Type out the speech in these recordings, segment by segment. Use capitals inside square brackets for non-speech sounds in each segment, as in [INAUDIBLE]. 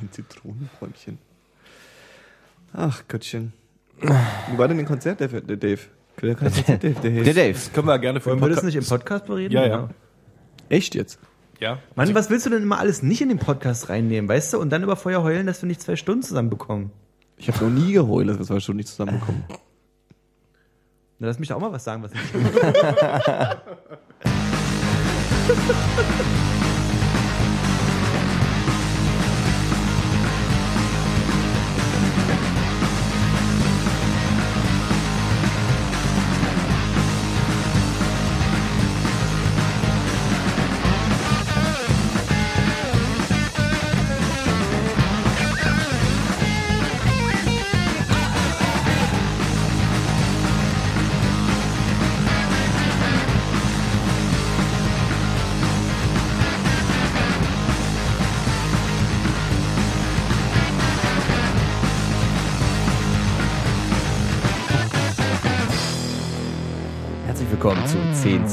Ein Zitronenbäumchen. Ach Gottchen. Wie war denn ein Konzert, der, der Dave? Der, Konzert, Dave, der, Der Dave. Das können wir gerne für Wollen wir das nicht im Podcast bereden? Ja, ja. Echt jetzt? Ja. Mann, was willst du denn immer alles nicht in den Podcast reinnehmen, weißt du? Und dann über Feuer heulen, dass wir nicht zwei Stunden zusammenbekommen. Ich habe noch nie geheult, dass wir zwei Stunden nicht zusammenbekommen. Na, lass mich auch mal was sagen, was nicht [LAUGHS] [LAUGHS]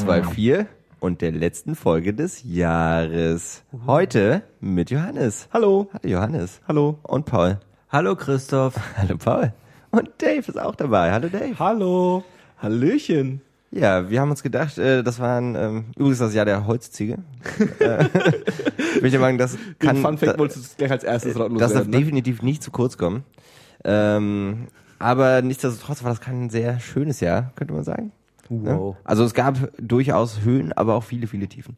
1024 und der letzten Folge des Jahres. Heute mit Johannes. Hallo. Hallo Johannes. Hallo. Und Paul. Hallo Christoph. [LAUGHS] Hallo Paul. Und Dave ist auch dabei. Hallo Dave. Hallo. Hallöchen. Ja, wir haben uns gedacht, äh, das war ein, ähm, übrigens das Jahr der Holzziege. äh, [LAUGHS] ich möchte sagen, das kann, Den Fun Fact da, wolltest du gleich als erstes das darf loswerden, ne? definitiv nicht zu kurz kommen. Ähm, aber nichtsdestotrotz war das kein sehr schönes Jahr, könnte man sagen. Ne? Wow. Also es gab durchaus Höhen, aber auch viele, viele Tiefen.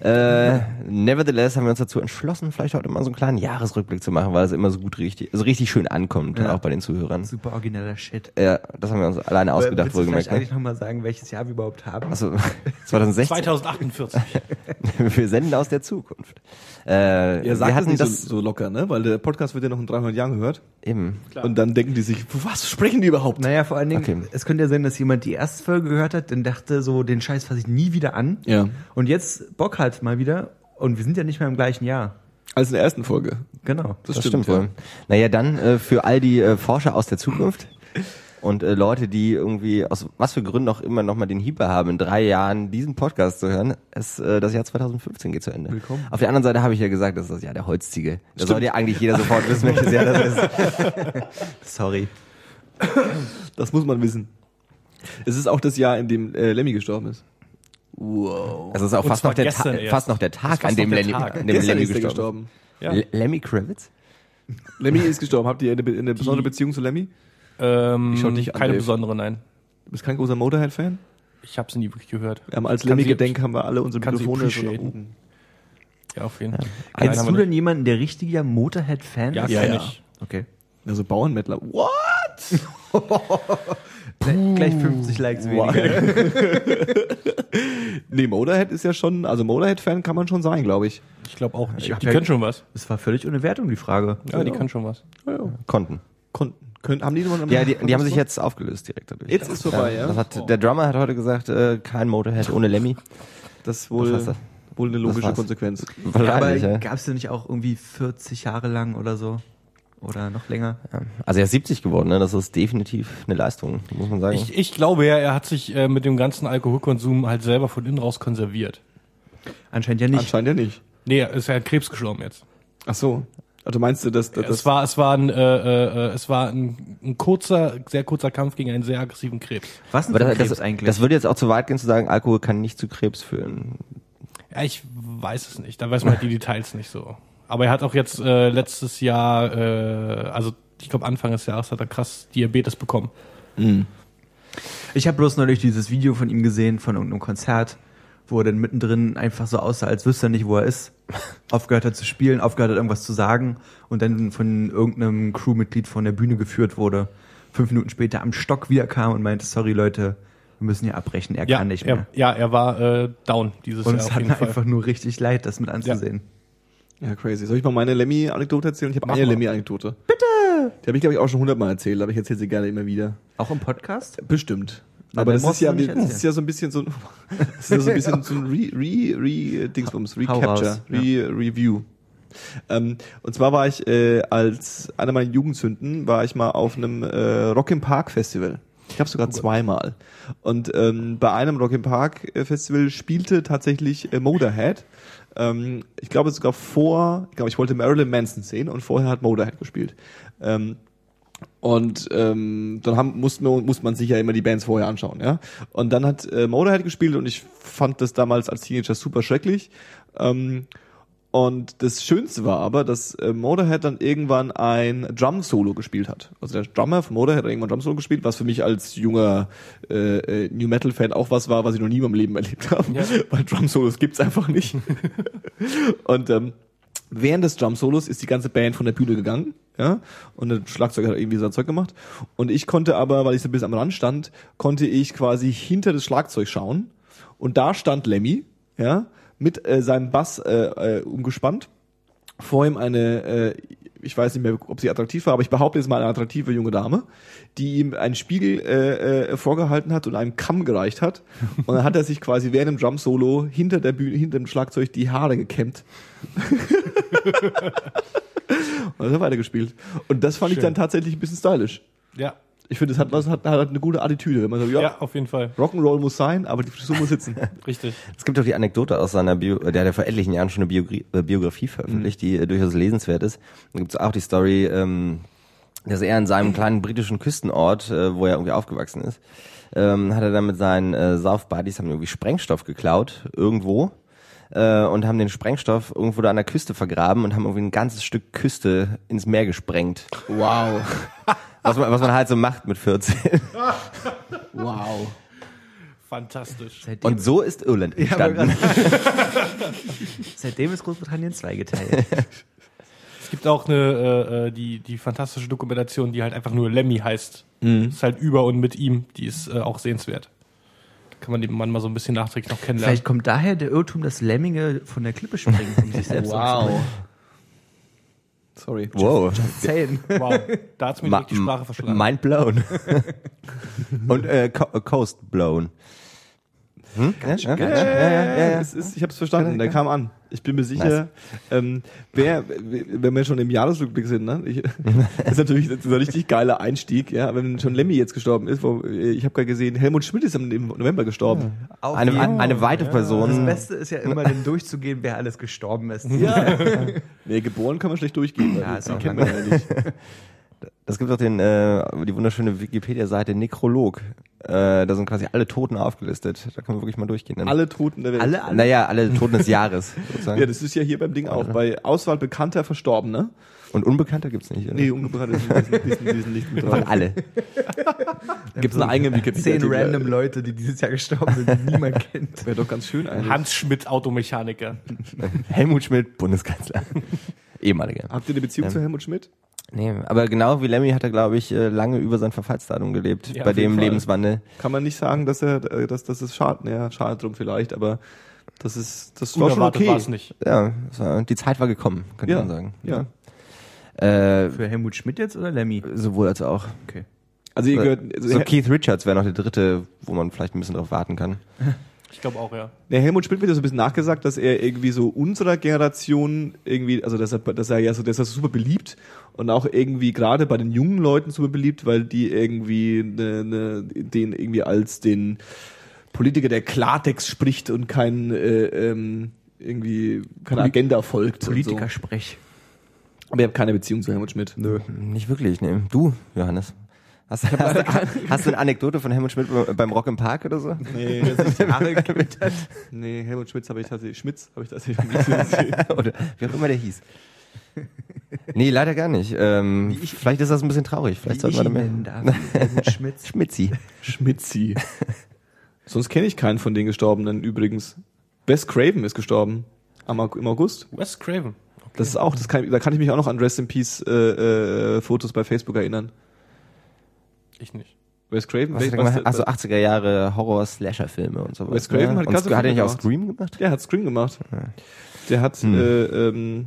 Äh, nevertheless haben wir uns dazu entschlossen, vielleicht heute mal so einen kleinen Jahresrückblick zu machen, weil es immer so gut richtig, so richtig schön ankommt, Ja. auch bei den Zuhörern. Super origineller Shit. Ja, das haben wir uns alleine ausgedacht, Willst du vielleicht wohlgemerkt. Ne? eigentlich nochmal sagen, welches Jahr wir überhaupt haben? Also [LAUGHS] 2016. 2048. [LAUGHS] [LAUGHS] wir senden aus der Zukunft. Äh, wir sagt es hatten nicht das so, so locker, ne? Weil der Podcast wird ja noch in 300 Jahren gehört. eben. Und dann denken die sich, was sprechen die überhaupt? Naja, vor allen Dingen, Okay. es könnte ja sein, dass jemand die erste Folge gehört hat, dann dachte so, den Scheiß fasse ich nie wieder an. Ja. Und jetzt Bock halt mal wieder. Und wir sind ja nicht mehr im gleichen Jahr. Als in der ersten Folge. Genau. Das, Das stimmt, stimmt, wohl. Naja, dann äh, für all die äh, Forscher aus der Zukunft und äh, Leute, die irgendwie aus was für Gründen auch immer noch mal den Hieber haben, in drei Jahren diesen Podcast zu hören, ist äh, das Jahr 2015 geht zu Ende. Willkommen. Auf der anderen Seite habe ich ja gesagt, das ist das Jahr der Holzziege. Da sollte ja eigentlich jeder sofort wissen, welches Jahr das ist. [LAUGHS] Sorry. Das muss man wissen. Es ist auch das Jahr, in dem äh, Lemmy gestorben ist. Wow. Also es ist auch fast noch, der gestern Ta fast noch der Tag, an dem Lemmy, Tag. an dem Gestern Lemmy ist gestorben gestorben. ist. Le- Lemmy Kravitz? Lemmy ist gestorben. Habt ihr eine, eine besondere Beziehung zu Lemmy? Ähm, Ich schau dich an, keine Dave. besondere, nein. Du bist kein großer Motorhead-Fan? Ich habe sie nie wirklich gehört. Wir haben als Kann sie- Lemmy-Gedenk haben wir alle unsere Mikrofone so nach oben. Ja, auf jeden Fall. Nein, Kennst du denn nicht. jemanden, der richtiger Motorhead-Fan Ja, ist? Ja, ja. ich. Okay. Also Bauernmettler. What? [LAUGHS] Gleich, gleich 50 Likes weniger. [LAUGHS] Nee, Motorhead ist ja schon, also Motorhead-Fan kann man schon sein, glaube ich. Ich glaube auch nicht. Ich die ja- können schon was. Das war völlig ohne Wertung, die Frage. Ja, die können schon was. Ja, ja. Konnten. Konnten. Können, haben die noch Ja, die, die haben sich jetzt aufgelöst direkt dadurch. Jetzt ist vorbei, ja? Das hat, der Drummer hat heute gesagt, äh, kein Motorhead ohne Lemmy. Das ist wohl, Was heißt das? wohl eine logische. Konsequenz. Aber Wahrscheinlich, ja. gab es denn nicht auch irgendwie 40 Jahre lang oder so? Oder noch länger? Also er ist 70 geworden, ne? Das ist definitiv eine Leistung, muss man sagen. Ich, ich glaube ja, er hat sich äh, mit dem ganzen Alkoholkonsum halt selber von innen raus konserviert. Anscheinend ja nicht. Anscheinend ja nicht. Nee, er ist ja an Krebs gestorben jetzt. Ach so. Also meinst du, dass, dass es war, es war ein, äh, äh, es war ein, ein kurzer, sehr kurzer Kampf gegen einen sehr aggressiven Krebs. Was denn Aber das, Krebs das, eigentlich? das würde jetzt auch zu weit gehen zu sagen, Alkohol kann nicht zu Krebs führen. Ja, ich weiß es nicht. Da weiß man halt die Details nicht so. Aber er hat auch jetzt äh, letztes Jahr, äh, also ich glaube Anfang des Jahres hat er krass Diabetes bekommen. Ich habe bloß neulich dieses Video von ihm gesehen, von irgendeinem Konzert, wo er dann mittendrin einfach so aussah, als wüsste er nicht, wo er ist. aufgehört hat zu spielen, aufgehört hat irgendwas zu sagen und dann von irgendeinem Crewmitglied von der Bühne geführt wurde. Fünf Minuten später am Stock wiederkam und meinte, sorry Leute, wir müssen hier abbrechen, er Ja, kann nicht er, mehr. ja, er war äh, down dieses Und Jahr es auf hat jeden mir Fall. einfach nur richtig leid, das mit anzusehen. Ja, crazy. Soll ich mal meine Lemmy-Anekdote erzählen? Ich habe eine. Lemmy-Anekdote. Bitte! Die habe ich, glaube ich, auch schon hundertmal erzählt, aber ich erzähle sie gerne immer wieder. Auch im Podcast? Bestimmt. Na, aber das ist, ja, das ist ja so ein bisschen so ein, [LAUGHS] das ist ja so ein bisschen so ein Re, Re, Re, Dingsbums, Recapture. Re, Review. Ähm, und zwar war ich äh, als einer meiner Jugendzünden, war ich mal auf einem äh, Rock im Park Festival. Ich glaube sogar zweimal. Und ähm, bei einem Rock im Park äh, Festival spielte tatsächlich äh, Motorhead Ähm, ich glaube sogar vor, ich glaube, ich wollte Marilyn Manson sehen und vorher hat Motorhead gespielt. Ähm, und ähm, dann haben, muss, man, muss man sich ja immer die Bands vorher anschauen, ja. Und dann hat äh, Motorhead gespielt und ich fand das damals als Teenager super schrecklich. Ähm, und das Schönste war aber, dass äh, Motorhead dann irgendwann ein Drum-Solo gespielt hat. Also der Drummer von Motorhead hat irgendwann Drum-Solo gespielt, was für mich als junger äh, äh, New Metal-Fan auch was war, was ich noch nie in meinem Leben erlebt habe. Ja. [LAUGHS] Weil Drum-Solos gibt's einfach nicht. [LAUGHS] und ähm, während des Drum-Solos ist die ganze Band von der Bühne gegangen. Ja, und der Schlagzeuger hat irgendwie sein Zeug gemacht. Und ich konnte aber, weil ich so ein bisschen am Rand stand, konnte ich quasi hinter das Schlagzeug schauen. Und da stand Lemmy, ja, mit äh, seinem Bass äh, äh, umgespannt. Vor ihm eine, äh, ich weiß nicht mehr, ob sie attraktiv war, aber ich behaupte jetzt mal eine attraktive junge Dame, die ihm einen Spiegel äh, äh, vorgehalten hat und einen Kamm gereicht hat. [LAUGHS] Und dann hat er sich quasi während dem Drum-Solo hinter der Bühne, hinter dem Schlagzeug die Haare gekämmt. [LAUGHS] und hat er weitergespielt. Und das fand ich Schön. dann tatsächlich ein bisschen stylisch. Ja, Ich finde, es hat was, hat, hat eine gute Attitüde, wenn man sagt, ja, ja, auf jeden Fall. Rock'n'Roll muss sein, aber die Frisur muss sitzen. [LAUGHS] Richtig. Es gibt doch die Anekdote aus seiner Bio, der hat ja vor etlichen Jahren schon eine Biogra äh, Biografie veröffentlicht, die äh, durchaus lesenswert ist. Da gibt es auch die Story, ähm, dass er in seinem kleinen britischen Küstenort, äh, wo er irgendwie aufgewachsen ist, ähm, hat er dann mit seinen äh, Saufbuddies haben irgendwie Sprengstoff geklaut, irgendwo, äh, und haben den Sprengstoff irgendwo da an der Küste vergraben und haben irgendwie ein ganzes Stück Küste ins Meer gesprengt. Wow. [LAUGHS] Was man, was man halt so macht mit 14. [LAUGHS] Wow. Fantastisch. Seitdem, Und so ist Irland entstanden. [LAUGHS] seitdem ist Großbritannien zweigeteilt. [LAUGHS] Es gibt auch eine, äh, äh, die, die fantastische Dokumentation, die halt einfach nur Lemmy heißt. Ist halt über und mit ihm. Die ist äh, auch sehenswert. Kann man den Mann mal so ein bisschen nachträglich noch kennenlernen. Vielleicht kommt daher der Irrtum, dass Lemminge von der Klippe springen, um sich selbst Wow. Sorry. Wow. Zählen. [LAUGHS] wow, da hat's mir Ma- direkt die Sprache verschlagen. Mind blown. [LAUGHS] Und äh, Co Coast blown. Hm? Ja, ja, Ja. Es ist, ich habe es verstanden, der kam an. Ich bin mir sicher, ähm, wer, wenn wir schon im Jahresrückblick sind, ne? Ich, das [LAUGHS] ist natürlich das ist ein richtig geiler Einstieg, ja. Wenn schon Lemmy jetzt gestorben ist, wo, ich habe gerade gesehen, Helmut Schmidt ist im November gestorben. Auf Eine, jeden- eine weitere Das Person. Beste ist ja immer, dann durchzugehen, wer alles gestorben ist. Ja. [LAUGHS] nee, geboren kann man schlecht durchgehen. weil Ja, ist den auch kennt man ja nicht. Das gibt auch den, äh, die wunderschöne Wikipedia-Seite Nekrolog. Äh, da sind quasi alle Toten aufgelistet. Da können wir wirklich mal durchgehen. Dann- Alle Toten der Welt. Alle, alle. Naja, alle Toten des Jahres. [LAUGHS] Sozusagen. Ja, das ist ja hier beim Ding auch. Bei Auswahl bekannter Verstorbener. Und Unbekannter gibt's nicht. Oder? Nee, die sind, nicht mit drauf. alle. [LAUGHS] Gibt's eine eigene Wikipedia. Zehn random Leute, die dieses Jahr gestorben sind, die niemand [LAUGHS] kennt. Wäre doch ganz schön eigentlich. Hans Schmidt, Automechaniker. Helmut Schmidt, Bundeskanzler. Ehemaliger. Habt ihr eine Beziehung zu Helmut Schmidt? Nee, aber genau wie Lemmy hat er, glaube ich, äh, lange über sein Verfallsdatum gelebt. Ja, bei dem Fall. Kann Lebenswandel. man nicht sagen, dass er, äh, dass das ist schade, ja, schade drum vielleicht, aber das ist, das war schon okay. war es nicht. Ja, es war, die Zeit war gekommen, könnte Ja, man sagen. ja. Äh, Für Helmut Schmidt jetzt oder Lemmy? sowohl als auch. Okay. Also ihr gehört, also so Keith Richards wäre noch der dritte, wo man vielleicht ein bisschen drauf warten kann. [LAUGHS] Ich glaube auch, ja. der Helmut Schmidt wird ja so ein bisschen nachgesagt, dass er irgendwie so unserer Generation irgendwie, also dass er, dass er ja so, dass er super beliebt und auch irgendwie gerade bei den jungen Leuten super beliebt, weil die irgendwie ne, ne, den irgendwie als den Politiker, der Klartext spricht und kein äh, ähm, irgendwie keine Poli- Agenda folgt. Politikersprech. So. Aber ihr habt keine Beziehung zu Helmut Schmidt. Nö. Nicht wirklich, ne. Du, Johannes. Hast, hast, hast du eine Anekdote von Helmut Schmidt beim Rock im Park oder so? Nee, das ist, [LAUGHS] nee, Helmut Schmitz habe ich tatsächlich, Schmitz habe ich tatsächlich nicht gesehen. [LAUGHS] oder wie auch immer der hieß. Nee, leider gar nicht. Ähm, ich- vielleicht ist das ein bisschen traurig. Vielleicht sollten wir da mehr. darf. Helmut Schmidt. [LAUGHS] Schmitzi. Schmitzi. Sonst kenne ich keinen von den Gestorbenen übrigens. Wes Craven ist gestorben. Am, Im August. Wes Craven. Das ist auch, das kann, da kann ich mich auch noch an Rest in Peace äh, äh, Fotos bei Facebook erinnern. Ich nicht. Wes Craven? Was gemacht? was- Achso, 80er Jahre Horror-Slasher-Filme und so Wes Craven hat und hat er nicht auch gemacht. Scream gemacht? Der hat Scream gemacht. Der hat Hm. äh, ähm,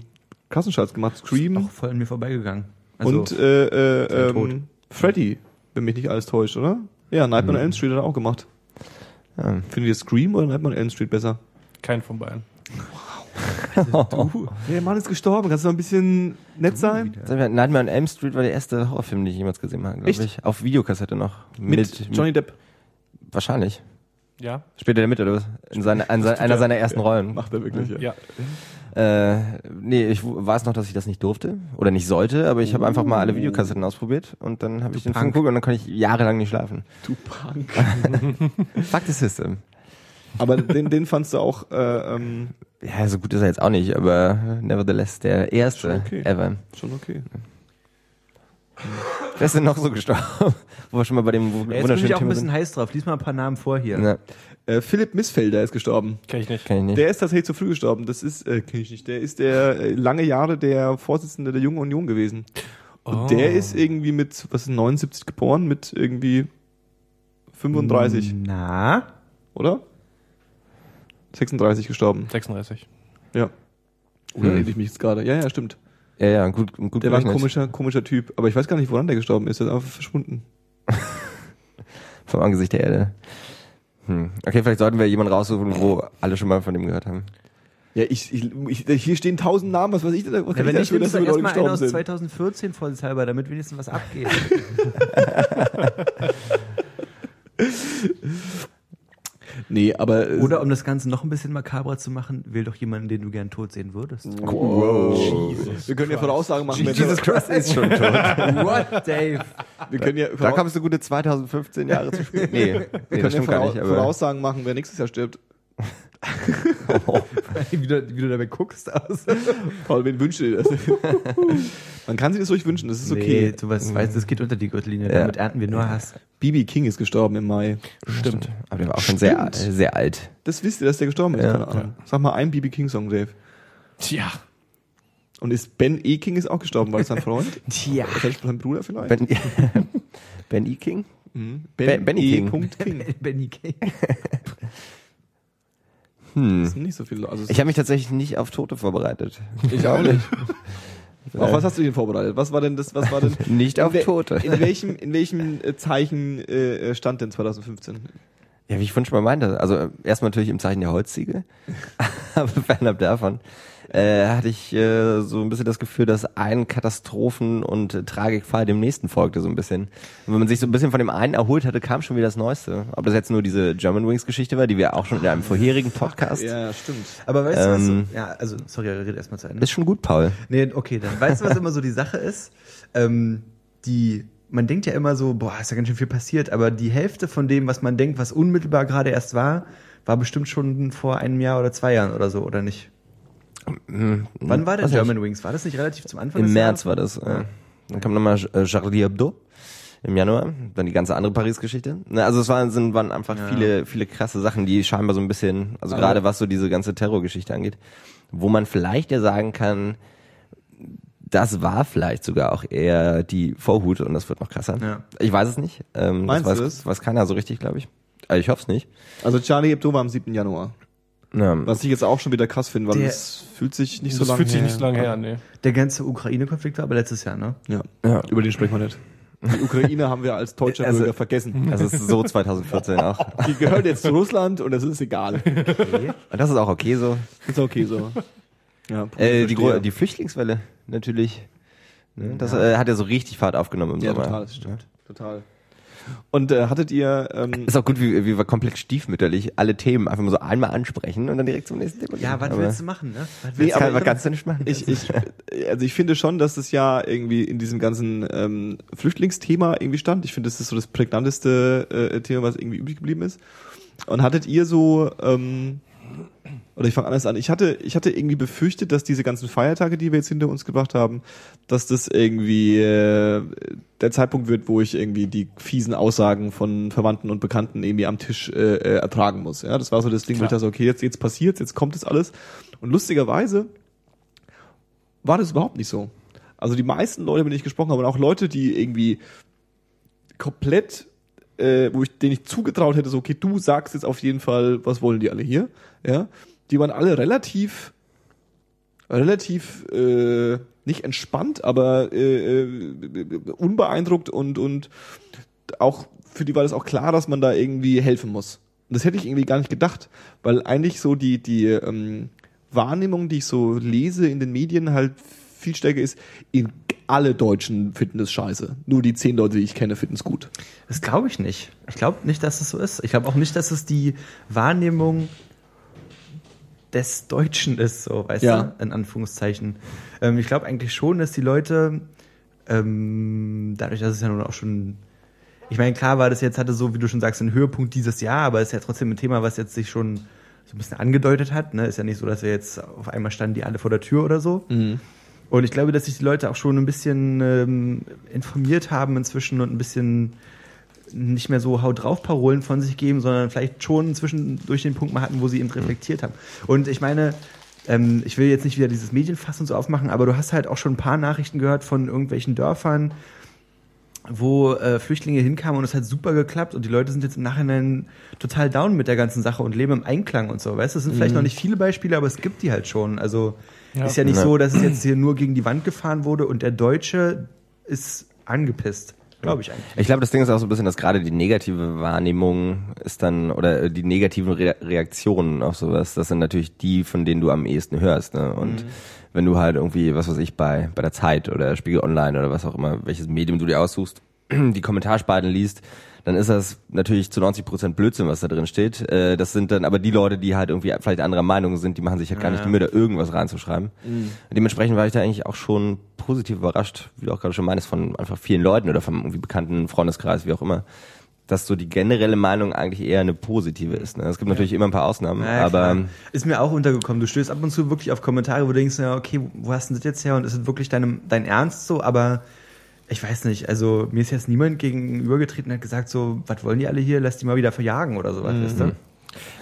Kassenschatz gemacht, Scream Auch voll an mir vorbeigegangen. Also, und äh, äh, ähm, Freddy, wenn mich nicht alles täuscht, oder? Ja, Nightmare on Elm Street hat er auch gemacht. Ja. Findet ihr Scream oder Nightmare on Elm Street besser? Kein von beiden. [LAUGHS] [LAUGHS] Du, der Mann ist gestorben. Kannst du noch ein bisschen nett sein? Nightmare on Elm Street war der erste Horrorfilm, den ich jemals gesehen habe, glaube ich. Auf Videokassette noch. Mit, Johnny Depp. Wahrscheinlich. Ja? Spielt er mit, oder was? In seine, an se- einer seiner ersten Rollen. Macht er wirklich, ja. Ja. Äh, nee, ich weiß noch, dass ich das nicht durfte oder nicht sollte, aber ich habe einfach mal alle Videokassetten ausprobiert und dann habe ich den Film Punk. geguckt und dann konnte ich jahrelang nicht schlafen. Du Punk. [LAUGHS] Fuck the system. Aber den, den fandst du auch, äh, ähm, Ja, so gut ist er jetzt auch nicht, aber nevertheless der erste Schon okay. ever. schon okay. Wer ist denn noch so gestorben? [LAUGHS] Wo wir schon mal bei dem Ja, jetzt bin wunderschönen ich auch ein bisschen sind. heiß drauf. Lies mal ein paar Namen vor hier. Na, Äh, Philipp Missfelder ist gestorben. Kenn ich nicht. kann ich nicht. Der ist tatsächlich zu früh gestorben. Das ist, äh, kenn ich nicht. Der ist der äh, lange Jahre der Vorsitzende der Jungen Union gewesen. Und Oh. der ist irgendwie mit, was ist 79 geboren, mit irgendwie 35, Na? oder? 36 gestorben. 36. Ja. Oder Hm. rede ich mich jetzt gerade? Ja, ja, stimmt. ja, ja, gut, gut Der war ein komischer, komischer Typ. Aber ich weiß gar nicht, woran der gestorben ist. Der ist einfach verschwunden. [LAUGHS] Vom Angesicht der Erde. Hm. Okay, vielleicht sollten wir jemanden raussuchen, wo alle schon mal von dem gehört haben. Ja, ich, ich, ich hier stehen tausend Namen, was weiß ich denn? Was Ja, wenn ich nimmst du erstmal einen aus gestorben sind? 2014 vorsichtshalber, damit wenigstens was abgeht. [LAUGHS] [LAUGHS] Nee, aber. äh, Oder um das Ganze noch ein bisschen makabrer zu machen, wähl doch jemanden, den du gern tot sehen würdest. Wow. Wir können ja Voraussagen machen. wenn- Jesus Christ ist schon tot. [LAUGHS] What, Dave? Wir können ja, Da kommst du gute 2015 Jahre zu spät. Nee, nee wir das können ja stimmt gar Vorau- nicht. Aber Voraussagen machen, wer nächstes Jahr stirbt. [LAUGHS] wie, du, wie du dabei guckst aus. [LAUGHS] Paul, wen wünscht ihr das? [LAUGHS] Man kann sich das ruhig wünschen, das ist okay. Nee, sowas, weißt, das geht unter die Gürtellinie. Ja. Damit ernten wir nur Hass. BB King ist gestorben im Mai. Stimmt. Aber der war auch schon sehr, sehr alt. Das wisst ihr, dass der gestorben ist? Ja. Keine Ahnung. Sag mal einen BB King Song, Dave. Tja. Und ist Ben E. King ist auch gestorben, war das sein Freund? Tja. Das sein Bruder vielleicht? Ben, ben E. King? Mhm. Ben- Benny E. King. King. Benny King. Hm. Sind nicht so viele. Also Ich habe mich tatsächlich nicht auf Tote vorbereitet. ich auch nicht. Auf was hast du denn vorbereitet? Was war denn das? Was war denn? [LAUGHS] Nicht auf Tote. In welchem, in welchem äh, Zeichen äh, stand denn 2015? Ja, wie ich vorhin schon mal meinte, also erstmal natürlich im Zeichen der Holzziege, [LAUGHS] aber fernab davon äh, hatte ich äh, so ein bisschen das Gefühl, dass ein Katastrophen- und Tragikfall dem nächsten folgte so ein bisschen. Und wenn man sich so ein bisschen von dem einen erholt hatte, kam schon wieder das Neueste. Ob das jetzt nur diese German Wings Geschichte war, die wir auch schon in einem vorherigen Podcast, Ja, stimmt. Aber weißt du, was Ähm. ja, also, sorry, red erstmal zu Ende. ist schon gut, Paul. Nee, okay, dann weißt du, was immer so die Sache ist? Ähm, die, man denkt ja immer so, boah, ist ja ganz schön viel passiert, aber die Hälfte von dem, was man denkt, was unmittelbar gerade erst war, war bestimmt schon vor einem Jahr oder zwei Jahren oder so, oder nicht? Wann war Weiß German Wings? War das nicht relativ zum Anfang Im März Jahres? war das. Äh, dann kam nochmal äh, Charlie Hebdo im Januar, dann die ganze andere Paris-Geschichte. Ne, Also es waren, sind, waren einfach viele, viele krasse Sachen, die scheinbar so ein bisschen, also gerade was so diese ganze Terrorgeschichte angeht, wo man vielleicht ja sagen kann, das war vielleicht sogar auch eher die Vorhut und das wird noch krasser. Ja. Ich weiß es nicht. Ähm, Meinst das du weiß, das? weiß keiner so richtig, glaube ich. Aber ich hoffe es nicht. Also Charlie Hebdo war am 7. Januar. Ja. Was ich jetzt auch schon wieder krass finde, weil Der- es fühlt sich nicht so Das lange fühlt sich her. nicht so lange her, nee. Der ganze Ukraine-Konflikt war aber letztes Jahr, ne? Ja. Ja. Über den sprechen wir nicht. Die Ukraine haben wir als deutscher Also- Bürger vergessen. Das ist so 2014 auch. Die gehört jetzt zu Russland und das ist egal. Und das ist auch okay so. Ist okay so. Ja, Äh, die, die Flüchtlingswelle, natürlich. Ne? Das äh, hat ja so richtig Fahrt aufgenommen im ja, Sommer. total, das stimmt. Total. Und äh, hattet ihr ähm, Ist auch gut, wie, wie wir komplett stiefmütterlich alle Themen einfach mal so einmal ansprechen und dann direkt zum nächsten Thema Ja, gehen. was Aber willst du machen, ne? Was Nee, willst Das aber kann man ich- ganz nicht machen. ich, ich, also ich finde schon, dass das ja irgendwie in diesem ganzen ähm, Flüchtlingsthema irgendwie stand. Ich finde, das ist so das prägnanteste äh, Thema, was irgendwie übrig geblieben ist. Und hattet ihr so, ähm, oder ich fange anders an, ich hatte, ich hatte irgendwie befürchtet, dass diese ganzen Feiertage, die wir jetzt hinter uns gebracht haben, dass das irgendwie äh, der Zeitpunkt wird, wo ich irgendwie die fiesen Aussagen von Verwandten und Bekannten irgendwie am Tisch äh, äh, ertragen muss. Ja, das war so das Ding, wo ich Klar. dachte, okay, jetzt, jetzt passiert's, jetzt kommt das alles. Und lustigerweise war das überhaupt nicht so. Also die meisten Leute, mit denen ich gesprochen habe, und auch Leute, die irgendwie komplett, äh, wo ich denen ich zugetraut hätte, so, okay, du sagst jetzt auf jeden Fall, was wollen die alle hier, ja, die waren alle relativ, relativ, äh, nicht entspannt, aber äh, äh, unbeeindruckt und, und auch, für die war das auch klar, dass man da irgendwie helfen muss. Und das hätte ich irgendwie gar nicht gedacht, weil eigentlich so die, die ähm, Wahrnehmung, die ich so lese in den Medien, halt viel stärker ist, in alle Deutschen finden das scheiße. Nur die zehn Leute, die ich kenne, finden es gut. Das glaube ich nicht. Ich glaube nicht, dass es so ist. Ich glaube auch nicht, dass es die Wahrnehmung des Deutschen ist, so, weißt Ja. du, in Anführungszeichen. Ähm, ich glaube eigentlich schon, dass die Leute, ähm, dadurch, dass es ja nun auch schon, ich meine, klar war das jetzt, hatte so, wie du schon sagst, einen Höhepunkt dieses Jahr, aber es ist ja trotzdem ein Thema, was jetzt sich schon so ein bisschen angedeutet hat. Ne? Ist ja nicht so, dass wir jetzt auf einmal standen die alle vor der Tür oder so. Und ich glaube, dass sich die Leute auch schon ein bisschen ähm, informiert haben inzwischen und ein bisschen nicht mehr so Haut drauf Parolen von sich geben, sondern vielleicht schon zwischendurch den Punkt mal hatten, wo sie eben reflektiert haben. Und ich meine, ähm, ich will jetzt nicht wieder dieses Medienfass und so aufmachen, aber du hast halt auch schon ein paar Nachrichten gehört von irgendwelchen Dörfern, wo äh, Flüchtlinge hinkamen und es hat super geklappt und die Leute sind jetzt im Nachhinein total down mit der ganzen Sache und leben im Einklang und so. Weißt du, es sind vielleicht noch nicht viele Beispiele, aber es gibt die halt schon. Also Ja. ist ja nicht Ja. so, dass es jetzt hier nur gegen die Wand gefahren wurde und der Deutsche ist angepisst. Glaube ich eigentlich. Ich glaube, das Ding ist auch so ein bisschen, dass gerade die negative Wahrnehmung ist dann, oder die negativen Re Reaktionen auf sowas, das sind natürlich die, von denen du am ehesten hörst. Ne? Und wenn du halt irgendwie, was weiß ich, bei, bei der Zeit oder Spiegel Online oder was auch immer, welches Medium du dir aussuchst, [CLEARS THROAT] die Kommentarspalten liest, dann ist das natürlich zu 90 Prozent Blödsinn, was da drin steht. Äh, Das sind dann aber die Leute, die halt irgendwie vielleicht anderer Meinung sind, die machen sich halt gar Ja, nicht ja. die Mühe, da irgendwas reinzuschreiben. Dementsprechend war ich da eigentlich auch schon positiv überrascht, wie du auch gerade schon meinst, von einfach vielen Leuten oder vom irgendwie bekannten Freundeskreis, wie auch immer, dass so die generelle Meinung eigentlich eher eine positive ist. Ne? Es gibt natürlich immer ein paar Ausnahmen, Ja, ja, aber klar. ist mir auch untergekommen. Du stößt ab und zu wirklich auf Kommentare, wo du denkst, ja, okay, wo hast du das jetzt her und ist es wirklich deinem, dein Ernst so? Aber ich weiß nicht, also mir ist jetzt niemand gegenübergetreten und hat gesagt so, was wollen die alle hier? Lass die mal wieder verjagen oder sowas, weißt du?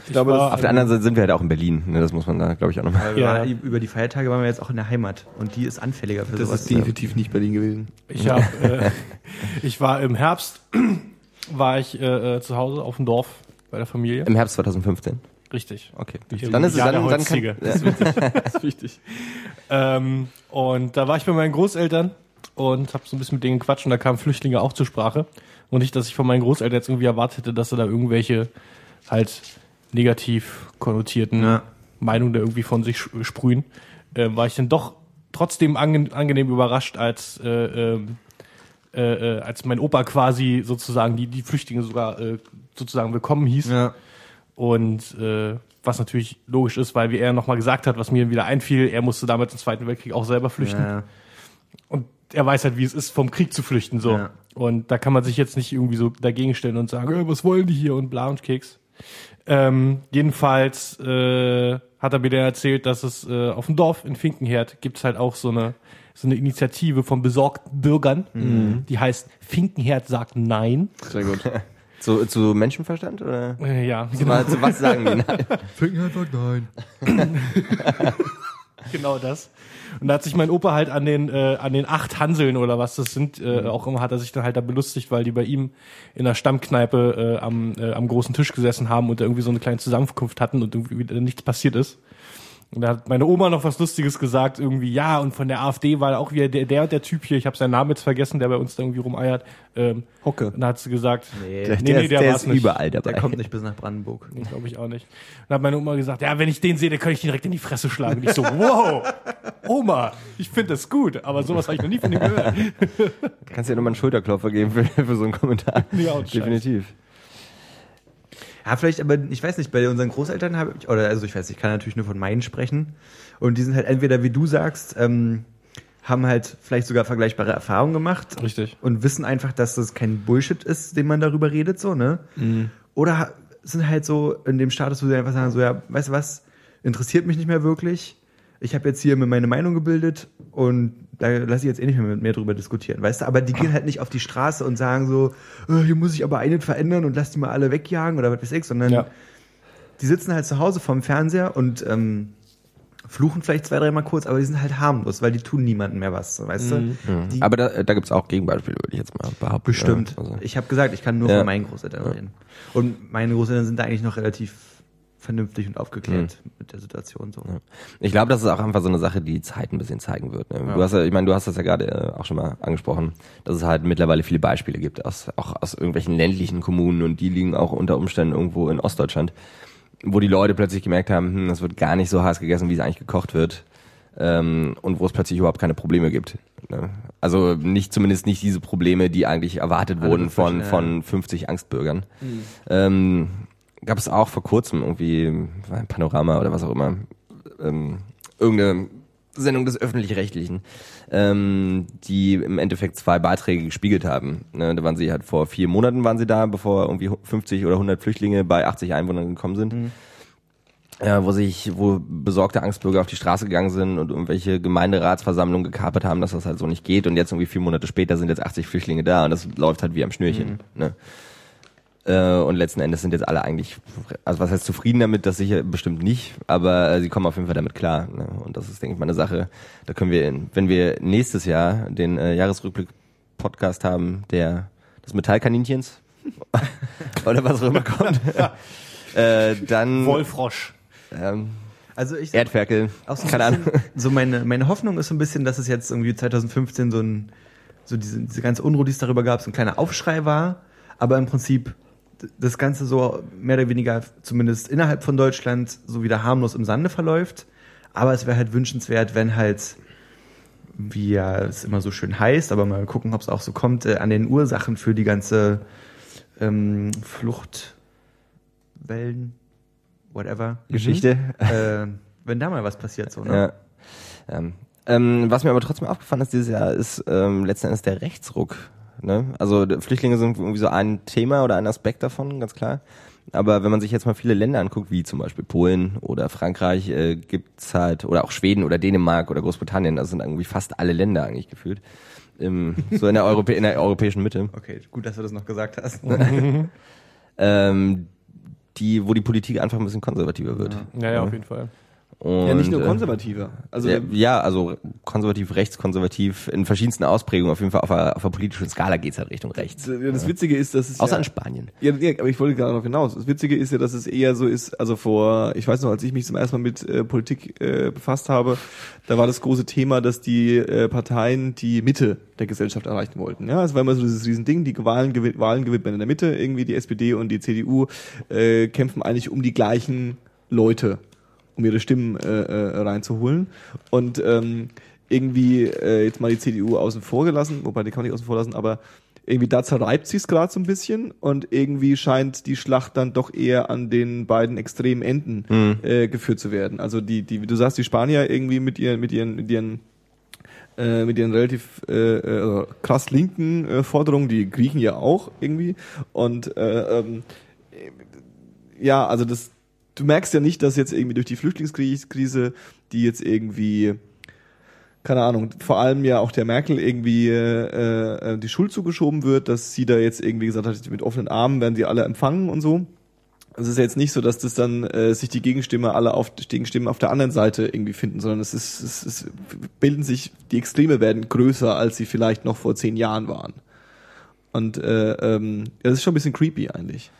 Ich glaube, war, auf der anderen Seite sind wir halt auch in Berlin. Ne? Das muss man da, glaube ich, auch nochmal. Wir Ja. über die Feiertage waren wir jetzt auch in der Heimat und die ist anfälliger für Das sowas. ist definitiv nicht Berlin gewesen. Ich hab, [LAUGHS] äh, ich war im Herbst, [CLEARS THROAT] war ich äh, äh, zu Hause auf dem Dorf bei der Familie. Im Herbst 2015. Richtig. Okay. Dann ist es dann, der dann kann, ja. [LAUGHS] Das ist wichtig. [LAUGHS] Ähm, und da war ich bei meinen Großeltern und habe so ein bisschen mit denen gequatscht und da kamen Flüchtlinge auch zur Sprache. Und nicht, dass ich von meinen Großeltern jetzt irgendwie erwartet hätte, dass sie da irgendwelche halt negativ konnotierten Ja. Meinungen da irgendwie von sich sprühen, äh, war ich dann doch trotzdem ange angenehm überrascht, als äh, ähm, äh, äh, als mein Opa quasi sozusagen die die Flüchtlinge sogar äh, sozusagen willkommen hieß. Ja. Und äh, was natürlich logisch ist, weil wie er nochmal gesagt hat, was mir wieder einfiel, er musste damals im Zweiten Weltkrieg auch selber flüchten. Ja. Und er weiß halt, wie es ist, vom Krieg zu flüchten. so. Ja. Und da kann man sich jetzt nicht irgendwie so dagegen stellen und sagen, äh, was wollen die hier und bla und Keks. Ähm, jedenfalls äh, hat er mir dann erzählt, dass es äh, auf dem Dorf in Finkenherd gibt's halt auch so eine so eine Initiative von besorgten Bürgern, die heißt Finkenherd sagt Nein. Sehr gut. [LAUGHS] Zu, zu Menschenverstand? Oder? Äh, ja, Zu, zu was sagen die? Nein. [LAUGHS] Finkenherd nein. [LAUGHS] Genau das. Und da hat sich mein Opa halt an den äh, an den acht Hanseln oder was das sind, äh, auch immer hat er sich dann halt da belustigt, weil die bei ihm in der Stammkneipe äh, am äh, am großen Tisch gesessen haben und da irgendwie so eine kleine Zusammenkunft hatten und irgendwie wieder nichts passiert ist. Und da hat meine Oma noch was Lustiges gesagt, irgendwie, ja, und von der AfD war auch wieder der, der und der Typ hier, ich habe seinen Namen jetzt vergessen, der bei uns da irgendwie rumeiert. Ähm, Hocke. und da hat sie gesagt, Nee, Der, Nee, der, nee, der der war's ist nicht. überall dabei. der kommt nicht bis nach Brandenburg. Nee, glaube ich auch nicht. Dann hat meine Oma gesagt, ja, wenn ich den sehe, dann kann ich ihn direkt in die Fresse schlagen. Und ich so, wow, Oma, ich finde das gut, aber sowas habe ich noch nie von ihm gehört. Kannst dir nochmal einen Schulterklopfer geben für, für so einen Kommentar. Ja, und Scheiß. Ja, vielleicht, aber ich weiß nicht, bei unseren Großeltern habe ich, oder also ich weiß, ich kann natürlich nur von meinen sprechen. Und die sind halt entweder, wie du sagst, ähm, haben halt vielleicht sogar vergleichbare Erfahrungen gemacht Richtig. und wissen einfach, dass das kein Bullshit ist, den man darüber redet, so, ne? Oder ha- sind halt so in dem Status, wo sie einfach sagen, so, ja, weißt du was, interessiert mich nicht mehr wirklich. Ich habe jetzt hier mir meine Meinung gebildet und da lasse ich jetzt eh nicht mehr mit mir drüber diskutieren, weißt du? Aber die gehen halt nicht auf die Straße und sagen so, äh, hier muss ich aber eines verändern und lass die mal alle wegjagen oder was weiß ich, sondern Ja. die sitzen halt zu Hause vorm Fernseher und ähm, fluchen vielleicht zwei, dreimal kurz, aber die sind halt harmlos, weil die tun niemandem mehr was, weißt du? Die, Aber da, da gibt's auch Gegenbeispiele, würde ich jetzt mal behaupten. Bestimmt. Ja, also. Ich habe gesagt, ich kann nur Ja. von meinen Großeltern reden. Und meine Großeltern sind da eigentlich noch relativ vernünftig und aufgeklärt mit der Situation so. Ich glaube, das ist auch einfach so eine Sache, die die Zeit ein bisschen zeigen wird. Ne? Du hast ja, ich meine, du hast das ja gerade äh, auch schon mal angesprochen, dass es halt mittlerweile viele Beispiele gibt, aus, auch aus irgendwelchen ländlichen Kommunen und die liegen auch unter Umständen irgendwo in Ostdeutschland, wo die Leute plötzlich gemerkt haben, hm, es wird gar nicht so heiß gegessen, wie es eigentlich gekocht wird. ähm, und wo es plötzlich überhaupt keine Probleme gibt. Ne? Also nicht zumindest nicht diese Probleme, die eigentlich erwartet Alle wurden von ja. von 50 Angstbürgern. Ähm, gab es auch vor kurzem irgendwie ein Panorama oder was auch immer, ähm, irgendeine Sendung des öffentlich-rechtlichen, ähm, die im Endeffekt zwei Beiträge gespiegelt haben. Ne, da waren sie halt vor vier Monaten waren sie da, bevor irgendwie 50 oder 100 Flüchtlinge bei 80 Einwohnern gekommen sind. Ja, wo sich, wo besorgte Angstbürger auf die Straße gegangen sind und irgendwelche Gemeinderatsversammlungen gekapert haben, dass das halt so nicht geht. Und jetzt irgendwie vier Monate später sind jetzt 80 Flüchtlinge da und das läuft halt wie am Schnürchen. Ne? Äh, und letzten Endes sind jetzt alle eigentlich, also was heißt zufrieden damit, das sicher bestimmt nicht, aber äh, sie kommen auf jeden Fall damit klar. Ne? Und das ist, denke ich, mal eine Sache, da können wir, in, wenn wir nächstes Jahr den äh, Jahresrückblick-Podcast haben, der des Metallkaninchens [LAUGHS] oder was auch immer kommt, [LAUGHS] äh, dann Wollfrosch. ähm, Also ich Erdferkel, auch so, ein keine Ahnung. so meine, meine Hoffnung ist so ein bisschen, dass es jetzt irgendwie 2015 so ein, so diese, diese ganze Unruhe, die es darüber gab, so ein kleiner Aufschrei war, aber im Prinzip das Ganze so mehr oder weniger zumindest innerhalb von Deutschland so wieder harmlos im Sande verläuft. Aber es wäre halt wünschenswert, wenn halt, wie ja es immer so schön heißt, aber mal gucken, ob es auch so kommt, äh, an den Ursachen für die ganze ähm, Fluchtwellen, whatever, Geschichte. äh, wenn da mal was passiert, so, ne? Ja. Ähm, ähm, was mir aber trotzdem aufgefallen ist dieses Jahr, ist ähm, letzten Endes der Rechtsruck. Ne? Also Flüchtlinge sind irgendwie so ein Thema oder ein Aspekt davon, ganz klar. Aber wenn man sich jetzt mal viele Länder anguckt, wie zum Beispiel Polen oder Frankreich, äh, gibt's halt, oder auch Schweden oder Dänemark oder Großbritannien, das sind irgendwie fast alle Länder eigentlich gefühlt. Im, so in der, Europä in der europäischen Mitte. Okay, gut, dass du das noch gesagt hast. [LAUGHS] Ähm, die, wo die Politik einfach ein bisschen konservativer wird. Ja, ja, auf jeden Fall. Und, Ja, nicht nur äh, konservativer. Also ja, ja, also konservativ, rechtskonservativ, in verschiedensten Ausprägungen, auf jeden Fall auf der, auf der politischen Skala geht's halt Richtung rechts. das, Witzige ist, dass es Außer ja, in Spanien. Ja, ja, aber ich wollte gerade noch hinaus. Das Witzige ist ja, dass es eher so ist, also vor, ich weiß noch, als ich mich zum ersten Mal mit äh, Politik äh, befasst habe, da war das große Thema, dass die äh, Parteien die Mitte der Gesellschaft erreichen wollten. Ja, es war immer so dieses Riesending, die Wahlen, gewin Wahlen gewinnt man in der Mitte, irgendwie die SPD und die CDU äh, kämpfen eigentlich um die gleichen Leute, um ihre Stimmen äh, äh, reinzuholen. Und ähm, irgendwie äh, jetzt mal die CDU außen vor gelassen, wobei die kann man nicht außen vor lassen, aber irgendwie da zerreibt sich's gerade so ein bisschen und irgendwie scheint die Schlacht dann doch eher an den beiden extremen Enden äh, geführt zu werden. Also die, die, wie du sagst, die Spanier irgendwie mit ihren, mit ihren, mit ihren äh, mit ihren relativ äh, äh, krass linken äh, Forderungen, die Griechen ja auch irgendwie. Und äh, ähm, ja, also das, du merkst ja nicht, dass jetzt irgendwie durch die Flüchtlingskrise, die jetzt irgendwie keine Ahnung, vor allem ja auch der Merkel irgendwie äh, äh, die Schuld zugeschoben wird, dass sie da jetzt irgendwie gesagt hat, mit offenen Armen werden sie alle empfangen und so. Es ist ja jetzt nicht so, dass das dann äh, sich die Gegenstimme alle auf die Gegenstimmen auf der anderen Seite irgendwie finden, sondern es ist, es, es bilden sich die Extreme werden größer, als sie vielleicht noch vor zehn Jahren waren. Und äh, ähm, das ist schon ein bisschen creepy eigentlich.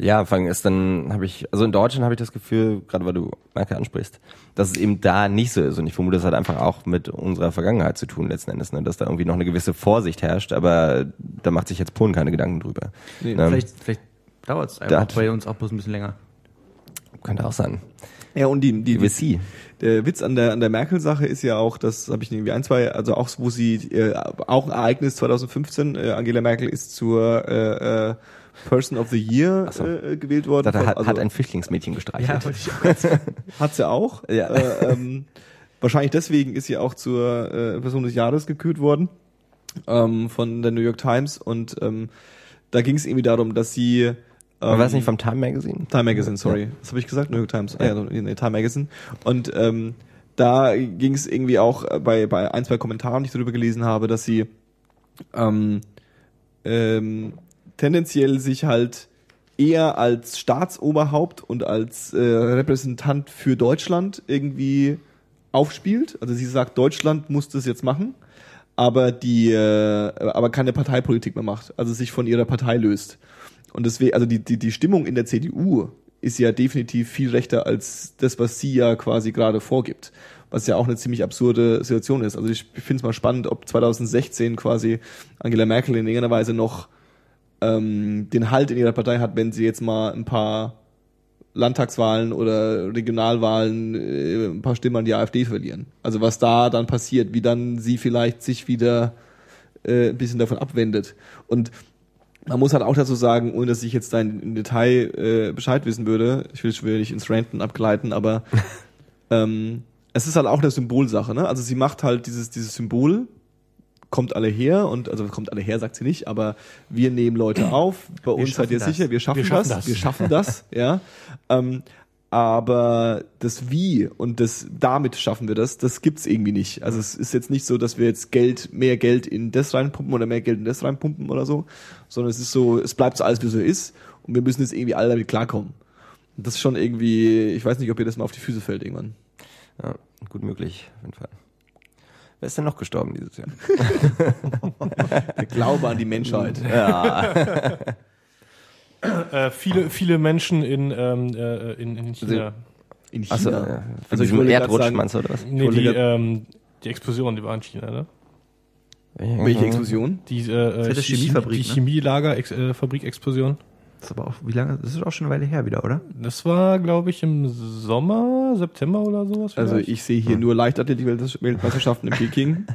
Ja, vor allem ist dann, habe ich, also in Deutschland habe ich das Gefühl, gerade weil du Merkel ansprichst, dass es eben da nicht so ist. Und ich vermute, das hat einfach auch mit unserer Vergangenheit zu tun letzten Endes, ne? dass da irgendwie noch eine gewisse Vorsicht herrscht, aber da macht sich jetzt Polen keine Gedanken drüber. Nee, Ne? Vielleicht, vielleicht dauert es einfach bei uns auch bloß ein bisschen länger. Könnte auch sein. Ja, und die, die, sie. Der Witz an der an der Merkel-Sache ist ja auch, das habe ich irgendwie ein, zwei, also auch wo sie äh, auch ein Ereignis 2015. Äh, Angela Merkel ist zur äh, äh, Person of the Year so. äh, gewählt worden. Das hat, Also, hat ein Flüchtlingsmädchen gestreichelt. hat sie auch. [LAUGHS] Ja. Äh, ähm, wahrscheinlich deswegen ist sie auch zur äh, Person des Jahres gekürt worden ähm, von der New York Times und ähm, da ging es irgendwie darum, dass sie ähm, war das nicht vom Time Magazine? Time Magazine, sorry. Was habe ich gesagt? New York Times. Ah, ja, nee, Time Magazine. Und ähm, da ging es irgendwie auch äh, bei, bei ein, zwei Kommentaren, die ich darüber gelesen habe, dass sie ähm, ähm, tendenziell sich halt eher als Staatsoberhaupt und als äh, Repräsentant für Deutschland irgendwie aufspielt. Also sie sagt, Deutschland muss das jetzt machen, aber die, äh, aber keine Parteipolitik mehr macht, also sich von ihrer Partei löst. Und deswegen, also die, die, die Stimmung in der CDU ist ja definitiv viel rechter als das, was sie ja quasi gerade vorgibt. Was ja auch eine ziemlich absurde Situation ist. Also ich finde es mal spannend, ob 2016 quasi Angela Merkel in irgendeiner Weise noch ähm, den Halt in ihrer Partei hat, wenn sie jetzt mal ein paar Landtagswahlen oder Regionalwahlen äh, ein paar Stimmen an die AfD verlieren. Also was da dann passiert, wie dann sie vielleicht sich wieder äh, ein bisschen davon abwendet. Und man muss halt auch dazu sagen, ohne dass ich jetzt da im Detail äh, Bescheid wissen würde, ich will, will nicht ins Ranten abgleiten, aber [LAUGHS] ähm, es ist halt auch eine Symbolsache, ne? Also sie macht halt dieses, dieses Symbol, kommt alle her und also kommt alle her, sagt sie nicht, aber wir nehmen Leute [CLEARS THROAT] auf, bei uns seid ihr das. sicher, wir schaffen, Wir schaffen das, das. wir schaffen das, [LAUGHS] ja. Ähm, aber das Wie und das damit schaffen wir das, das gibt's irgendwie nicht. Also es ist jetzt nicht so, dass wir jetzt Geld, mehr Geld in das reinpumpen oder mehr Geld in das reinpumpen oder so, sondern es ist so, es bleibt so alles, wie es so ist und wir müssen jetzt irgendwie alle damit klarkommen. Und das ist schon irgendwie, ich weiß nicht, ob ihr das mal auf die Füße fällt irgendwann. Ja, gut möglich, auf jeden Fall. Wer ist denn noch gestorben dieses Jahr? [LAUGHS] Der Glaube an die Menschheit. [LAUGHS] Äh, viele, viele Menschen in, ähm, äh, in, in China. In China. Achso, ja. Also also ich grad Erdrutsch sagen- meinst du, oder was? Nee, die, ähm, die Explosion, die war in China, ne? Welche Explosion? Die, äh, Das ist Chemie- Chemiefabrik, die ne? Chemielager-Fabrik-Explosion. Das ist aber auch, wie lange? Das ist auch schon eine Weile her wieder, oder? Das war, glaube ich, im Sommer, September oder sowas. Also vielleicht. ich sehe hier nur Leichtathletik-Weltmeisterschaften im Peking.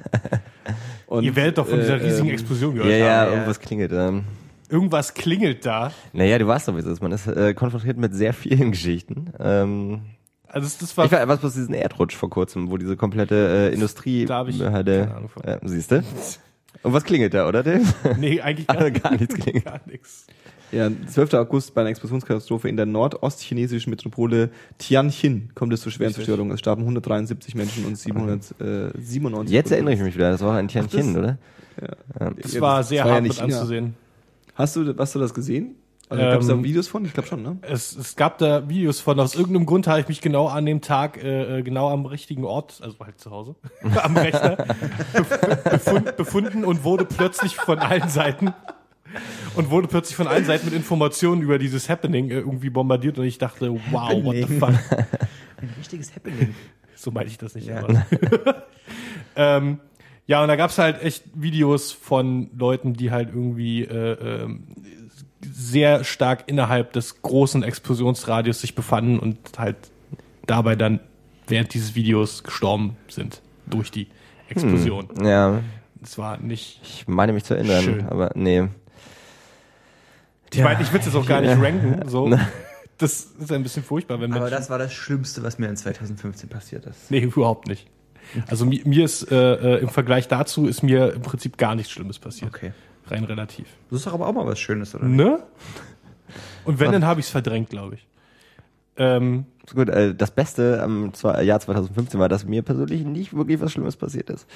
[LAUGHS] Und, Ihr werdet doch von dieser äh, riesigen ähm, Explosion Ja, gehört ja, haben. irgendwas klingelt. Ähm. Irgendwas klingelt da. Naja, du weißt doch, wie es ist. Man ist äh, konfrontiert mit sehr vielen [LAUGHS] Geschichten. Ähm, Also das, das war ich weiß, was bloß diesen Erdrutsch vor kurzem, wo diese komplette äh, Industrie Da hab ich hatte. keine Ahnung von. Äh, siehst du? [LAUGHS] Und was klingelt da, oder Dave? nee, eigentlich gar, gar nichts klingelt. gar nichts. Ja, 12. August bei einer Explosionskatastrophe in der nordostchinesischen Metropole Tianjin kommt es zu schweren Zerstörungen. Es starben 173 Menschen und 797. Jetzt erinnere ich mich wieder, das war ein Tianjin, das- oder? Das Ja, war das sehr war ja hart nicht mit anzusehen. Hast du, hast du das gesehen? Also Ähm, gab es da Videos von? Ich glaube schon, ne? Es, es gab da Videos von, aus irgendeinem Grund habe ich mich genau an dem Tag, äh, äh, genau am richtigen Ort, also halt zu Hause, [LAUGHS] am Rechner, bef befund, befunden und wurde plötzlich von allen Seiten und wurde plötzlich von allen Seiten mit Informationen über dieses Happening äh, irgendwie bombardiert und ich dachte, wow, what the fuck. Ein richtiges Happening. So meinte ich das nicht. Ja. [LAUGHS] Ähm, ja, und da gab's halt echt Videos von Leuten, die halt irgendwie äh, ähm, sehr stark innerhalb des großen Explosionsradius sich befanden und halt dabei dann während dieses Videos gestorben sind durch die Explosion. Ja, Es war nicht. ich meine mich zu erinnern, Schön. aber nee. Ich meine, ich will es jetzt auch gar nicht ranken. So, das ist ein bisschen furchtbar, wenn Aber Menschen. das war das Schlimmste, was mir in 2015 passiert ist. Nee, überhaupt nicht. Also mir, mir ist äh, äh, im Vergleich dazu ist mir im Prinzip gar nichts Schlimmes passiert. Okay. Rein relativ. Das ist doch aber auch mal was Schönes, oder? nicht? Ne? Und wenn, dann habe ich es verdrängt, glaube ich. Ähm, So gut, äh, das Beste am Jahr 2015 war, dass mir persönlich nicht wirklich was Schlimmes passiert ist.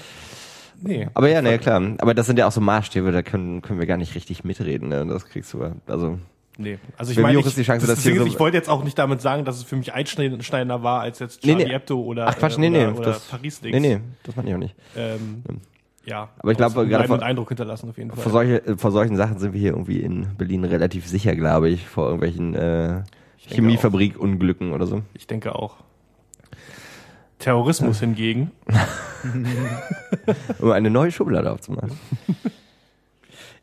Nee. Aber ja, ne, klar. Aber das sind ja auch so Maßstäbe, da können, können wir gar nicht richtig mitreden. Ne? Das kriegst du, also Nee. Also ich meine, ich, ist die Chance, das so- ich wollte jetzt auch nicht damit sagen, dass es für mich einschneidender war als jetzt Nee, Charlie nee. Hebdo oder, Ach Quatsch, äh, nee, nee, oder, oder das, Paris-Dings. nee, nee, das meine ich auch nicht. Ähm, ja. Aber ich glaube, gerade einen vor- Eindruck hinterlassen auf jeden Fall. Vor, solche, vor solchen Sachen sind wir hier irgendwie in Berlin relativ sicher, glaube ich, vor irgendwelchen äh, Chemiefabrikunglücken oder so. Ich denke auch. Terrorismus [LAUGHS] hingegen. [LAUGHS] Um eine neue Schublade aufzumachen.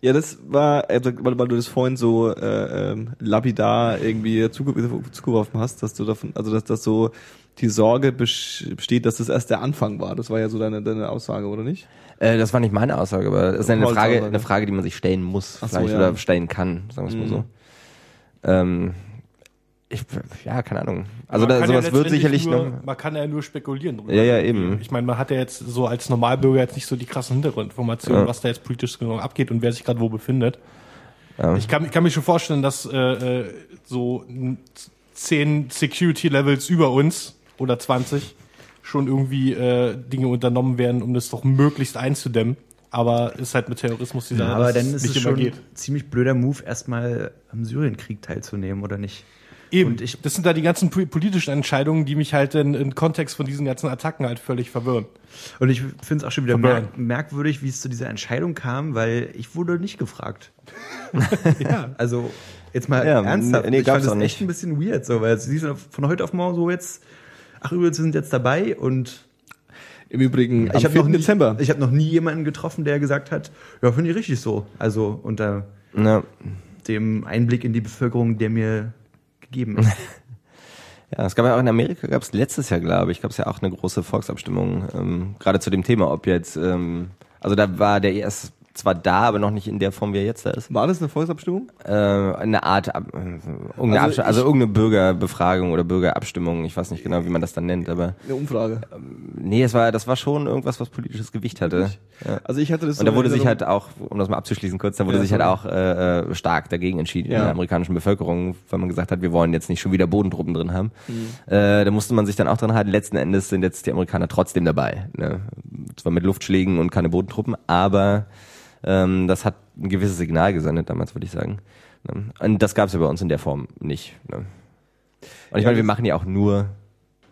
Ja, das war, also, weil, weil du das vorhin so äh, ähm, lapidar irgendwie zuge- zugeworfen hast, dass du davon, also dass das so die Sorge bes- besteht, dass das erst der Anfang war. Das war ja so deine, deine Aussage, oder nicht? Äh, das war nicht meine Aussage, aber das ist eine Frage, Aussage. eine Frage, die man sich stellen muss, Ach so, vielleicht, ja. oder stellen kann, sagen wir es mal Mhm. so. Ähm, ich, ja, keine Ahnung. Also Man da, kann ja sowas wird sicherlich nur, noch. Man kann ja nur spekulieren drüber. Ja, ja, eben. Ich meine, man hat ja jetzt so als Normalbürger jetzt nicht so die krassen Hintergrundinformationen, Ja. was da jetzt politisch genau abgeht und wer sich gerade wo befindet. Ja. Ich kann, ich kann mir schon vorstellen, dass äh, äh, so zehn Security-Levels über uns oder 20 schon irgendwie äh, Dinge unternommen werden, um das doch möglichst einzudämmen. Aber ist halt mit Terrorismus die Sache, Ja, aber dann ist es schon geht. ein ziemlich blöder Move, erstmal am Syrienkrieg teilzunehmen, oder nicht? Eben. Und ich- das sind da die ganzen po- politischen Entscheidungen, die mich halt in, in Kontext von diesen ganzen Attacken halt völlig verwirren. Und ich finde es auch schon wieder merk merkwürdig, wie es zu dieser Entscheidung kam, weil ich wurde nicht gefragt. [LAUGHS] Ja. Also jetzt mal Ja, ernsthaft. nee, ich fand das auch echt nicht. ein bisschen weird, so, weil sie sind von heute auf morgen so jetzt, ach übrigens, wir sind jetzt dabei und Im Übrigen am ich habe 4. noch nie, Dezember. ich habe noch nie jemanden getroffen, der gesagt hat, ja, finde ich richtig so. Also unter Ja. dem Einblick in die Bevölkerung, der mir gegeben ist. [LAUGHS] Ja, es gab ja auch in Amerika, gab es letztes Jahr, glaube ich, gab es ja auch eine große Volksabstimmung, ähm, gerade zu dem Thema, ob jetzt, ähm, also da war der ES zwar da, aber noch nicht in der Form, wie er jetzt da ist. War das eine Volksabstimmung? Äh, eine Art, äh, irgendeine Also also, also irgendeine Bürgerbefragung oder Bürgerabstimmung, ich weiß nicht genau, wie man das dann nennt, aber Eine Umfrage. nee, es war, das war schon irgendwas, was politisches Gewicht hatte. Ja. Also ich hatte das Und da wurde in sich halt auch, um das mal abzuschließen kurz, da wurde Ja, sich halt auch äh, äh, stark dagegen entschieden in Ja. der amerikanischen Bevölkerung, weil man gesagt hat, wir wollen jetzt nicht schon wieder Bodentruppen drin haben. Mhm. Äh, da musste man sich dann auch dran halten. Letzten Endes sind jetzt die Amerikaner trotzdem dabei. Ne? Zwar mit Luftschlägen und keine Bodentruppen, aber ähm, das hat ein gewisses Signal gesendet damals, würde ich sagen. Ne? Und das gab es ja bei uns in der Form nicht. Ne? Und ich Ja, meine, wir machen ja auch nur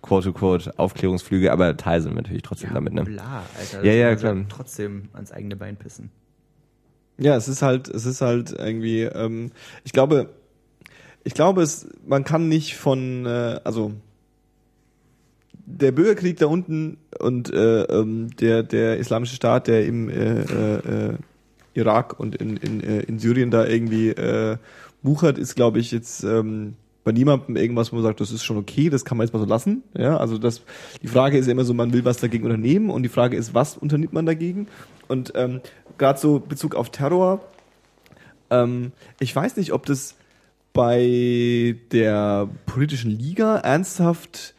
quote-to-quote Aufklärungsflüge, aber Teil sind wir natürlich trotzdem damit. Ne? Bla, Alter. Ja, ja, klar. Trotzdem ans eigene Bein pissen. Ja, es ist halt, es ist halt irgendwie, ähm, ich glaube, ich glaube, es, man kann nicht von, äh, also der Bürgerkrieg da unten und äh, ähm, der der islamische Staat, der im äh, äh, äh, Irak und in in, äh, in Syrien da irgendwie äh, wuchert, ist, glaube ich, jetzt ähm, bei niemandem irgendwas, wo man sagt, das ist schon okay, das kann man jetzt mal so lassen. Ja, also das, die Frage ist ja immer so, man will was dagegen unternehmen und die Frage ist, was unternimmt man dagegen? Und ähm, gerade so Bezug auf Terror, ähm, ich weiß nicht, ob das bei der politischen Liga ernsthaft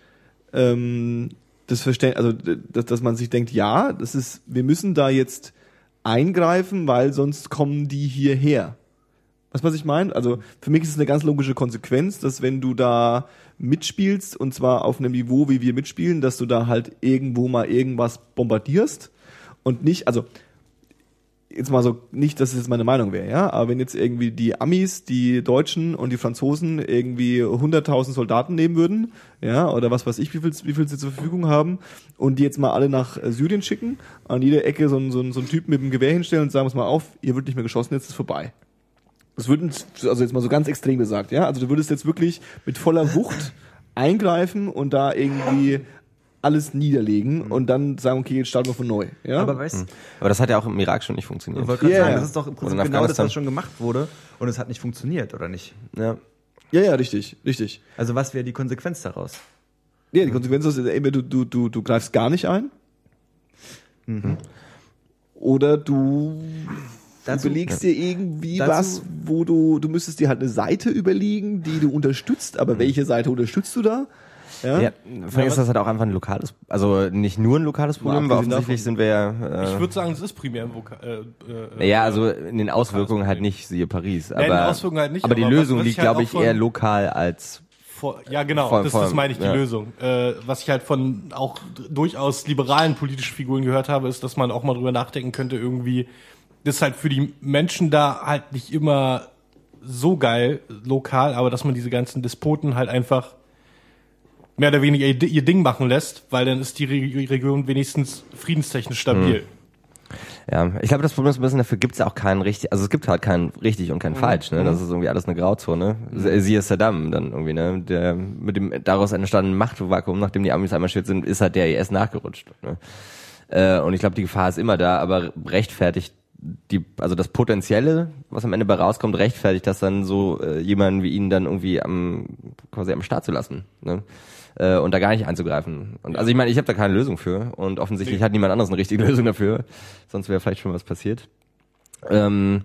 ähm, das Verständnis, also dass, dass man sich denkt, ja, das ist, wir müssen da jetzt eingreifen, weil sonst kommen die hierher. Weißt du, was ich meine? Also für mich ist es eine ganz logische Konsequenz, dass wenn du da mitspielst und zwar auf einem Niveau, wie wir mitspielen, dass du da halt irgendwo mal irgendwas bombardierst und nicht, also jetzt mal so, nicht, dass es jetzt meine Meinung wäre, ja, aber wenn jetzt irgendwie die Amis, die Deutschen und die Franzosen irgendwie 100.000 Soldaten nehmen würden, ja, oder was weiß ich, wie viel, wie viel sie zur Verfügung haben und die jetzt mal alle nach Syrien schicken, an jeder Ecke so, einen- so, so einen Typen mit dem Gewehr hinstellen und sagen, pass mal auf, ihr wird nicht mehr geschossen, jetzt ist vorbei. Das würden, also jetzt mal so ganz extrem gesagt, ja, also du würdest jetzt wirklich mit voller Wucht eingreifen und da irgendwie alles niederlegen und dann sagen, okay, jetzt starten wir von neu, ja. Aber weißt Aber das hat ja auch im Irak schon nicht funktioniert. Ich wollte gerade Ja, sagen, das ist doch im Prinzip genau das, was schon gemacht wurde und es hat nicht funktioniert, oder nicht? Ja. ja, ja, richtig, richtig. Also was wäre die Konsequenz daraus? Ja, die Konsequenz ist, entweder du, du, du, du greifst gar nicht ein. Oder du Dazu- überlegst dir irgendwie Dazu- was, wo du, du müsstest dir halt eine Seite überlegen, die du unterstützt, aber welche Seite unterstützt du da? Ja. Ja, vor allem ist das halt auch einfach ein lokales, also nicht nur ein lokales Problem, weil abgesehen offensichtlich sind wir ja, Ich äh, würde sagen, es ist primär ein Voka äh, äh, ja, also in den Auswirkungen halt nicht, siehe Paris, aber, in den Auswirkungen halt nicht, aber die aber was- Lösung liegt, ich halt glaube ich, von- eher lokal als, Vor, ja, genau, Voll- das, voll, das meine ich, die ja. Lösung. Äh, was ich halt von auch durchaus liberalen politischen Figuren gehört habe, ist, dass man auch mal drüber nachdenken könnte, irgendwie, das ist halt für die Menschen da halt nicht immer so geil lokal, aber dass man diese ganzen Despoten halt einfach mehr oder weniger ihr, ihr Ding machen lässt, weil dann ist die Re Region wenigstens friedenstechnisch stabil. ja, ich glaube, das Problem ist ein bisschen, dafür gibt es auch keinen richtig, also es gibt halt kein richtig und kein falsch, ne, das ist irgendwie alles eine Grauzone, siehe Saddam dann irgendwie, ne, der mit dem daraus entstandenen Machtvakuum, nachdem die Amis einmarschiert sind, ist halt der IS nachgerutscht, ne. Äh, und ich glaube, die Gefahr ist immer da, aber rechtfertigt die, also das Potenzielle, was am Ende bei rauskommt, rechtfertigt das dann so äh, jemanden wie ihn dann irgendwie am quasi am Start zu lassen, ne? Äh, und da gar nicht einzugreifen. Und also ich meine, ich habe da keine Lösung für und offensichtlich hat niemand anderes eine richtige [LAUGHS] Lösung dafür, sonst wäre vielleicht schon was passiert. Ähm,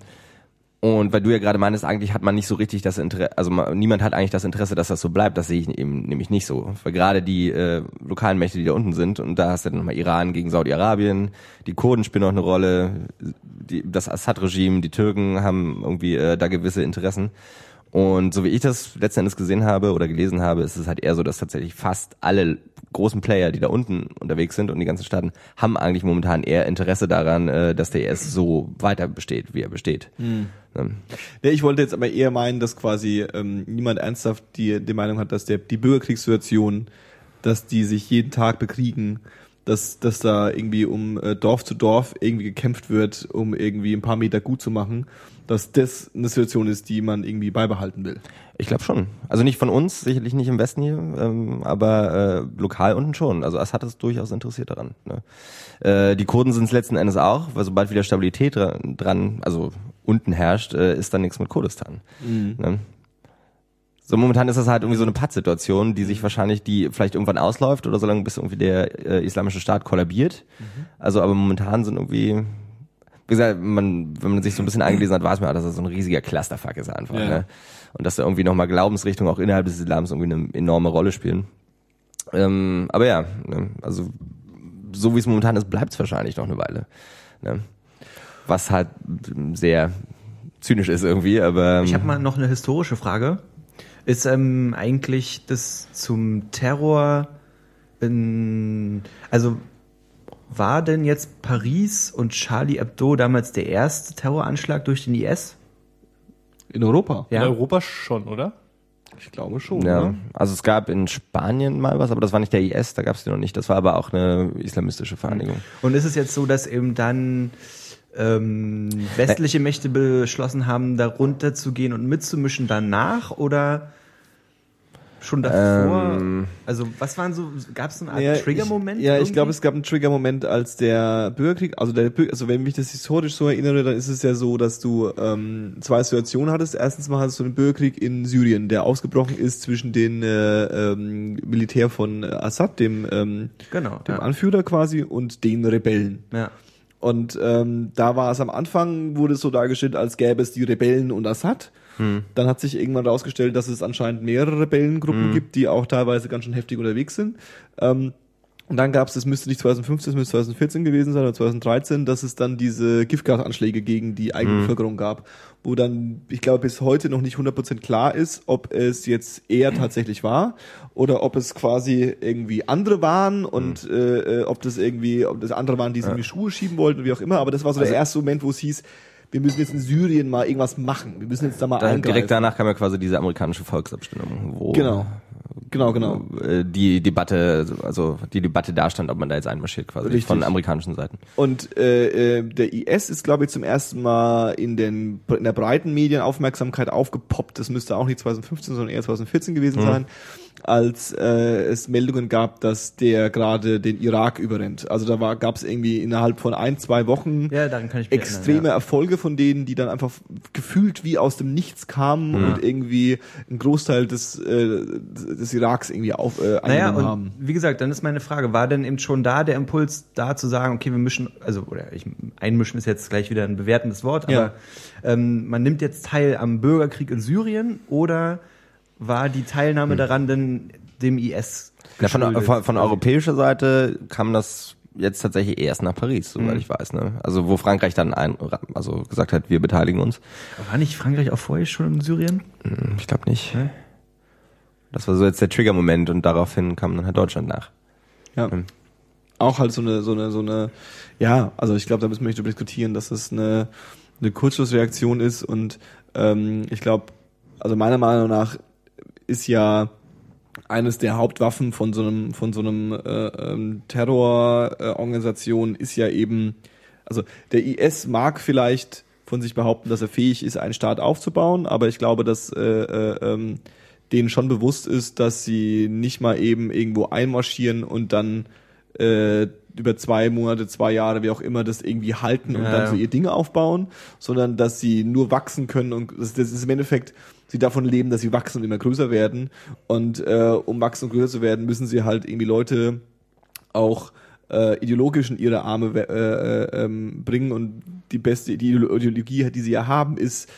und weil du ja gerade meinst, eigentlich hat man nicht so richtig das Interesse, also ma- niemand hat eigentlich das Interesse, dass das so bleibt. Das sehe ich eben nämlich nicht so. Weil gerade die äh, lokalen Mächte, die da unten sind, und da hast du dann nochmal Iran gegen Saudi-Arabien, die Kurden spielen auch eine Rolle, die, das Assad-Regime, die Türken haben irgendwie äh, da gewisse Interessen. Und so wie ich das letzten Endes gesehen habe oder gelesen habe, ist es halt eher so, dass tatsächlich fast alle großen Player, die da unten unterwegs sind und die ganzen Staaten, haben eigentlich momentan eher Interesse daran, äh, dass der IS so weiter besteht, wie er besteht. Ähm, Ja, ich wollte jetzt aber eher meinen, dass quasi ähm, niemand ernsthaft die, die Meinung hat, dass der, die Bürgerkriegssituation, dass die sich jeden Tag bekriegen, dass, dass da irgendwie um äh, Dorf zu Dorf irgendwie gekämpft wird, um irgendwie ein paar Meter gut zu machen, dass das eine Situation ist, die man irgendwie beibehalten will. Ich glaube schon. Also nicht von uns, sicherlich nicht im Westen hier, ähm, aber äh, lokal unten schon. Also Assad ist durchaus interessiert daran. Ne? Äh, die Kurden sind es letzten Endes auch, weil sobald wieder Stabilität dra- dran, also unten herrscht, äh, ist dann nichts mit Kurdistan. Ne? So momentan ist das halt irgendwie so eine Pattsituation, die sich wahrscheinlich, die vielleicht irgendwann ausläuft oder so lange, bis irgendwie der äh, islamische Staat kollabiert. Also aber momentan sind irgendwie, wie gesagt, man, wenn man sich so ein bisschen [CLEARS THROAT] eingelesen hat, weiß man, dass das so ein riesiger Clusterfuck ist einfach. Ja. Ne? Und dass da irgendwie nochmal Glaubensrichtungen auch innerhalb des Islams irgendwie eine enorme Rolle spielen. Ähm, aber ja, ne? also so wie es momentan ist, bleibt es wahrscheinlich noch eine Weile. Ne? Was halt sehr zynisch ist irgendwie, aber Ich habe mal noch eine historische Frage. Ist ähm, eigentlich das zum Terror in, also war denn jetzt Paris und Charlie Hebdo damals der erste Terroranschlag durch den IS? In Europa? In Europa schon, oder? Ich glaube schon. Ja, oder? also es gab in Spanien mal was, aber das war nicht der IS, da gab es den noch nicht. Das war aber auch eine islamistische Vereinigung. Und ist es jetzt so, dass eben dann ähm, westliche Mächte beschlossen haben, da runterzugehen und mitzumischen danach oder schon davor? Ähm. also was waren so, gab es so eine Art Ja, Trigger-Moment? Ich, ja, ich glaube, es gab einen Trigger-Moment, als der Bürgerkrieg, also der also wenn mich das historisch so erinnere, dann ist es ja so, dass du ähm, zwei Situationen hattest. Erstens mal hattest du den Bürgerkrieg in Syrien, der ausgebrochen ist zwischen den äh, ähm, Militär von äh, Assad, dem, ähm, Genau, dem ja. Anführer quasi, und den Rebellen. Ja. Und ähm, da war es am Anfang, wurde es so dargestellt, als gäbe es die Rebellen und Assad. Dann hat sich irgendwann herausgestellt, dass es anscheinend mehrere Rebellengruppen gibt, die auch teilweise ganz schön heftig unterwegs sind. Ähm, und dann gab es, das müsste nicht 2015, das müsste 2014 gewesen sein oder 2013, dass es dann diese Giftgasanschläge gegen die eigene Bevölkerung gab, wo dann, ich glaube, bis heute noch nicht 100% klar ist, ob es jetzt er tatsächlich war oder ob es quasi irgendwie andere waren und äh, äh, ob das irgendwie, ob das andere waren, die sie in die Schuhe schieben wollten, wie auch immer. Aber das war so der erste Moment, wo es hieß, wir müssen jetzt in Syrien mal irgendwas machen. Wir müssen jetzt da mal Da, eingreifen. direkt danach kam ja quasi diese amerikanische Volksabstimmung, wo Genau. Genau, genau. äh, die Debatte, also die Debatte dastand, ob man da jetzt einmarschiert quasi Richtig. von amerikanischen Seiten. Und äh, äh, der IS ist, glaube ich, zum ersten Mal in, den, in der breiten Medienaufmerksamkeit aufgepoppt. Das müsste auch nicht 2015, sondern eher 2014 gewesen sein, als äh, es Meldungen gab, dass der gerade den Irak überrennt. Also da war gab es irgendwie innerhalb von ein, zwei Wochen Ja, daran kann ich extreme erinnern, Erfolge von denen, die dann einfach gefühlt wie aus dem Nichts kamen und irgendwie einen Großteil des, äh, des Iraks irgendwie auf äh, Naja, und haben. wie gesagt, dann ist meine Frage, war denn eben schon da der Impuls, da zu sagen, okay, wir mischen, also, oder ich, einmischen ist jetzt gleich wieder ein bewertendes Wort, aber Ja. ähm, man nimmt jetzt teil am Bürgerkrieg in Syrien oder war die Teilnahme daran denn dem IS Ja, von, von, von europäischer Seite kam das jetzt tatsächlich erst nach Paris, soweit ich weiß. Ne? Also wo Frankreich dann ein, also gesagt hat, wir beteiligen uns. War nicht Frankreich auch vorher schon in Syrien? Hm, Ich glaube nicht. Das war so jetzt der Trigger-Moment und daraufhin kam dann halt Deutschland nach. Ja. Auch halt so eine, so eine, so eine, ja, also ich glaube, da müssen wir nicht drüber diskutieren, dass es eine, eine Kurzschlussreaktion ist und ähm, ich glaube, also meiner Meinung nach ist ja eines der Hauptwaffen von so einem, von so einem äh, ähm, Terrororganisation äh, ist ja eben, also der IS mag vielleicht von sich behaupten, dass er fähig ist, einen Staat aufzubauen, aber ich glaube, dass äh, äh, ähm, denen schon bewusst ist, dass sie nicht mal eben irgendwo einmarschieren und dann äh, über zwei Monate, zwei Jahre, wie auch immer, das irgendwie halten und Ja, dann so ihr Dinge aufbauen, sondern dass sie nur wachsen können und das, das ist im Endeffekt, sie davon leben, dass sie wachsen und immer größer werden. Und äh, um wachsen und größer zu werden, müssen sie halt irgendwie Leute auch äh, ideologisch in ihre Arme äh, äh, ähm, bringen. Und die beste die Ideologie, die sie ja haben, ist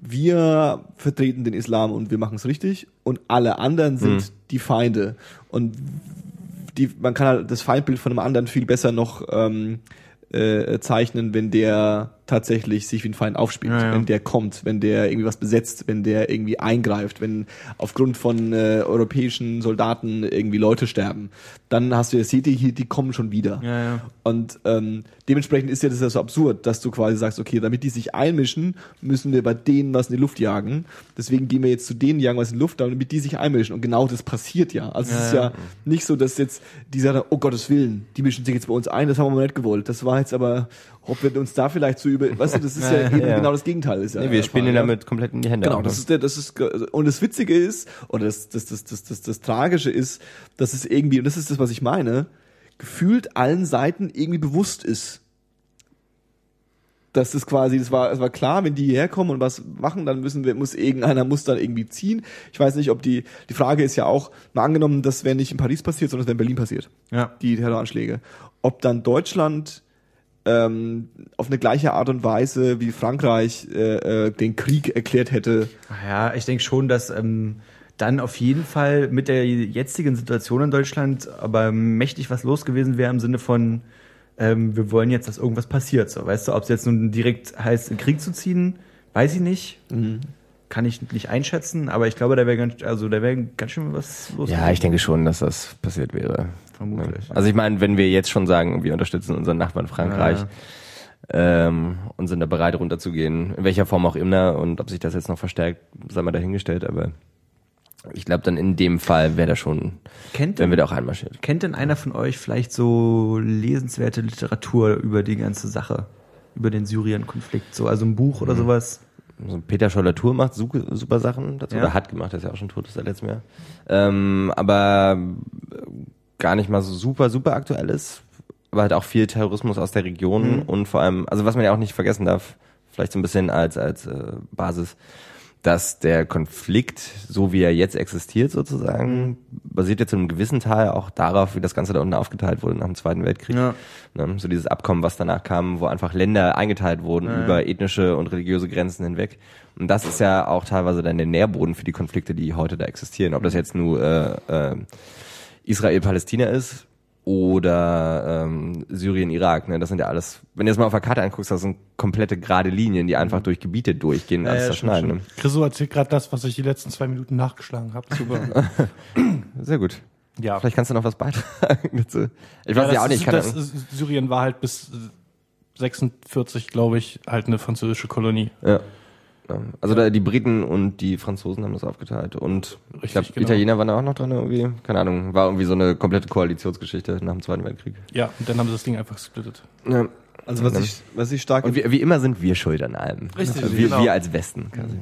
wir vertreten den Islam und wir machen es richtig. Und alle anderen sind die Feinde. Und die, man kann halt das Feindbild von einem anderen viel besser noch ähm, äh, zeichnen, wenn der tatsächlich sich wie ein Feind aufspielt, Ja, ja. wenn der kommt, wenn der irgendwie was besetzt, wenn der irgendwie eingreift, wenn aufgrund von äh, europäischen Soldaten irgendwie Leute sterben, dann hast du ja, seht ihr hier, die kommen schon wieder. Ja, ja. Und ähm, dementsprechend ist ja das ja so absurd, dass du quasi sagst, okay, damit die sich einmischen, müssen wir bei denen was in die Luft jagen. Deswegen gehen wir jetzt zu denen jagen was in die Luft, damit die sich einmischen. Und genau das passiert ja. Also es ist Ja, ja nicht so, dass jetzt die sagen, oh Gottes Willen, die mischen sich jetzt bei uns ein, das haben wir mal nicht gewollt. Das war jetzt aber, ob wir uns da vielleicht so über, weißt du, das ist ja, [LAUGHS] eben ja. genau das Gegenteil. Ist ja Nee, wir spielen ihn ja. damit komplett in die Hände. Genau, das ist der, das ist und das Witzige ist oder das das das das das, das Tragische ist, dass es irgendwie und das ist das, was ich meine, gefühlt allen Seiten irgendwie bewusst ist, Das ist quasi, das war, es war klar, wenn die hierher kommen und was machen, dann müssen wir, muss irgendeiner muss dann irgendwie ziehen. Ich weiß nicht, ob die, die Frage ist ja auch, mal angenommen, das wäre nicht in Paris passiert, sondern es wäre in Berlin passiert. Ja. Die Terroranschläge. Ob dann Deutschland ähm, auf eine gleiche Art und Weise wie Frankreich äh, äh, den Krieg erklärt hätte. Ja, ich denke schon, dass ähm, dann auf jeden Fall mit der jetzigen Situation in Deutschland aber mächtig was los gewesen wäre im Sinne von, ähm, wir wollen jetzt, dass irgendwas passiert. So, weißt du, ob es jetzt nun direkt heißt, in Krieg zu ziehen, weiß ich nicht. Kann ich nicht einschätzen, aber ich glaube, da wäre ganz, also da wäre ganz schön was los. Ja, ich denke schon, dass das passiert wäre. Vermutlich. Also ich meine, wenn wir jetzt schon sagen, wir unterstützen unseren Nachbarn Frankreich ähm, und sind da bereit runterzugehen, in welcher Form auch immer und ob sich das jetzt noch verstärkt, sei mal dahingestellt, aber ich glaube dann in dem Fall wäre da schon, Kennt wenn denn, wir da auch einmarschiert. kennt denn einer von euch vielleicht so lesenswerte Literatur über die ganze Sache? Über den Syrien-Konflikt? So, also ein Buch oder sowas? So Peter Scholler-Tour macht super, Sachen dazu, Ja. oder hat gemacht, der ist ja auch schon tot, ist er letztes Jahr. Ähm, aber äh, gar nicht mal so super, super aktuell ist, aber halt auch viel Terrorismus aus der Region und vor allem, also was man ja auch nicht vergessen darf, vielleicht so ein bisschen als, als äh, Basis, dass der Konflikt, so wie er jetzt existiert sozusagen, basiert ja zu einem gewissen Teil auch darauf, wie das Ganze da unten aufgeteilt wurde nach dem Zweiten Weltkrieg. Ja. Ne? So dieses Abkommen, was danach kam, wo einfach Länder eingeteilt wurden über ethnische und religiöse Grenzen hinweg. Und das ist ja auch teilweise dann der Nährboden für die Konflikte, die heute da existieren. Ob das jetzt nur äh, äh, Israel-Palästina ist oder ähm, Syrien-Irak. Ne? Das sind ja alles, wenn du das mal auf der Karte anguckst, das sind komplette gerade Linien, die einfach durch Gebiete durchgehen und Ja, alles ja, zerschneiden. Ne? Chriso erzählt gerade das, was ich die letzten zwei Minuten nachgeschlagen habe. [LAUGHS] Super. Sehr gut. ja. Vielleicht kannst du noch was beitragen [LAUGHS] dazu. Ich weiß ja, ja auch nicht, ist- keine das, ist- Syrien war halt bis äh, 46, glaube ich, halt eine französische Kolonie. Ja. Ja. Also da, die Briten und die Franzosen haben das aufgeteilt und ich Richtig, glaube, genau. Italiener waren da auch noch dran irgendwie. Keine Ahnung, war irgendwie so eine komplette Koalitionsgeschichte nach dem Zweiten Weltkrieg. Ja, und dann haben sie das Ding einfach gesplittet. Ja. Also was ich, was ich stark Und wie, wie immer sind wir schuld an allem. Richtig, Also wir, genau. wir als Westen quasi.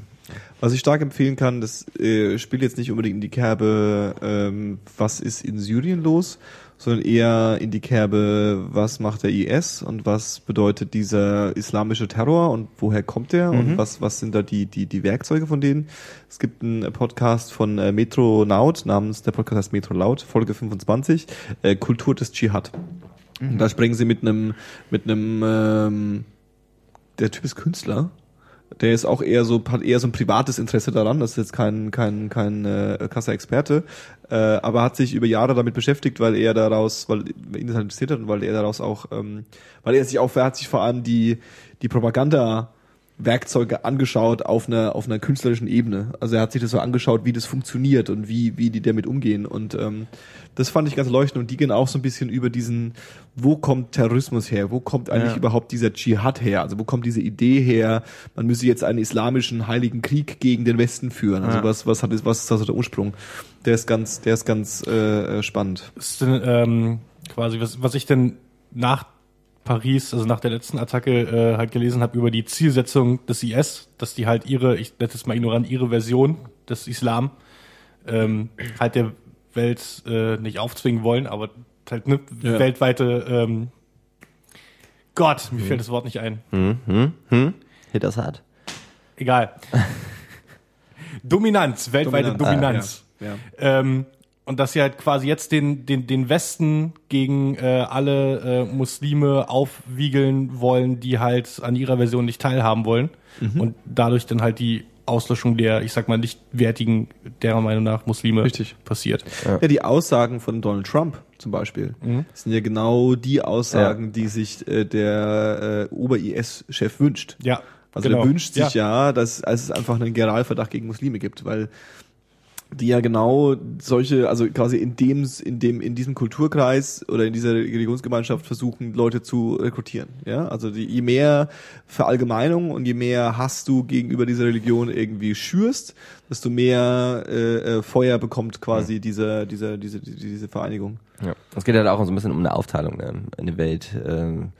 Was ich stark empfehlen kann, das äh, spielt jetzt nicht unbedingt in die Kerbe, ähm, was ist in Syrien los, sondern eher in die Kerbe, was macht der IS und was bedeutet dieser islamische Terror und woher kommt der und was, was sind da die, die, die Werkzeuge von denen. Es gibt einen Podcast von äh, Metro Naut namens, der Podcast heißt Metro Laut, Folge 25, äh, Kultur des Dschihad. Und da springen sie mit einem, mit einem, ähm, der Typ ist Künstler. Der ist auch eher so, hat eher so ein privates Interesse daran. Das ist jetzt kein, kein, kein äh, krasser Experte. Äh, aber hat sich über Jahre damit beschäftigt, weil er daraus, weil ihn das halt interessiert hat und weil er daraus auch, ähm, weil er sich auch, er hat sich vor allem die, die Propaganda Werkzeuge angeschaut auf einer auf einer künstlerischen Ebene. Also er hat sich das so angeschaut, wie das funktioniert und wie wie die damit umgehen und ähm, das fand ich ganz leuchtend und die gehen auch so ein bisschen über diesen wo kommt Terrorismus her? Wo kommt eigentlich Ja. überhaupt dieser Dschihad her? Also wo kommt diese Idee her? Man müsse jetzt einen islamischen heiligen Krieg gegen den Westen führen. Also Ja. was was hat was ist also der Ursprung? Der ist ganz der ist ganz äh, spannend. ist denn, ähm, quasi, was, was ich denn nach Paris, also nach der letzten Attacke, äh, halt gelesen habe über die Zielsetzung des IS, dass die halt ihre, ich nenne es mal ignorant, ihre Version des Islam ähm, halt der Welt äh, nicht aufzwingen wollen, aber halt ne, Ja. weltweite ähm, Gott, mir fällt das Wort nicht ein. Hm, hm, hm. Hit das hart. Egal. [LAUGHS] Dominanz, weltweite Dominanz. Dominanz. Ja, ja. Ähm, und dass sie halt quasi jetzt den, den, den Westen gegen äh, alle äh, Muslime aufwiegeln wollen, die halt an ihrer Version nicht teilhaben wollen. Mhm. Und dadurch dann halt die Auslöschung der, ich sag mal, nicht wertigen, derer Meinung nach Muslime Richtig. passiert. Ja, die Aussagen von Donald Trump zum Beispiel sind ja genau die Aussagen, die sich äh, der äh, Ober-IS-Chef wünscht. Ja. Also genau. er wünscht sich ja, dass als es einfach einen Generalverdacht gegen Muslime gibt, weil die ja genau solche, also quasi in dem, in dem, in diesem Kulturkreis oder in dieser Religionsgemeinschaft versuchen, Leute zu rekrutieren. Ja, also die, je mehr Verallgemeinung und je mehr Hass du gegenüber dieser Religion irgendwie schürst, desto mehr äh, äh, Feuer bekommt quasi diese, diese, diese, diese, diese Vereinigung. Ja. Es geht halt auch so ein bisschen um eine Aufteilung, ne? eine Welt, ähm,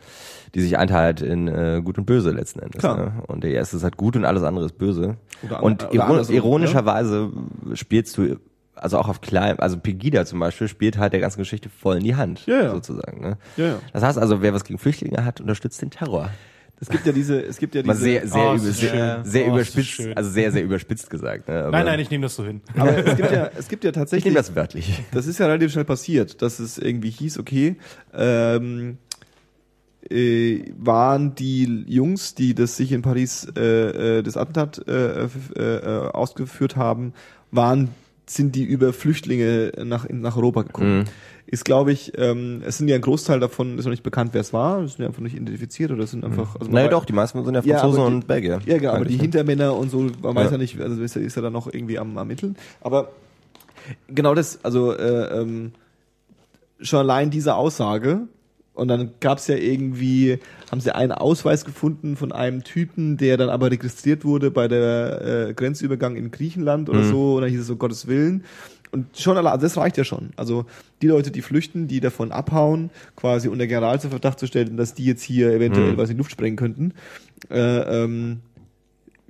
die sich einteilt in äh, Gut und Böse letzten Endes. Klar. Ne? Und der erste ist halt gut und alles andere ist böse. Oder und oder iron andersrum, ironischerweise spielst du, also auch auf klein, also Pegida zum Beispiel spielt halt der ganzen Geschichte voll in die Hand, Ja, ja. sozusagen. Ne? Ja, ja. Das heißt also, wer was gegen Flüchtlinge hat, unterstützt den Terror. Es gibt ja diese, es gibt ja diese. sehr, sehr, Oh, über, sehr, sehr Oh, überspitzt, also sehr, sehr überspitzt gesagt. Ne? Aber Nein, nein, ich nehme das so hin. aber es gibt ja, es gibt ja ich tatsächlich. nehme das wörtlich. Das ist ja relativ schnell passiert, dass es irgendwie hieß, okay, ähm, äh, waren die Jungs, die das sich in Paris äh, äh, das Attentat äh, äh, äh, ausgeführt haben, waren sind die über Flüchtlinge nach nach Europa gekommen. Mhm. Ist glaube ich, ähm, es sind ja ein Großteil davon ist noch nicht bekannt, wer es war, sind ja einfach nicht identifiziert oder sind einfach also man Naja doch, die meisten sind ja Ja, Franzosen aber die- und Belgier. ja, genau, aber die ne? Hintermänner und so, man weiß Ja. ja nicht, also ist ja, ist ja dann noch irgendwie am Ermitteln. Aber genau das, also äh, ähm, schon allein diese Aussage, und dann gab's ja irgendwie, haben sie einen Ausweis gefunden von einem Typen, der dann aber registriert wurde bei der äh, Grenzübergang in Griechenland oder Mhm. so, und dann hieß es so Gottes Willen. Und schon allein, also das reicht ja schon. Also die Leute, die flüchten, die davon abhauen, quasi unter Generalverdacht zu stellen, dass die jetzt hier eventuell Mhm. was in die Luft sprengen könnten, äh, ähm,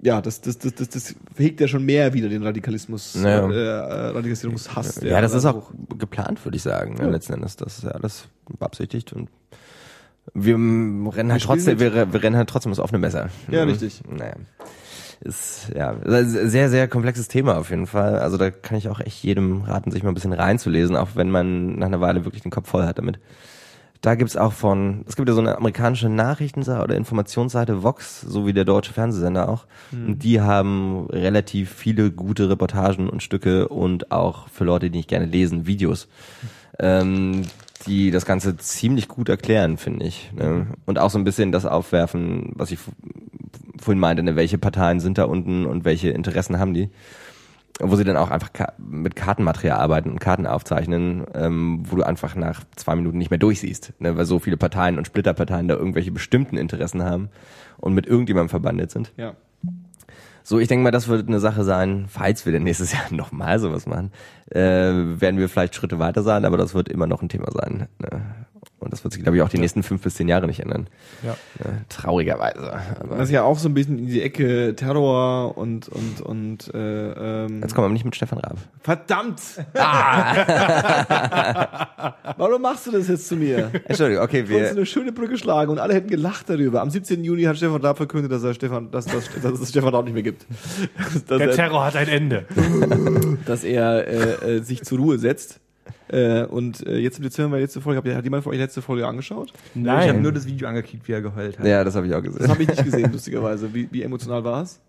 ja, das, das, das, das, das hegt ja schon mehr wieder den Radikalismus, Naja. äh, äh, Radikalisierungshass. Ja, das ist auch geplant, würde ich sagen, Ja. ja. letzten Endes. Das ist ja alles beabsichtigt und wir m, rennen halt trotzdem, wir, wir rennen halt trotzdem das offene Messer. Ja, Mhm. richtig. Naja. Ist, ja, sehr, sehr komplexes Thema auf jeden Fall. Also da kann ich auch echt jedem raten, sich mal ein bisschen reinzulesen, auch wenn man nach einer Weile wirklich den Kopf voll hat damit. Da gibt's auch von, es gibt ja so eine amerikanische Nachrichtenseite oder Informationsseite Vox, so wie der deutsche Fernsehsender auch. Und die haben relativ viele gute Reportagen und Stücke und auch für Leute, die nicht gerne lesen, Videos, ähm, die das Ganze ziemlich gut erklären, finde ich. Ne? Und auch so ein bisschen das aufwerfen, was ich vorhin meinte, ne? welche Parteien sind da unten und welche Interessen haben die wo sie dann auch einfach mit Kartenmaterial arbeiten und Karten aufzeichnen, ähm, wo du einfach nach zwei Minuten nicht mehr durchsiehst, ne, weil so viele Parteien und Splitterparteien da irgendwelche bestimmten Interessen haben und mit irgendjemandem verbandelt sind. Ja. So, ich denke mal, das wird eine Sache sein, falls wir denn nächstes [LAUGHS] Jahr nochmal sowas machen, äh, werden wir vielleicht Schritte weiter sein, aber das wird immer noch ein Thema sein. Ne? Und das wird sich, glaube ich, auch die nächsten fünf bis zehn Jahre nicht ändern. Ja. Ne? Traurigerweise. Aber Das ist ja auch so ein bisschen in die Ecke Terror und und und äh, ähm, jetzt kommen wir aber nicht mit Stefan Raab. verdammt! [LAUGHS] [LAUGHS] Warum machst du das jetzt zu mir? Entschuldigung, okay, Du wolltest wir, eine schöne Brücke schlagen und alle hätten gelacht darüber. Am 17. Juni hat Stefan Raab verkündet, dass er Stefan, dass, dass, dass es Stefan Raab nicht mehr gibt. Dass, Der er, Terror hat ein Ende. [LAUGHS] dass er äh, äh, sich zur Ruhe setzt. Äh, und äh, jetzt im Dezember, letzte Folge, habt ihr, hat jemand von euch letzte Folge angeschaut? Ich habe Nein. nur das Video angeklickt, wie er geheult hat. ja, das habe ich auch Das gesehen. habe ich nicht gesehen, [LAUGHS] lustigerweise. Wie, wie emotional war es?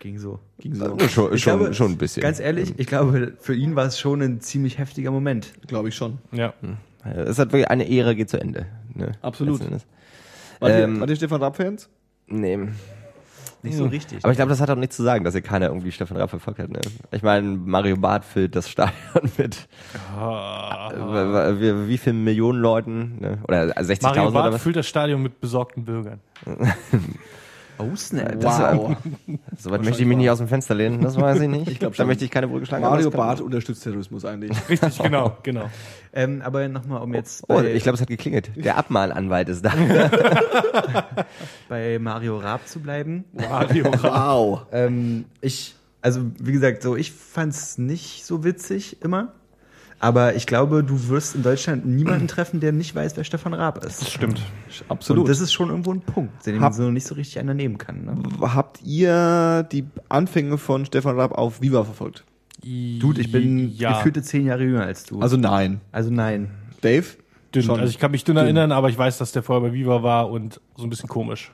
Ging so. Ging so. Schon, Ich schon, glaube, schon ein bisschen. Ganz ehrlich, ich glaube, für ihn war es schon ein ziemlich heftiger Moment. Glaube ich schon. Ja. Es hat wirklich eine Ära geht zu Ende. Ne? Absolut. Wart, Ähm, ihr, wart ihr Stefan Raab-Fans? Nee. Nicht so richtig. Aber ich glaube, das hat auch nichts zu sagen, dass hier keiner irgendwie Stefan Raab verfolgt hat. Ne? Ich meine, Mario Barth füllt das Stadion [LAUGHS] mit äh, wie, wie vielen Millionen Leuten? Ne? Oder 60.000 Mario oder Barth was? füllt das Stadion mit besorgten Bürgern. [LAUGHS] oh, Snap. Das, Wow. [LAUGHS] Soweit möchte ich mich nicht aus dem Fenster lehnen, das weiß ich nicht. Ich glaub Da möchte ich keine Brücke schlagen. Mario Barth unterstützt Terrorismus eigentlich. [LAUGHS] Richtig, genau, [LAUGHS] genau. Ähm, aber nochmal, um jetzt Oh, bei, ich glaube, es hat geklingelt. Der Abmahnanwalt ist da. bei Mario Raab zu bleiben. Mario Wow. Ähm, ich, also wie gesagt, so ich fand's nicht so witzig immer. Aber ich glaube, du wirst in Deutschland niemanden treffen, der nicht weiß, wer Stefan Raab ist. Stimmt. Absolut. Und das ist schon irgendwo ein Punkt, den Hab- so nicht so richtig einer nehmen kann. Ne? Habt ihr die Anfänge von Stefan Raab auf Viva verfolgt? Dude, ich bin ja. gefühlte zehn Jahre jünger als du. Also nein. also nein. Dave? dünn. Schon. Also ich kann mich dünn erinnern, aber ich weiß, dass der vorher bei Viva war und so ein bisschen komisch.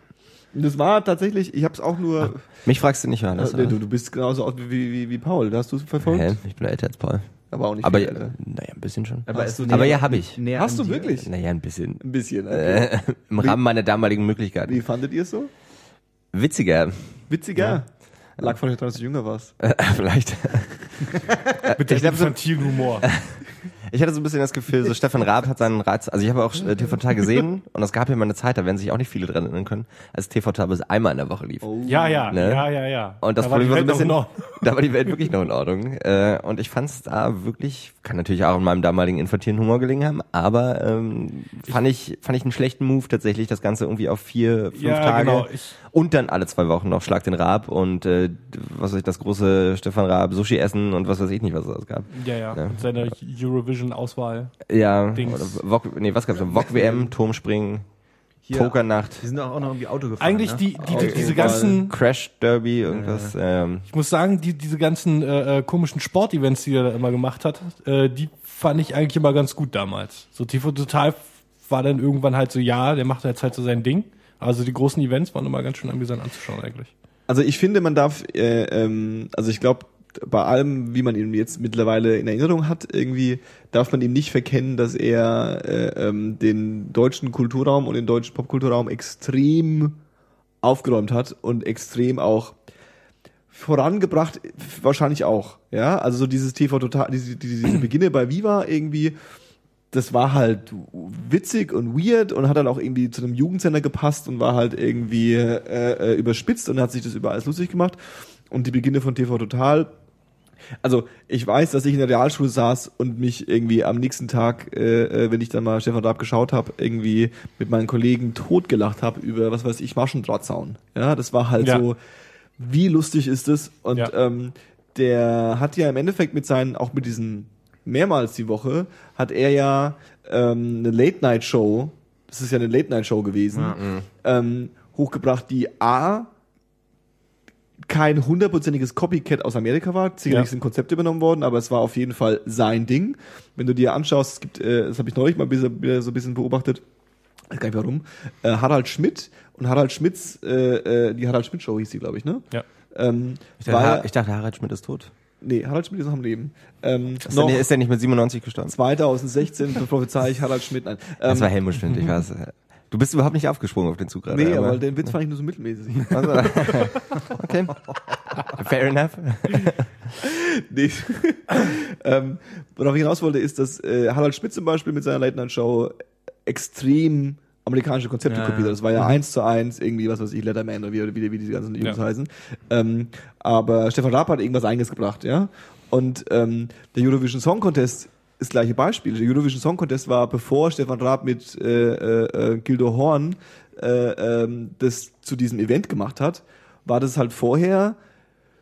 Das war tatsächlich, ich habe es auch nur. Mich fragst du nicht, Johannes. Äh, oder? du, du bist genauso alt wie, wie, wie Paul. Da hast du es verfolgt? Hä? Ich bin älter als Paul. Aber auch nicht Aber viel ja, naja, ein bisschen schon. Aber, Hast du Aber ja, hab ich. Hast du wirklich? Naja, ein bisschen. Ein bisschen. Okay. Äh, Im Rahmen meiner damaligen Möglichkeiten. Wie fandet ihr es so? Witziger. Witziger? Lag von euch daran, dass du jünger warst. Äh, [LAUGHS] Vielleicht. [LAUGHS] Mit ich glaub, so- Humor. Ich hatte so ein bisschen das Gefühl, so Stefan Raab hat seinen Reiz, also ich habe auch äh, TV Total gesehen [LAUGHS] und es gab ja mal eine Zeit, da werden sich auch nicht viele dran erinnern können, als TV Total bis einmal in der Woche lief. Ja, ja, Ne? ja, ja, ja. Und das Da war die Problem war so ein bisschen, [LAUGHS] da war die Welt wirklich noch in Ordnung. Äh, und ich fand es da wirklich, kann natürlich auch in meinem damaligen infantilen Humor gelegen haben, aber ähm, fand ich fand ich einen schlechten Move tatsächlich, das Ganze irgendwie auf vier, fünf Ja, Tage genau, ich- und dann alle zwei Wochen noch Schlag den Raab und äh, was weiß ich, das große Stefan Raab Sushi essen und was weiß ich nicht, was es gab. Ja, ja, Ja. mit seiner Eurovision-Auswahl. Ja, Dings. Wok, nee, was gab's? Wok WM, [LAUGHS] Turmspringen, Hier, Pokernacht, Die sind auch noch irgendwie Auto gefahren. Eigentlich ne? die, die, die diese ganzen, Crash Derby, irgendwas. Ähm, ich muss sagen, die, diese ganzen äh, äh, komischen Sportevents, die er da immer gemacht hat, äh, die fand ich eigentlich immer ganz gut damals. So TV Total war dann irgendwann halt so, ja, der macht jetzt halt so sein Ding. Also die großen Events waren immer ganz schön amüsant anzuschauen eigentlich. Also ich finde, man darf, äh, ähm, also ich glaube, bei allem, wie man ihn jetzt mittlerweile in Erinnerung hat, irgendwie darf man ihm nicht verkennen, dass er äh, ähm, den deutschen Kulturraum und den deutschen Popkulturraum extrem aufgeräumt hat und extrem auch vorangebracht, wahrscheinlich auch. Ja, also so dieses TV total, diese, diese, Beginne bei Viva irgendwie, das war halt witzig und weird und hat dann auch irgendwie zu einem Jugendsender gepasst und war halt irgendwie äh, äh, überspitzt und hat sich das über alles lustig gemacht. Und die Beginne von TV Total. Also ich weiß, dass ich in der Realschule saß und mich irgendwie am nächsten Tag, äh, äh, wenn ich dann mal Stefan Raab geschaut habe, irgendwie mit meinen Kollegen totgelacht habe über, was weiß ich, Maschendrahtzaun. Ja, das war halt Ja. so, wie lustig ist es? Und Ja. ähm, der hat ja im Endeffekt mit seinen, auch mit diesen mehrmals die Woche, hat er ja ähm, eine Late-Night-Show, das ist ja eine Late-Night-Show gewesen, ähm, hochgebracht, die A, kein hundertprozentiges Copycat aus Amerika war. Sicherlich Ja. sind Konzepte übernommen worden, aber es war auf jeden Fall sein Ding. Wenn du dir anschaust, es gibt, äh, das habe ich neulich mal bisschen, wieder so ein bisschen beobachtet, weiß gar nicht warum, äh, Harald Schmidt und Harald Schmidts, äh, äh, die Harald Schmidt Show hieß die, glaube ich, ne? Ja. Ähm, ich, dachte, war, ich dachte, Harald Schmidt ist tot. Nee, Harald Schmidt ist noch am Leben. Ähm, Ist, noch der, ist der nicht mit 97 gestorben? 2016 [LAUGHS] prophezei ich Harald Schmidt. Nein. Das war Ähm, Helmut Schmidt, ich weiß. Du bist überhaupt nicht aufgesprungen auf den Zug gerade. nee, aber- aber den Witz fand ich nur so mittelmäßig. Also, [LAUGHS] okay. Fair enough. [LAUGHS] nee. ähm, worauf ich hinaus wollte, ist, dass äh, Harald Schmidt zum Beispiel mit seiner Late Night Show extrem amerikanische Konzepte Ja, kopiert. Das war ja eins zu eins irgendwie, was weiß ich, Letterman oder wie, wie, wie diese ganzen Jungs heißen. Ähm, aber Stefan Raab hat irgendwas eigenes gebracht, ja. Und ähm, der Eurovision Song Contest ist das gleiche Beispiel. Der Eurovision Song Contest war, bevor Stefan Raab mit äh, äh, äh, Gildo Horn äh, ähm, das zu diesem Event gemacht hat, war das halt vorher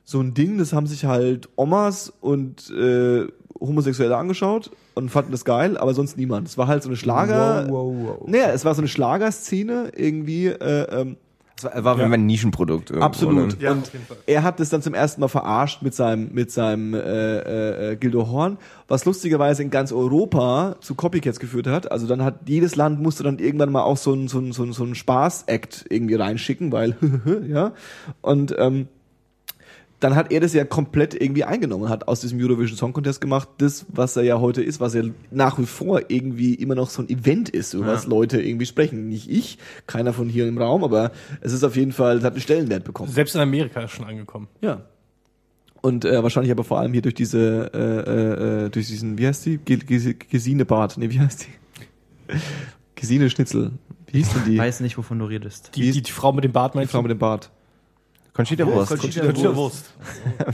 so ein Ding, das haben sich halt Omas und äh, Homosexuelle angeschaut und fanden das geil, aber sonst niemand. Es war halt so eine Schlager. Wow, wow, wow. Naja, es war so eine Schlagerszene irgendwie. Äh, ähm, Das war, war Ja. ein Nischenprodukt. irgendwo, absolut. ne? Ja, und er hat das dann zum ersten Mal verarscht mit seinem mit seinem äh, äh, äh, Gildo Horn, was lustigerweise in ganz Europa zu Copycats geführt hat. Also dann hat jedes Land musste dann irgendwann mal auch so ein so ein so ein, so ein Spaß-Act irgendwie reinschicken, weil [LAUGHS] ja und ähm, dann hat er das ja komplett irgendwie eingenommen, hat aus diesem Eurovision Song Contest gemacht, das, was er ja heute ist, was ja nach wie vor irgendwie immer noch so ein Event ist, über was Leute irgendwie sprechen. Nicht ich, keiner von hier im Raum, aber es ist auf jeden Fall, es hat einen Stellenwert bekommen. Selbst in Amerika ist schon angekommen. Ja. Und äh, wahrscheinlich aber vor allem hier durch diese, äh, äh, durch diesen, wie heißt die? Ge- Ge- Gesine Bart, nee, wie heißt die? [LAUGHS] Gesine Schnitzel. Wie hieß denn die? Ich weiß nicht, wovon du redest. Die, die, die Frau mit dem Bart die meinst Frau du? mit dem Bart. Conchita Wurst. Conchita Conchita Wurst.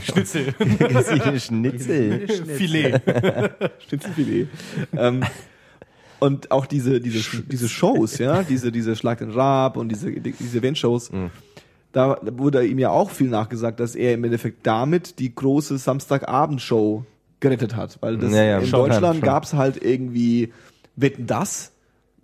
Schnitzel. Gesine [LAUGHS] Schnitzel. Filet. [LAUGHS] Schnitzelfilet. ähm, und auch diese, diese, diese Shows, ja, diese, diese Schlag den Rab und diese, diese Event-Shows, da wurde ihm ja auch viel nachgesagt, dass er im Endeffekt damit die große Samstagabendshow gerettet hat. Weil das Ja, ja, in Deutschland schon. gab's halt irgendwie Wetten das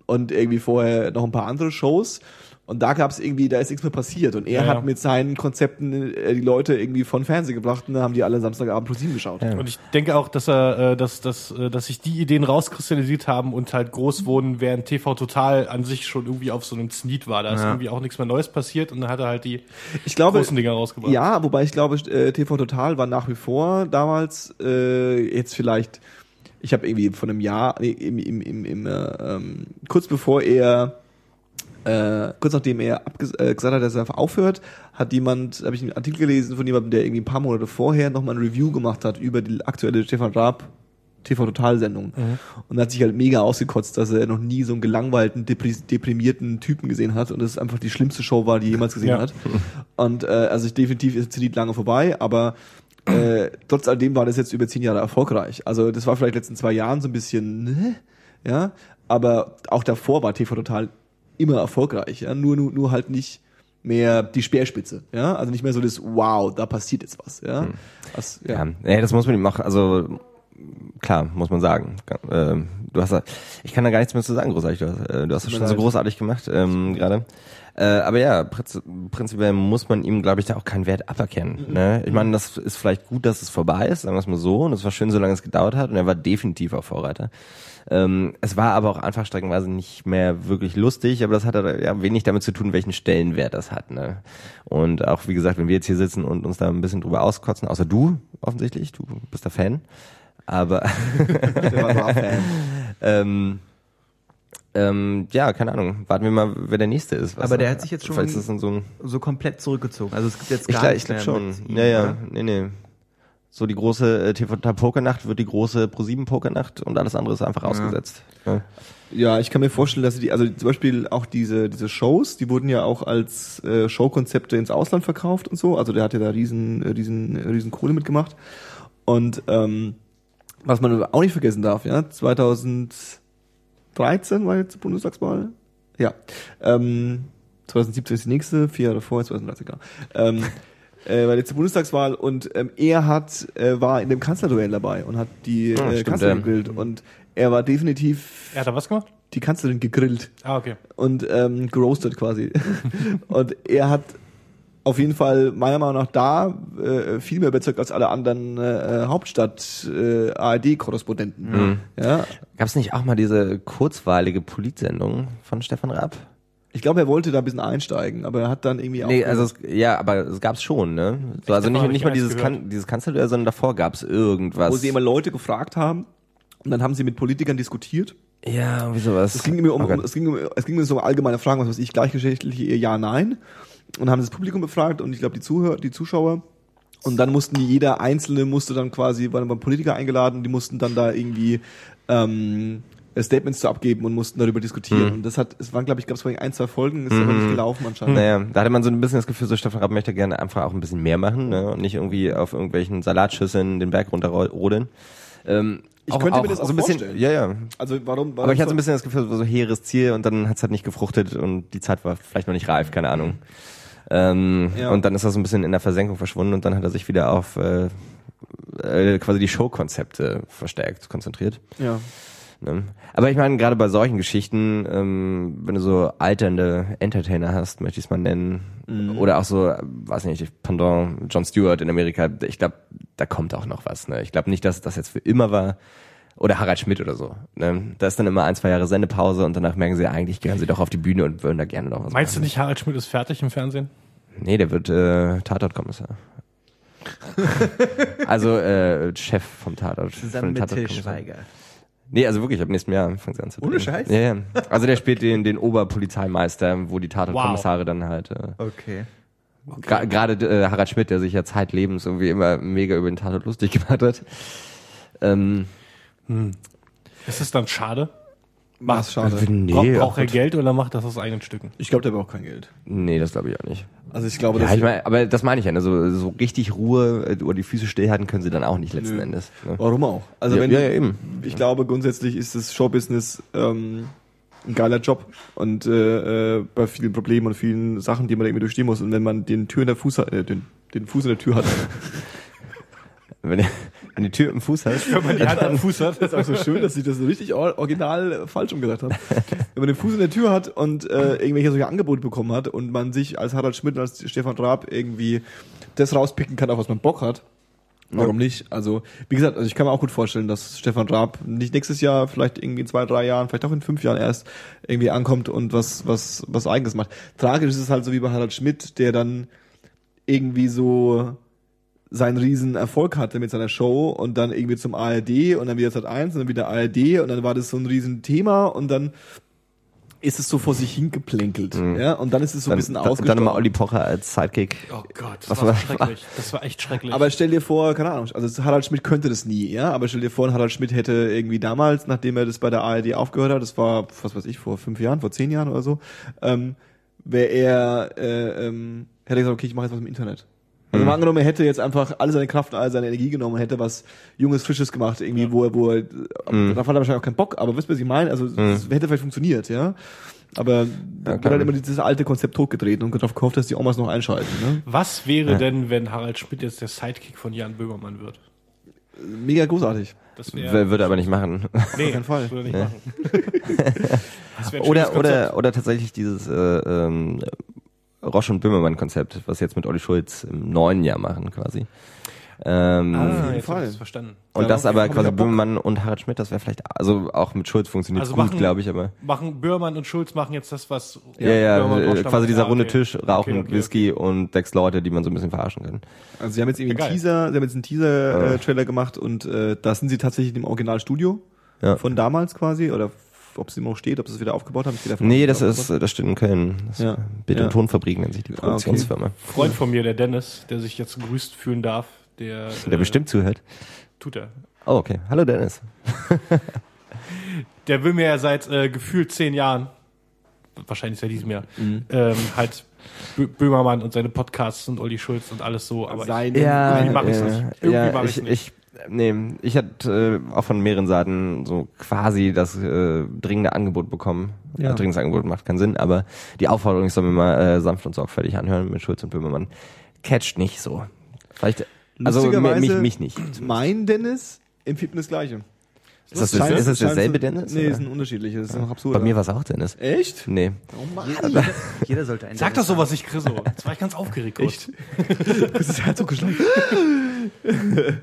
und irgendwie vorher noch ein paar andere Shows. Und da gab's irgendwie, da ist nichts mehr passiert. Und er Ja, hat mit seinen Konzepten äh, die Leute irgendwie von Fernsehen gebracht und dann haben die alle Samstagabend plus sieben geschaut. Ja. Und ich denke auch, dass er, äh, dass, dass, äh, dass sich die Ideen rauskristallisiert haben und halt groß wurden, während TV Total an sich schon irgendwie auf so einem Zenit war. Da ist Ja. irgendwie auch nichts mehr Neues passiert und dann hat er halt die Ich glaube, großen Dinger rausgebracht. Ja, wobei ich glaube, TV Total war nach wie vor damals äh, jetzt vielleicht, ich habe irgendwie von einem Jahr, nee, im, im, im, im, äh, ähm, kurz bevor er, äh, kurz nachdem er äh, gesagt hat, dass er einfach aufhört, hat jemand, habe ich einen Artikel gelesen von jemandem, der irgendwie ein paar Monate vorher nochmal ein Review gemacht hat über die aktuelle Stefan Raab TV Total Sendung und hat sich halt mega ausgekotzt, dass er noch nie so einen gelangweilten, depri- deprimierten Typen gesehen hat und es einfach die schlimmste Show war, die er jemals gesehen Ja. hat. Und äh, also ich definitiv ist Zenit lange vorbei, aber äh, trotz alledem war das jetzt über zehn Jahre erfolgreich. Also das war vielleicht in den letzten zwei Jahren so ein bisschen, ne? ja, aber auch davor war TV Total immer erfolgreich, ja, nur, nur, nur halt nicht mehr die Speerspitze, ja, also nicht mehr so das Wow, da passiert jetzt was, ja. Was, ja. Ja, ja, das muss man ihm machen. Also klar, muss man sagen. Ähm, du hast, ich kann da gar nichts mehr zu sagen, großartig. Du hast, äh, du hast das schon so leid. großartig gemacht ähm, gerade. Äh, aber ja, prinz, prinzipiell muss man ihm, glaube ich, da auch keinen Wert aberkennen. Mhm. Ne? Ich meine, das ist vielleicht gut, dass es vorbei ist, sagen wir es mal so. Und es war schön, solange es gedauert hat. Und er war definitiv auch Vorreiter. Ähm, es war aber auch einfach streckenweise nicht mehr wirklich lustig, aber das hat ja wenig damit zu tun, welchen Stellenwert das hat. Ne? Und auch, wie gesagt, wenn wir jetzt hier sitzen und uns da ein bisschen drüber auskotzen, außer du offensichtlich, du bist der Fan, aber [LAUGHS] Fan. [LAUGHS] ähm, ähm, ja, keine Ahnung, warten wir mal, wer der Nächste ist. Was Aber der hat sich jetzt schon- so ein So komplett zurückgezogen. Also es gibt jetzt ich gar glaube nichts ich glaub schon. ihm, Ja, ja, oder? nee, nee. So die große äh, TV-Pokernacht wird die große Pro-7-Pokernacht und alles andere ist einfach ausgesetzt. Ja. Ja, ich kann mir vorstellen, dass sie die, also zum Beispiel auch diese, diese Shows, die wurden ja auch als äh, Showkonzepte ins Ausland verkauft und so. Also der hat ja da riesen, äh, riesen, äh, riesen Kohle mitgemacht. Und ähm, was man auch nicht vergessen darf, ja, 2013 war jetzt die Bundestagswahl. Ja. Ähm, 2017 ist die nächste, vier Jahre vorher, 2013, genau. Ähm, äh, jetzt die Bundestagswahl und ähm, er hat, äh, war in dem Kanzlerduell dabei und hat die Ah, äh, stimmt, Kanzlerin ja. gegrillt und er war definitiv Er hat da was gemacht? die Kanzlerin gegrillt Ah, okay. und ähm, geroastet quasi. [LAUGHS] und er hat auf jeden Fall meiner Meinung nach da äh, viel mehr überzeugt als alle anderen äh, Hauptstadt äh, ARD-Korrespondenten. Ja, Gab es nicht auch mal diese kurzweilige Politsendung von Stefan Raab? Ich glaube, er wollte da ein bisschen einsteigen, aber er hat dann irgendwie Nee, auch also es, ja, aber es gab's schon, ne? So, also nicht, nicht mal dieses, kan dieses Kanzlerduell, sondern davor gab's irgendwas. wo sie immer Leute gefragt haben und dann haben sie mit Politikern diskutiert. ja, irgendwie sowas. Es ging immer um, Oh Gott. um es ging um, es ging immer so um allgemeine Fragen, was weiß ich, gleichgeschlechtliche ja, nein. Und haben das Publikum befragt und ich glaube die Zuhörer, die Zuschauer. Und dann mussten die, jeder Einzelne musste dann quasi, waren beim Politiker eingeladen, die mussten dann da irgendwie ähm, Statements zu abgeben und mussten darüber diskutieren. Mhm. Und das hat, es waren, glaube ich, gab es vorhin ein, zwei Folgen, ist aber nicht gelaufen anscheinend. Naja, da hatte man so ein bisschen das Gefühl, so Stefan Raab möchte gerne einfach auch ein bisschen mehr machen, ne? Und nicht irgendwie auf irgendwelchen Salatschüsseln den Berg runterrodeln. Ähm, Ich könnte mir das auch so ein bisschen, vorstellen. Ja, ja. Also warum, warum Aber ich hatte so ein bisschen das Gefühl, es war so hehres Ziel und dann hat's halt nicht gefruchtet und die Zeit war vielleicht noch nicht reif, keine Ahnung. Ähm, Ja. Und dann ist er so ein bisschen in der Versenkung verschwunden und dann hat er sich wieder auf äh, äh, quasi die Showkonzepte verstärkt konzentriert. ja. Ne? Aber ich meine, gerade bei solchen Geschichten, ähm, wenn du so alternde Entertainer hast, möchte ich es mal nennen, oder auch so, weiß nicht, Pendant John Stewart in Amerika, ich glaube, da kommt auch noch was. Ne? Ich glaube nicht, dass das jetzt für immer war. Oder Harald Schmidt oder so. Ne? Da ist dann immer ein, zwei Jahre Sendepause und danach merken sie, eigentlich gehören sie doch auf die Bühne und würden da gerne noch was Meinst du machen. nicht, Harald Schmidt ist fertig im Fernsehen? Nee, der wird äh, Tatortkommissar. [LAUGHS] also äh, Chef vom Tatort. Zusammen von den mit Till Tatortkommissaren. Schweiger. Nee, also wirklich, ab nächsten Jahr fängt sie an zu Ohne drehen. Scheiß? Ja, ja. Also der spielt den, den Oberpolizeimeister, wo die Tatortkommissare dann halt, äh, Okay. gra- gerade äh, Harald Schmidt, der sich ja zeitlebens irgendwie immer mega über den Tatort lustig gemacht hat. Ähm, Ist es dann schade? Was schade. nee, Bra braucht er. Geld oder macht das aus eigenen Stücken? Ich glaube, der braucht kein Geld. Nee, das glaube ich auch nicht. Also ich glaube, Ja, dass ich mein, aber das meine ich ja, ne? so, richtig Ruhe äh, oder die Füße stillhalten können sie dann auch nicht letzten Nö. Endes. Ne? Warum auch? Also Ja, wenn ja, ja, eben. Ich glaube grundsätzlich ist das Showbusiness ähm, ein geiler Job und äh, äh, bei vielen Problemen und vielen Sachen, die man da irgendwie durchstehen muss. Und wenn man den Tür in der Fuß hat, äh, den, den Fuß in der Tür hat, [LAUGHS] Wenn, du- wenn die Tür im Fuß hast, Wenn man die Hand am Fuß hat. ist auch so schön, dass ich das so richtig or- original falsch umgesagt habe. Wenn man den Fuß in der Tür hat und äh, irgendwelche solche Angebote bekommen hat und man sich als Harald Schmidt und als Stefan Raab irgendwie das rauspicken kann, auf was man Bock hat, Warum nicht? Also, wie gesagt, also ich kann mir auch gut vorstellen, dass Stefan Raab nicht nächstes Jahr, vielleicht irgendwie in zwei, drei Jahren, vielleicht auch in fünf Jahren erst irgendwie ankommt und was, was, was eigenes macht. Tragisch ist es halt so wie bei Harald Schmidt, der dann irgendwie so seinen riesen Erfolg hatte mit seiner Show und dann irgendwie zum ARD und dann wieder Sat 1 und dann wieder ARD und dann war das so ein riesen Thema und dann ist es so vor sich hingeplänkelt, ja, und dann ist es so ein dann, bisschen dann, dann ausgestorben. immer Olli Pocher als Sidekick. Oh Gott, das Was war war- schrecklich. Das war echt schrecklich. Aber stell dir vor, keine Ahnung, also Harald Schmidt könnte das nie, ja, aber stell dir vor, Harald Schmidt hätte irgendwie damals, nachdem er das bei der ARD aufgehört hat, das war, was weiß ich, vor fünf Jahren, vor zehn Jahren oder so, ähm, wäre er, äh, ähm, hätte er gesagt, okay, ich mache jetzt was im Internet. Also mal angenommen, er hätte jetzt einfach alle seine Kraft und all seine Energie genommen und hätte was Junges, Frisches gemacht, irgendwie, wo er, wo er, darauf hat er wahrscheinlich auch keinen Bock, aber wisst ihr, was ich meine? Also, das hätte vielleicht funktioniert, ja. Aber da klar. halt immer dieses alte Konzept totgetreten und darauf gehofft, dass die Omas noch einschalten, ne? Was wäre denn, wenn Harald Schmidt jetzt der Sidekick von Jan Böhmermann wird? Mega großartig. Das wäre würde aber nicht machen. nee, [LAUGHS] keinen Fall. Würde nicht Nee. machen. Oder, oder, oder tatsächlich dieses äh, ähm, Roche und Böhmermann-Konzept, was sie jetzt mit Olli Schulz im neuen Jahr machen quasi. Ähm, Ah, jeden jetzt Fall. ich's verstanden. und ja, das okay, aber ich quasi ja. Böhmermann und Harald Schmidt, das wäre vielleicht, also auch mit Schulz funktioniert Also gut, glaube ich, aber Machen Böhrmann und Schulz machen jetzt das, was ja, ja, Böhrmann äh, quasi dieser Ah, runde okay. Tisch, Rauchen, Okay, okay, Whisky und sechs Leute, die man so ein bisschen verarschen kann. Also sie haben jetzt irgendwie Ja, einen. Teaser, sie haben jetzt einen Teaser-Trailer gemacht und äh, da sind sie tatsächlich im Originalstudio Ja. von damals quasi oder ob es immer noch steht, ob sie es wieder aufgebaut haben. Ich davon Nee, das es ist, das steht in Köln. Das Ja. Bild- Ja. und Tonfabrik nennt sich die okay. Produktionsfirma. Freund von mir, der Dennis, der sich jetzt gegrüßt fühlen darf, der, Der äh, bestimmt zuhört. tut er. Oh, okay. Hallo Dennis. Der will mir ja seit äh, gefühlt zehn Jahren, wahrscheinlich seit diesem Jahr, Mhm. ähm, halt Bö Böhmermann und seine Podcasts und Olli Schulz und alles so. Aber Sein- Ja, irgendwie mach ich's äh, nicht. Irgendwie ja, mach ich's ich, nicht. ich, nee, ich hatte äh, auch von mehreren Seiten so quasi das äh, dringende Angebot bekommen. Ja. Ja. dringendes Angebot macht keinen Sinn, aber die Aufforderung, ich soll mir mal äh, sanft und sorgfältig anhören mit Schulz und Böhmermann, catcht nicht so. Vielleicht, also mich, mich nicht. Mein Dennis empfiehlt mir das Gleiche. Ist das, Scheint- ist das derselbe Dennis? Nee, oder? ist ein unterschiedliches. Das ist noch absurd. Bei mir war es auch Dennis. Echt? Nee. Oh Mann. Jeder sollte einen Sag das sowas nicht, Chris. so. Jetzt war ich ganz aufgeregt. kurz. Echt? Das ist Herzog geschlagen. [LAUGHS]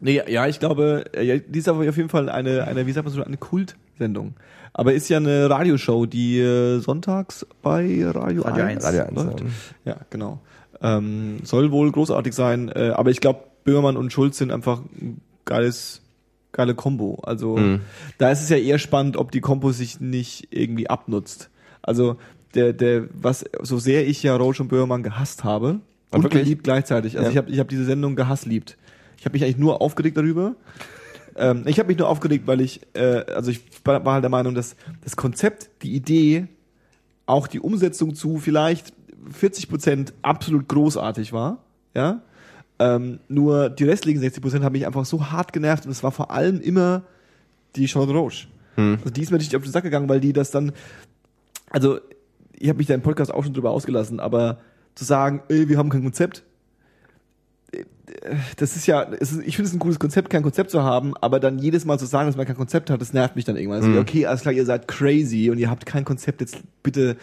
nee, ja, ich glaube, äh, die ist aber auf jeden Fall eine, eine wie sagt man so, eine Kultsendung. Aber ist ja eine Radioshow, die äh, sonntags bei Radio, Radio 1, 1. Radio 1, läuft. ja. Genau. Ähm, soll wohl großartig sein, äh, aber ich glaube, Böhmermann und Schulz sind einfach ein geiles, geile Kombo. Also Mhm. da ist es ja eher spannend, ob die Kombo sich nicht irgendwie abnutzt. Also der, der, was, so sehr ich ja Roach und Böhmermann gehasst habe und wirklich? geliebt gleichzeitig. Also Ja. ich habe ich hab diese Sendung gehasst liebt. Ich habe mich eigentlich nur aufgeregt darüber. ähm, ich habe mich nur aufgeregt, weil ich, äh, also ich war, halt der Meinung, dass das Konzept, die Idee, auch die Umsetzung zu vielleicht 40 Prozent absolut großartig war, ja. Ähm, nur die restlichen 60 Prozent haben mich einfach so hart genervt und es war vor allem immer die Charlotte Roche. Also die ist mir richtig auf den Sack gegangen, weil die das dann, also ich habe mich da im Podcast auch schon drüber ausgelassen, aber zu sagen, ey, wir haben kein Konzept, das ist ja, es ist, ich finde es ein cooles Konzept, kein Konzept zu haben, aber dann jedes Mal zu sagen, dass man kein Konzept hat, das nervt mich dann irgendwann. Also, okay, alles klar, ihr seid crazy und ihr habt kein Konzept, jetzt bitte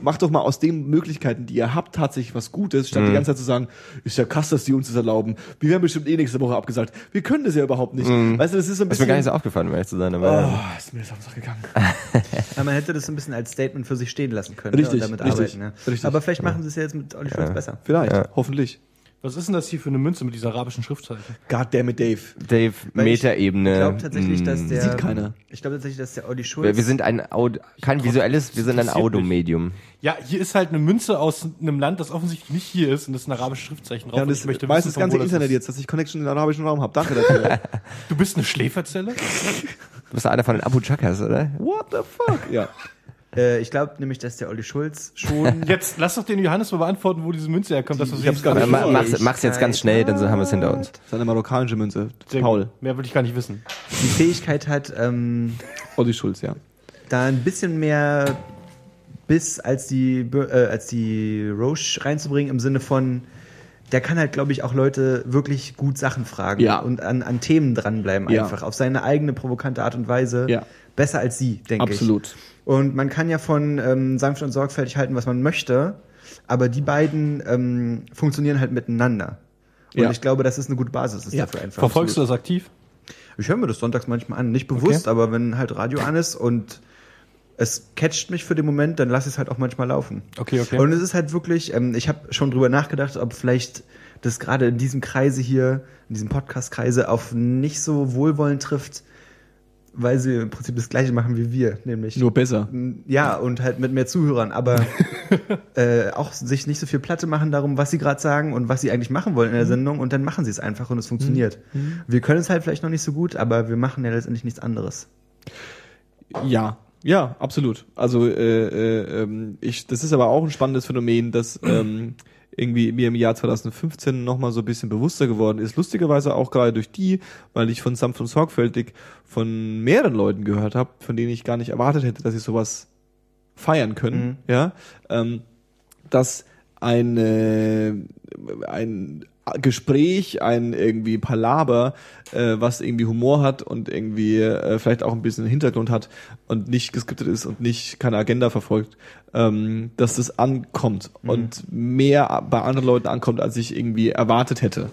macht doch mal aus den Möglichkeiten, die ihr habt, tatsächlich was Gutes, statt die ganze Zeit zu sagen, ist ja krass, dass die uns das erlauben. Wir werden bestimmt eh nächste Woche abgesagt. Wir können das ja überhaupt nicht. Weißt du, das ist so ein Ist mir bisschen... gar nicht so aufgefallen, um ehrlich zu sein, aber oh, ist mir das auf den Sack gegangen. [LAUGHS] Ja, man hätte das ein bisschen als Statement für sich stehen lassen können Richtig, ne, und damit richtig, arbeiten. Ne? richtig. Aber vielleicht machen sie es ja jetzt mit Olli Schulz besser. Vielleicht, Ja. hoffentlich. Was ist denn das hier für eine Münze mit dieser arabischen Schriftzeichen? God damn it, Dave. Dave, Metaebene. Ich glaube tatsächlich, dass mm, der. Sieht keiner. Ich glaube tatsächlich, dass der Olli Schulz. Wir, wir sind ein Audio, kein visuelles, wir sind ein. Audomedium. Ja, hier ist halt eine Münze aus einem Land, das offensientlich nicht hier ist und das ist ein arabisches Schriftzeichen drauf. Ja, und das ich möchte weiß wissen, das ganze das Internet ist. jetzt, dass ich Connection in den arabischen Raum habe. Danke dafür. [LAUGHS] Du bist eine Schläferzelle? Du bist einer von den Abu Chakas, oder? What the fuck? Ja. Äh, ich glaube nämlich, dass der Olli Schulz schon. [LAUGHS] Jetzt lass doch den Johannes mal beantworten, wo diese Münze herkommt. Das, was Ich hab's jetzt gar nicht Ma-. Mach's, mach's jetzt ganz schnell, dann haben wir es hinter uns. Das ist eine marokkanische Münze. Sehr Paul. gut. Mehr will ich gar nicht wissen. die Fähigkeit hat, ähm, Olli Schulz, ja. da ein bisschen mehr Biss als die, äh, als die Roche reinzubringen, im Sinne von, der kann halt, glaube ich, auch Leute wirklich gut Sachen fragen Ja. und an, an Themen dranbleiben Ja. einfach, auf seine eigene provokante Art und Weise. Ja. Besser als sie, denke ich. Absolut. Und man kann ja von ähm, sanft und sorgfältig halten, was man möchte, aber die beiden ähm, funktionieren halt miteinander. Und Ja. ich glaube, das ist eine gute Basis ist Ja. dafür einfach. Verfolgst du das aktiv? Ich höre mir das sonntags manchmal an. Nicht bewusst, aber wenn halt Radio an ist und es catcht mich für den Moment, dann lasse ich es halt auch manchmal laufen. Okay, okay. Und es ist halt wirklich, ähm, ich habe schon drüber nachgedacht, ob vielleicht das gerade in diesem Kreise hier, in diesem Podcast-Kreise auf nicht so wohlwollend trifft, weil sie im Prinzip das gleiche machen wie wir, nämlich Nur besser. ja, und halt mit mehr Zuhörern, aber [LAUGHS] äh, auch sich nicht so viel Platte machen darum, was sie gerade sagen und was sie eigentlich machen wollen in der Sendung und dann machen sie es einfach und es funktioniert. Wir können es halt vielleicht noch nicht so gut, aber wir machen ja letztendlich nichts anderes. Ja. Ja, absolut. Also äh, äh, ähm, ich, das ist aber auch ein spannendes Phänomen, dass ähm, irgendwie mir im Jahr 2015 nochmal so ein bisschen bewusster geworden ist. Lustigerweise auch gerade durch die, weil ich von sanft und sorgfältig von mehreren Leuten gehört habe, von denen ich gar nicht erwartet hätte, dass sie sowas feiern können. Ja, ähm, dass eine, ein Gespräch, ein irgendwie Palaber, äh, was irgendwie Humor hat und irgendwie äh, vielleicht auch ein bisschen Hintergrund hat und nicht geskriptet ist und nicht keine Agenda verfolgt, ähm, dass das ankommt und mehr bei anderen Leuten ankommt, als ich irgendwie erwartet hätte.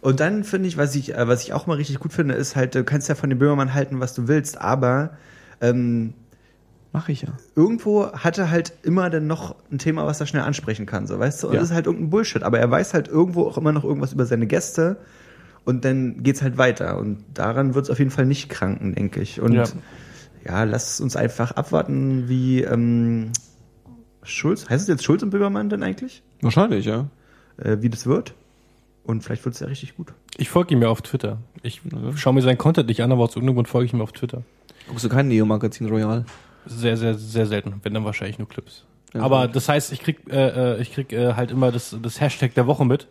Und dann finde ich, was ich, äh, was ich auch mal richtig gut finde, ist halt, du kannst ja von dem Böhmermann halten, was du willst, aber ähm, Mache ich ja. irgendwo hat er halt immer dann noch ein Thema, was er schnell ansprechen kann, so weißt du? Und Ja. das ist halt irgendein Bullshit, aber er weiß halt irgendwo auch immer noch irgendwas über seine Gäste und dann geht's halt weiter. Und daran wird's auf jeden Fall nicht kranken, denke ich. Und Ja. ja, lass uns einfach abwarten, wie ähm, Schulz, heißt es jetzt Schulz und Böhmermann denn eigentlich? Wahrscheinlich, ja. Äh, wie das wird? Und vielleicht wird's ja richtig gut. Ich folge ihm ja auf Twitter. Ich schaue mir seinen Content nicht an, aber aus irgendeinem Grund folge ich ihm auf Twitter. Guckst du kein Neo-Magazin Royal? Sehr, sehr, sehr selten. Wenn dann wahrscheinlich nur Clips. Ja, aber das heißt, ich krieg, äh, äh, ich krieg äh, halt immer das, das Hashtag der Woche mit.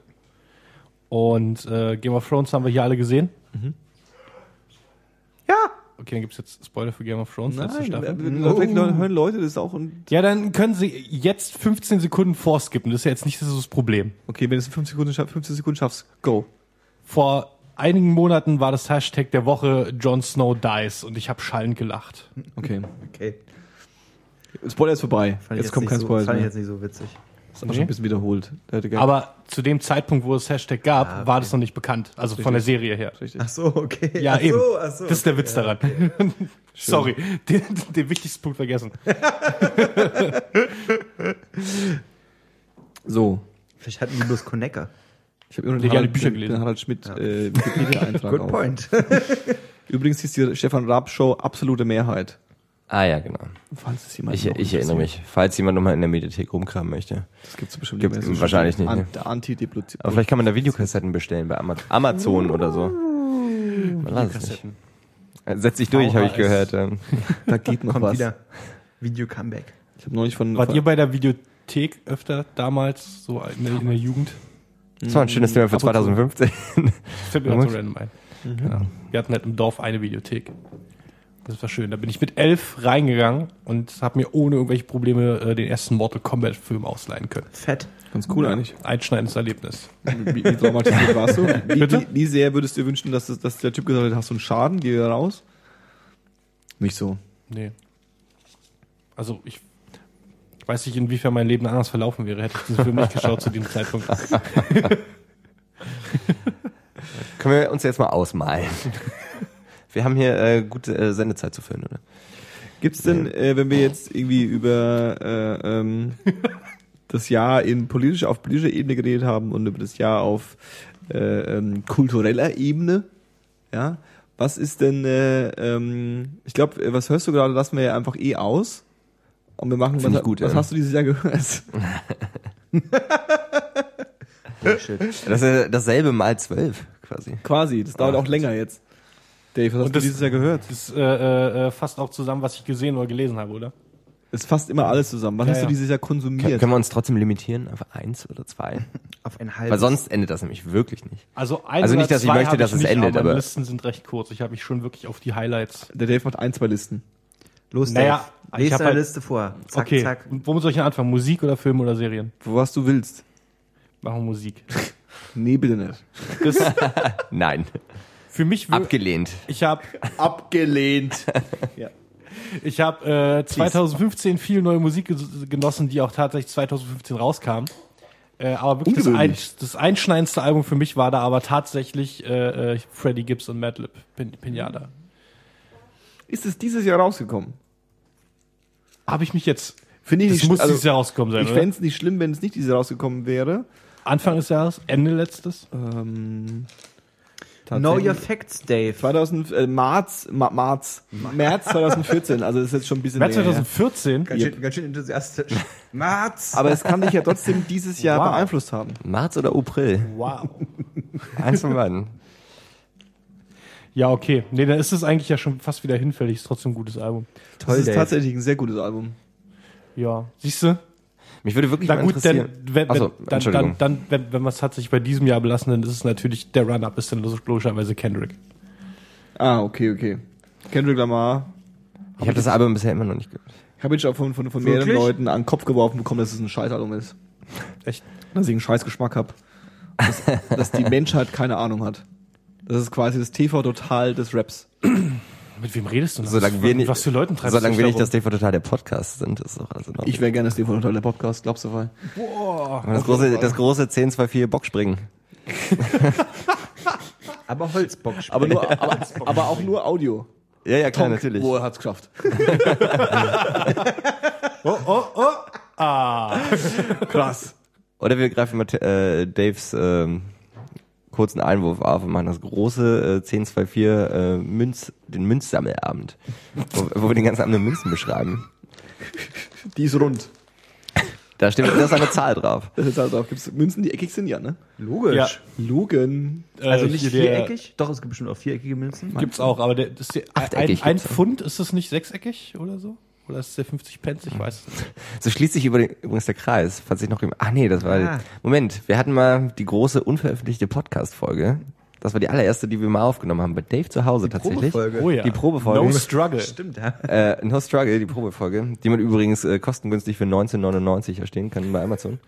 Und äh, Game of Thrones haben wir hier alle gesehen. Ja! Okay, dann gibt's jetzt Spoiler für Game of Thrones, letzte Nein, Staffel. äh, vielleicht hören Leute das auch und Ja, dann können sie jetzt 15 Sekunden vorskippen. Das ist ja jetzt nicht so das Problem. okay, wenn du es in 15 Sekunden, schaff- 15 Sekunden schaffst, go. Vor einigen Monaten war das Hashtag der Woche Jon Snow dies und ich habe schallend gelacht. Okay. Okay. Spoiler ist vorbei. Fand ich Jetzt kommt kein so, Spoiler Fand ich jetzt nicht so witzig. Das ist aber schon ein bisschen wiederholt. Aber zu dem Zeitpunkt, wo es Hashtag gab, Ah, okay. war das noch nicht bekannt. Also von der Serie her. Richtig. Ach so, okay. Ja, ach eben. So, ach so, das ist der okay, Witz ja. daran. [LAUGHS] Sorry, [LAUGHS] den, den wichtigsten Punkt vergessen. [LAUGHS] So. Vielleicht hatten die bloß Konnecker. Ich habe immer noch Die den Harald, Bücher den gelesen. Harald Schmidt äh, Wikipedia-Eintrag [LAUGHS] Good auf. point. [LAUGHS] Übrigens hieß die Stefan Raab Show absolute Mehrheit. Ah ja, genau. Falls es jemand Ich, ich erinnere mich. Falls jemand nochmal in der Mediathek rumkramen möchte. Das gibt's bestimmt Gibt's nicht wahrscheinlich nicht, An, ne? Der anti Aber vielleicht kann man da Videokassetten bestellen bei Ama Amazon oder so. Man es nicht. Äh, Setz dich durch, habe ich gehört. [LAUGHS] Da geht noch Kommt was. wieder. Video Comeback. Ich habe neulich von, Wart ihr bei der Videothek öfter damals, so in der, in der Jugend? Das war ein schönes Thema für Ab und zu. 2015. [LAUGHS] Fällt mir so random ein. Genau. Wir hatten halt im Dorf eine Videothek. Das war schön. Da bin ich mit elf reingegangen und habe mir ohne irgendwelche Probleme äh, den ersten Mortal Kombat Film ausleihen können. Fett. ganz cool eigentlich. Einschneidendes Erlebnis. Wie, wie traumatisiert warst du? [LAUGHS] Wie, wie, wie sehr würdest du dir wünschen, dass, das, dass der Typ gesagt hat, hast du einen Schaden, geh wieder raus? Nicht so. Nee. Also ich weiß nicht, inwiefern mein Leben anders verlaufen wäre, hätte ich diesen Film nicht geschaut zu dem Zeitpunkt. [LAUGHS] Können wir uns jetzt mal ausmalen. Wir haben hier äh, gute äh, Sendezeit zu füllen, oder? Gibt's denn, äh, wenn wir jetzt irgendwie über äh, ähm, das Jahr in politischer, auf politischer Ebene geredet haben und über das Jahr auf äh, ähm, kultureller Ebene, ja, was ist denn, äh, ähm, ich glaube, was hörst du gerade, lassen wir ja einfach eh aus. Und wir machen, Find was, ich gut, was hast du dieses Jahr gehört? Das ist ja dasselbe mal zwölf, quasi. Quasi, das dauert Ah. auch länger jetzt. Dave, was hast Und du das- dieses Jahr gehört? Das äh, äh, äh, fasst auch zusammen, was ich gesehen oder gelesen habe, oder? Es fasst immer alles zusammen. Was Ja, hast du ja. dieses Jahr konsumiert? können wir uns trotzdem limitieren auf eins oder zwei? [LAUGHS] Auf ein halbes. Weil sonst endet das nämlich wirklich nicht. Also, ein Also oder nicht, dass ich zwei möchte, habe dass es nicht, endet, aber aber- Listen sind recht kurz. Ich habe mich schon wirklich auf die Highlights. Der Dave macht ein, zwei Listen. Los, Naja, Dave. Ich Lest hab deine halt- Liste vor. Zack, okay, zack. und womit soll ich denn anfangen? Musik oder Film oder Serien? Wo was du willst. Machen wir Musik. [LAUGHS] Nee, bitte nicht. Das, [LAUGHS] Nein. für mich Abgelehnt. ich habe Abgelehnt. [LAUGHS] ja. ich hab, äh, 2015 viel neue Musik genossen, die auch tatsächlich 2015 rauskam. Äh, aber wirklich das, ein, das einschneidendste Album für mich war da aber tatsächlich äh, äh, Freddie Gibbs und Madlib Pin Pinata. Ist es dieses Jahr rausgekommen? Habe ich mich jetzt. Finde ich Das nicht muss schlimm. dieses Jahr rausgekommen sein, Ich fände es nicht schlimm, wenn es nicht dieses Jahr rausgekommen wäre. Anfang des Jahres, Ende letztes. Ähm, Know your facts, Dave. 2000, äh, März, Ma, März, März 2014, also das ist jetzt schon ein bisschen März länger her. 2014. Ganz schön, ganz schön enthusiastisch. Mats! Aber es kann dich ja trotzdem dieses Jahr Wow. beeinflusst haben. März oder April? Wow. Eins von beiden. Ja, okay. Nee, dann ist es eigentlich ja schon fast wieder hinfällig. Ist trotzdem ein gutes Album. das ist Dave. tatsächlich ein sehr gutes Album. Ja. Siehst du? Mich würde wirklich Na gut, interessieren. wenn, wenn, Achso, dann, Entschuldigung. dann, dann wenn, wenn wir es tatsächlich bei diesem Jahr belassen, dann ist es natürlich, der Run-Up ist dann logischerweise Kendrick. Ah, okay, okay. Kendrick Lamar. ich habe das Album bisher immer noch nicht gehört. Ich habe jetzt auch von, von, von mehreren Wirklich? Leuten an den Kopf geworfen bekommen, dass es ein Scheißalbum ist. Echt? Dass ich einen scheiß Geschmack hab. dass, dass die Menschheit keine Ahnung hat. Das ist quasi das TV Total des Raps. Mit wem redest du? noch? Solange wir nicht, Was für Leuten treibst solange du wir dich nicht das? TV Total der Podcast sind, ist doch alles in Ordnung. Ich wäre gerne das TV Total der Podcast, glaubst du voll? Boah. das große, das große 1024 Bockspringen. [LAUGHS] Aber Holzbock Aber nur, aber, aber auch nur Audio. Ja, ja, klar, Tonk, natürlich. Wo er hat's geschafft. [LAUGHS] Oh, oh, oh. Ah. Krass. Oder wir greifen mal äh, Daves ähm, kurzen Einwurf auf und machen das große äh, 1024 äh, Münz, den Münzsammelabend, wo, wo wir den ganzen Abend nur Münzen beschreiben. Die ist rund. Da steht da ist eine Zahl drauf. Das ist halt drauf. Gibt's Münzen, die eckig sind, ja, ne? Logisch. Ja. Lugen. Also Äh, nicht viereckig? Doch, es gibt bestimmt auch viereckige Münzen. Gibt's auch, aber der, das ist der, ein, Achteckig ein. Pfund, ist das nicht sechseckig oder so? Oder ist der 50 Pence? Ich weiß es nicht. So schließt sich über den, übrigens der Kreis, falls ich noch im, ach nee, das war, Ah. Moment, wir hatten mal die große unveröffentlichte Podcast-Folge. Das war die allererste, die wir mal aufgenommen haben, bei Dave zu Hause tatsächlich. Probefolge. Oh ja. Die Probefolge. No struggle. Stimmt, ja. Äh, no Struggle, die Probefolge, die man übrigens äh, kostengünstig für 19,99 erstehen kann bei Amazon.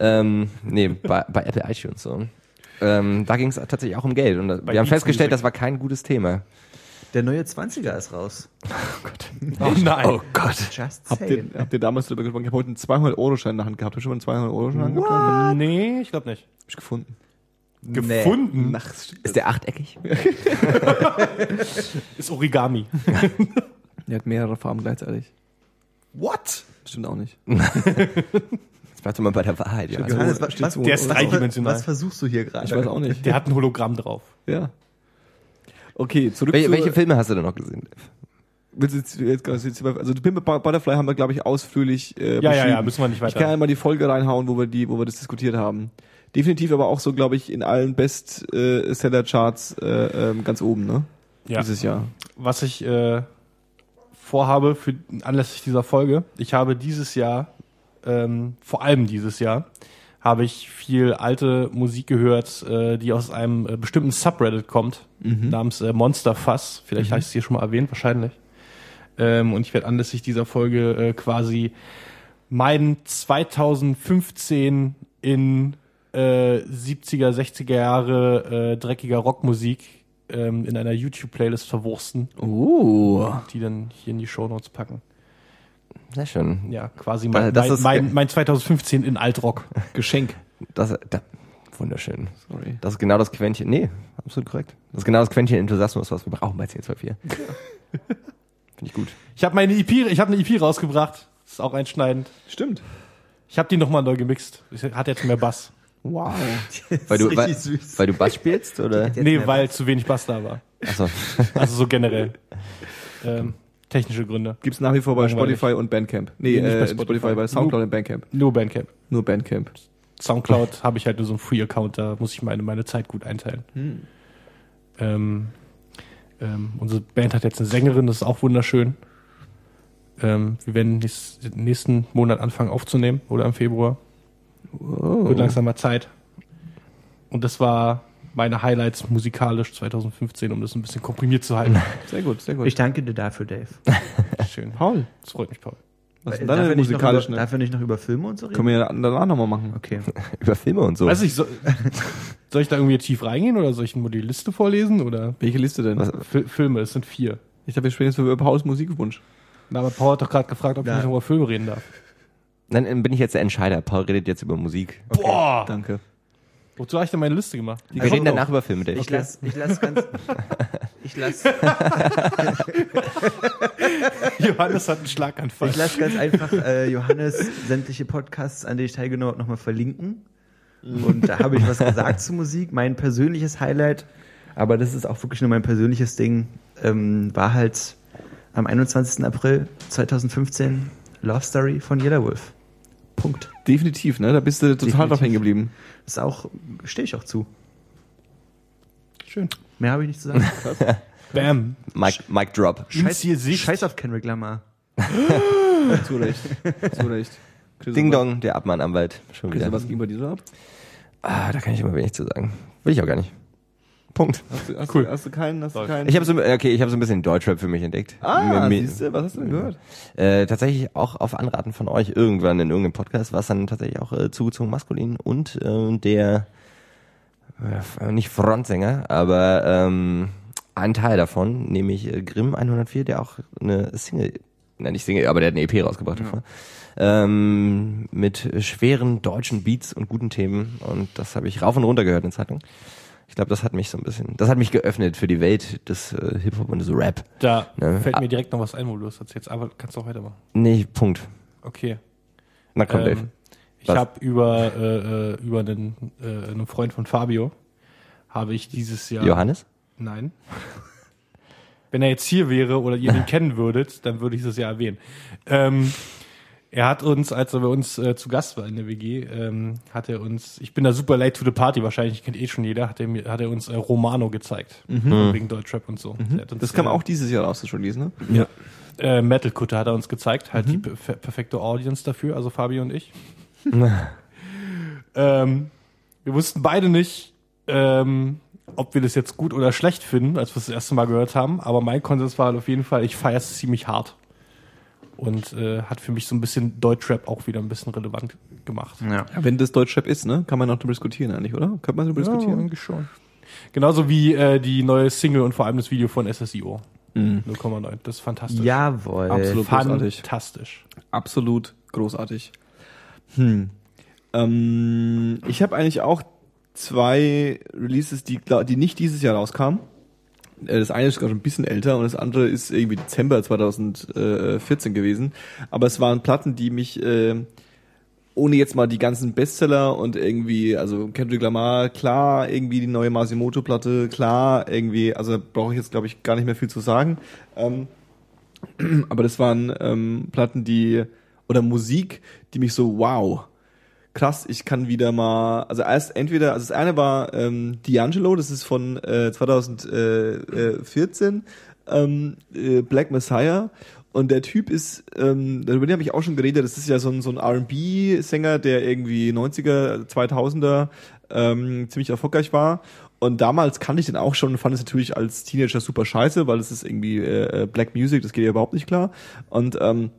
Ähm, nee, bei, bei Apple iTunes so. Ähm, da ging es tatsächlich auch um Geld und äh, wir haben festgestellt, das war kein gutes Thema. Der neue 20er ist raus. Oh nein. Oh Gott. Just Habt ihr, habt ihr damals darüber gesprochen? Ich habe heute einen 200-Euro-Schein in der Hand gehabt. Hast du schon mal einen 200-Euro-Schein gehabt? Nee, ich glaube nicht. Hab ich gefunden. Gefunden Nachts. Ist der achteckig? [LAUGHS] ist Origami. [LAUGHS] Der hat mehrere Farben gleichzeitig. What? Stimmt auch nicht. [LAUGHS] Jetzt bleibst du mal bei der Wahrheit, ja. Also, Johannes, was, was, Der ist dreidimensional. was versuchst du hier gerade? Ich weiß auch nicht. Der hat ein Hologramm drauf. Ja. Okay, zurück welche, zu... welche Filme hast du denn noch gesehen? Dave? Willst du jetzt, jetzt, also die Pimp Butterfly haben wir, glaube ich, ausführlich äh, Ja, ja, beschrieben. ja, müssen wir nicht Ich kann weiter. ja mal die Folge reinhauen, wo wir die, wo wir das diskutiert haben. Definitiv aber auch so, glaube ich, in allen Best-Seller-Charts äh, ähm, ganz oben, ne? Ja. Dieses Jahr. Was ich äh, vorhabe für anlässlich dieser Folge, ich habe dieses Jahr, ähm, vor allem dieses Jahr, habe ich viel alte Musik gehört, äh, die aus einem äh, bestimmten Subreddit kommt, namens äh, Monster Fuss. Vielleicht habe ich es hier schon mal erwähnt, wahrscheinlich. Ähm, und ich werde anlässlich dieser Folge äh, quasi meinen 2015 in äh, 70er, 60er Jahre äh, dreckiger Rockmusik ähm, in einer YouTube-Playlist verwursten, Oh. die dann hier in die Shownotes packen. Sehr schön. Ja, quasi Da- mein, das mein, ist- mein, mein 2015 in Altrock. Geschenk. [LAUGHS] Das, da, wunderschön. Sorry. Das ist genau das Quäntchen, nee, absolut korrekt. Das ist genau das Quäntchen Enthusiasmus, was wir brauchen bei 1024. [LAUGHS] Finde ich gut. Ich habe meine EP, ich habe eine EP rausgebracht. ist auch einschneidend. Stimmt. Ich habe die nochmal neu gemixt. Ich hat jetzt mehr Bass. Wow. [LAUGHS] Weil du, weil, richtig süß. weil du Bass spielst, oder? Nee, weil zu wenig Bass da war. Achso. Also so generell. ähm, technische Gründe. Gibt's nach wie vor bei Langweilig. Spotify und Bandcamp. Nee, nicht äh, bei Spotify. Spotify. bei Soundcloud und Bandcamp. Nur Bandcamp. Nur Bandcamp. Soundcloud [LAUGHS] habe ich halt nur so einen Free-Account, da muss ich meine, meine Zeit gut einteilen. Ähm, ähm, unsere Band hat jetzt eine Sängerin, das ist auch wunderschön. Ähm, wir werden nächst, nächsten Monat anfangen aufzunehmen oder im Februar. Wird langsam mal Zeit. Und das war meine Highlights musikalisch 2015, um das ein bisschen komprimiert zu halten. [LAUGHS] Sehr gut, sehr gut. Ich danke dir dafür, Dave. [LAUGHS] Schön. Paul, Das freut mich, Paul. was sind deine nicht noch über, musikalischen? darf er nicht noch über Filme und so reden? Können wir ja danach nochmal machen. Okay. [LAUGHS] Über Filme und so. Weiß ich, so, soll ich da irgendwie tief reingehen oder soll ich nur die Liste vorlesen? Oder Welche Liste denn? Filme, es sind vier. Ich dachte, wir sprechen jetzt über Pauls Musikwunsch. Na, aber Paul hat doch gerade gefragt, ob Ja. ich nicht noch über Filme reden darf. Dann äh, bin ich jetzt der Entscheider. Paul redet jetzt über Musik. Boah! Danke. Wozu habe ich denn meine Liste gemacht? Wir reden danach über Filme, Dave. Ich lass, ich lass ganz, [LAUGHS] ich lass, [LAUGHS] Johannes hat einen Schlaganfall. ich lass ganz einfach äh, Johannes sämtliche Podcasts, an denen ich teilgenommen habe, nochmal verlinken. Und da habe ich was gesagt zu Musik. Mein persönliches Highlight, aber das ist auch wirklich nur mein persönliches Ding, ähm, war halt am 21. April 2015 Love Story von Yellow Wolf. Punkt. Definitiv, ne? Da bist du total Definitiv. drauf hängen geblieben. Ist auch, stehe ich auch zu. Schön. Mehr habe ich nicht zu sagen. [LAUGHS] Bam. Mic, Mic Drop. Gesicht. Scheiß auf Kendrick Lamar. [LAUGHS] Zu Recht. Zu Recht. Chris, Ding Dong, der Abmann-Anwalt. Schon wieder. was ging bei dir so ab? Ah, da kann ich immer wenig zu sagen. Will ich auch gar nicht. Punkt. Hast du, hast Cool. du, hast du keinen, hast du keinen? Ich habe so, okay, ich habe so ein bisschen Deutschrap für mich entdeckt. ah, Mir- mir- siehst du, was hast du denn gehört? Äh, tatsächlich auch auf Anraten von euch irgendwann in irgendeinem Podcast war es dann tatsächlich auch äh, zugezogen maskulin und äh, der äh, nicht Frontsänger, aber ähm, ein Teil davon, nämlich äh, Grimm 104, der auch eine Single, nein nicht Single, aber der hat eine EP rausgebracht davon, ähm, mit schweren deutschen Beats und guten Themen und das habe ich rauf und runter gehört in der Zeitung. Ich glaube, das hat mich so ein bisschen, das hat mich geöffnet für die Welt des äh, Hip-Hop und des Rap. Da Ne? fällt Ah. mir direkt noch was ein, wo du das erzählst, aber kannst du auch weitermachen. Nee, Punkt. Okay. Na komm, Dave. Ähm, ich Was? habe über, äh, äh, über einen, äh, einen Freund von Fabio, habe ich dieses Jahr... Johannes? Nein. Wenn er jetzt hier wäre oder ihr ihn [LAUGHS] kennen würdet, dann würde ich das ja erwähnen. Ähm, er hat uns, als er bei uns äh, zu Gast war in der WG, ähm, hat er uns, ich bin da super late to the party, wahrscheinlich kennt eh schon jeder, hat er, mir, hat er uns äh, Romano gezeigt. Wegen Deutschrap und so. Hat uns, Das kam äh, auch dieses Jahr raus, das schon gelesen, ne? ja. Äh, Metal Kutte hat er uns gezeigt, halt die perfe perfekte Audience dafür, also Fabio und ich. [LAUGHS] ähm, wir wussten beide nicht, ähm, ob wir das jetzt gut oder schlecht finden, als wir es das erste Mal gehört haben, aber mein Konsens war auf jeden Fall, ich feiere es ziemlich hart. Und äh, hat für mich so ein bisschen Deutschrap auch wieder ein bisschen relevant gemacht. Ja. Ja, wenn das Deutschrap ist, ne? Kann man noch drüber diskutieren eigentlich, oder? Könnte man darüber Ja, diskutieren? eigentlich schon. Genauso wie äh, die neue Single und vor allem das Video von SSIO. Mhm. 0,9. Das ist fantastisch. Jawohl. Absolut. großartig. Fantastisch. Absolut großartig. Hm. Ähm, ich habe eigentlich auch zwei Releases, die, die nicht dieses Jahr rauskamen. Äh, Das eine ist gerade schon ein bisschen älter und das andere ist irgendwie Dezember 2014 gewesen. Aber es waren Platten, die mich, äh, ohne jetzt mal die ganzen Bestseller und irgendwie, also Kendrick Lamar, klar, irgendwie die neue Masimoto-Platte, klar, irgendwie, also brauche ich jetzt, glaube ich, gar nicht mehr viel zu sagen. Ähm, [CLEARS THROAT] aber das waren ähm, Platten, die oder Musik, die mich so wow, krass, ich kann wieder mal, also erst entweder, also das eine war ähm, D'Angelo, das ist von äh, 2014, ähm, äh, Black Messiah. Und der Typ ist, ähm, darüber habe ich auch schon geredet, das ist ja so ein, so ein R&B-Sänger, der irgendwie 90er, 2000er ähm, ziemlich erfolgreich war. Und damals kannte ich den auch schon und fand es natürlich als Teenager super scheiße, weil es ist irgendwie äh, äh, Black Music, das geht ja überhaupt nicht klar. Und ähm,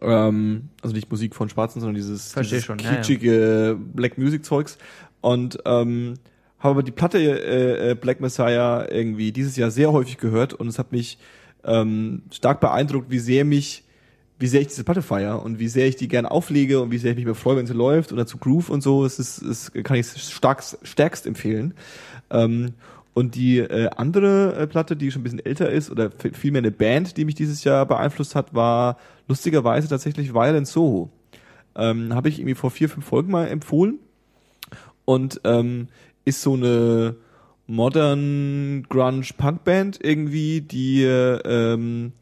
ähm, also nicht Musik von Schwarzen, sondern dieses, dieses schon, ja, ja. kitschige Black Music Zeugs. Und ähm, habe aber die Platte äh, äh, Black Messiah irgendwie dieses Jahr sehr häufig gehört und es hat mich ähm, stark beeindruckt, wie sehr mich, wie sehr ich diese Platte feier und wie sehr ich die gern auflege und wie sehr ich mich freue, wenn sie läuft oder zu Groove und so. Es ist, es kann ich stark, stärkst empfehlen. Ähm, und die äh, andere äh, Platte, die schon ein bisschen älter ist, oder vielmehr eine Band, die mich dieses Jahr beeinflusst hat, war lustigerweise tatsächlich Violent Soho. Ähm, Habe ich irgendwie vor vier, fünf Folgen mal empfohlen. Und ähm, ist so eine modern Grunge Punk Band irgendwie, die ähm,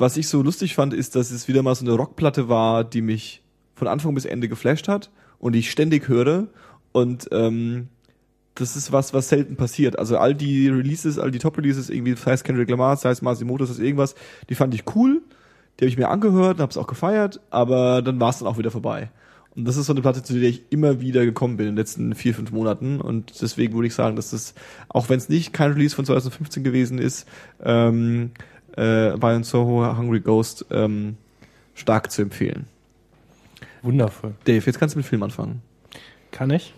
was ich so lustig fand, ist, dass es wieder mal so eine Rockplatte war, die mich von Anfang bis Ende geflasht hat und die ich ständig höre. Und ähm, das ist was, was selten passiert. Also all die Releases, all die Top-Releases, irgendwie, sei es Kendrick Lamar, sei es Masimoto, sei es irgendwas, die fand ich cool, die habe ich mir angehört und habe es auch gefeiert, aber dann war es dann auch wieder vorbei. Und das ist so eine Platte, zu der ich immer wieder gekommen bin in den letzten vier, fünf Monaten. Und deswegen würde ich sagen, dass das, auch wenn es nicht kein Release von 2015 gewesen ist, ähm, äh, Violent Soho, Hungry Ghost, ähm, stark zu empfehlen. Wundervoll. Dave, jetzt kannst du mit Film anfangen. Kann ich?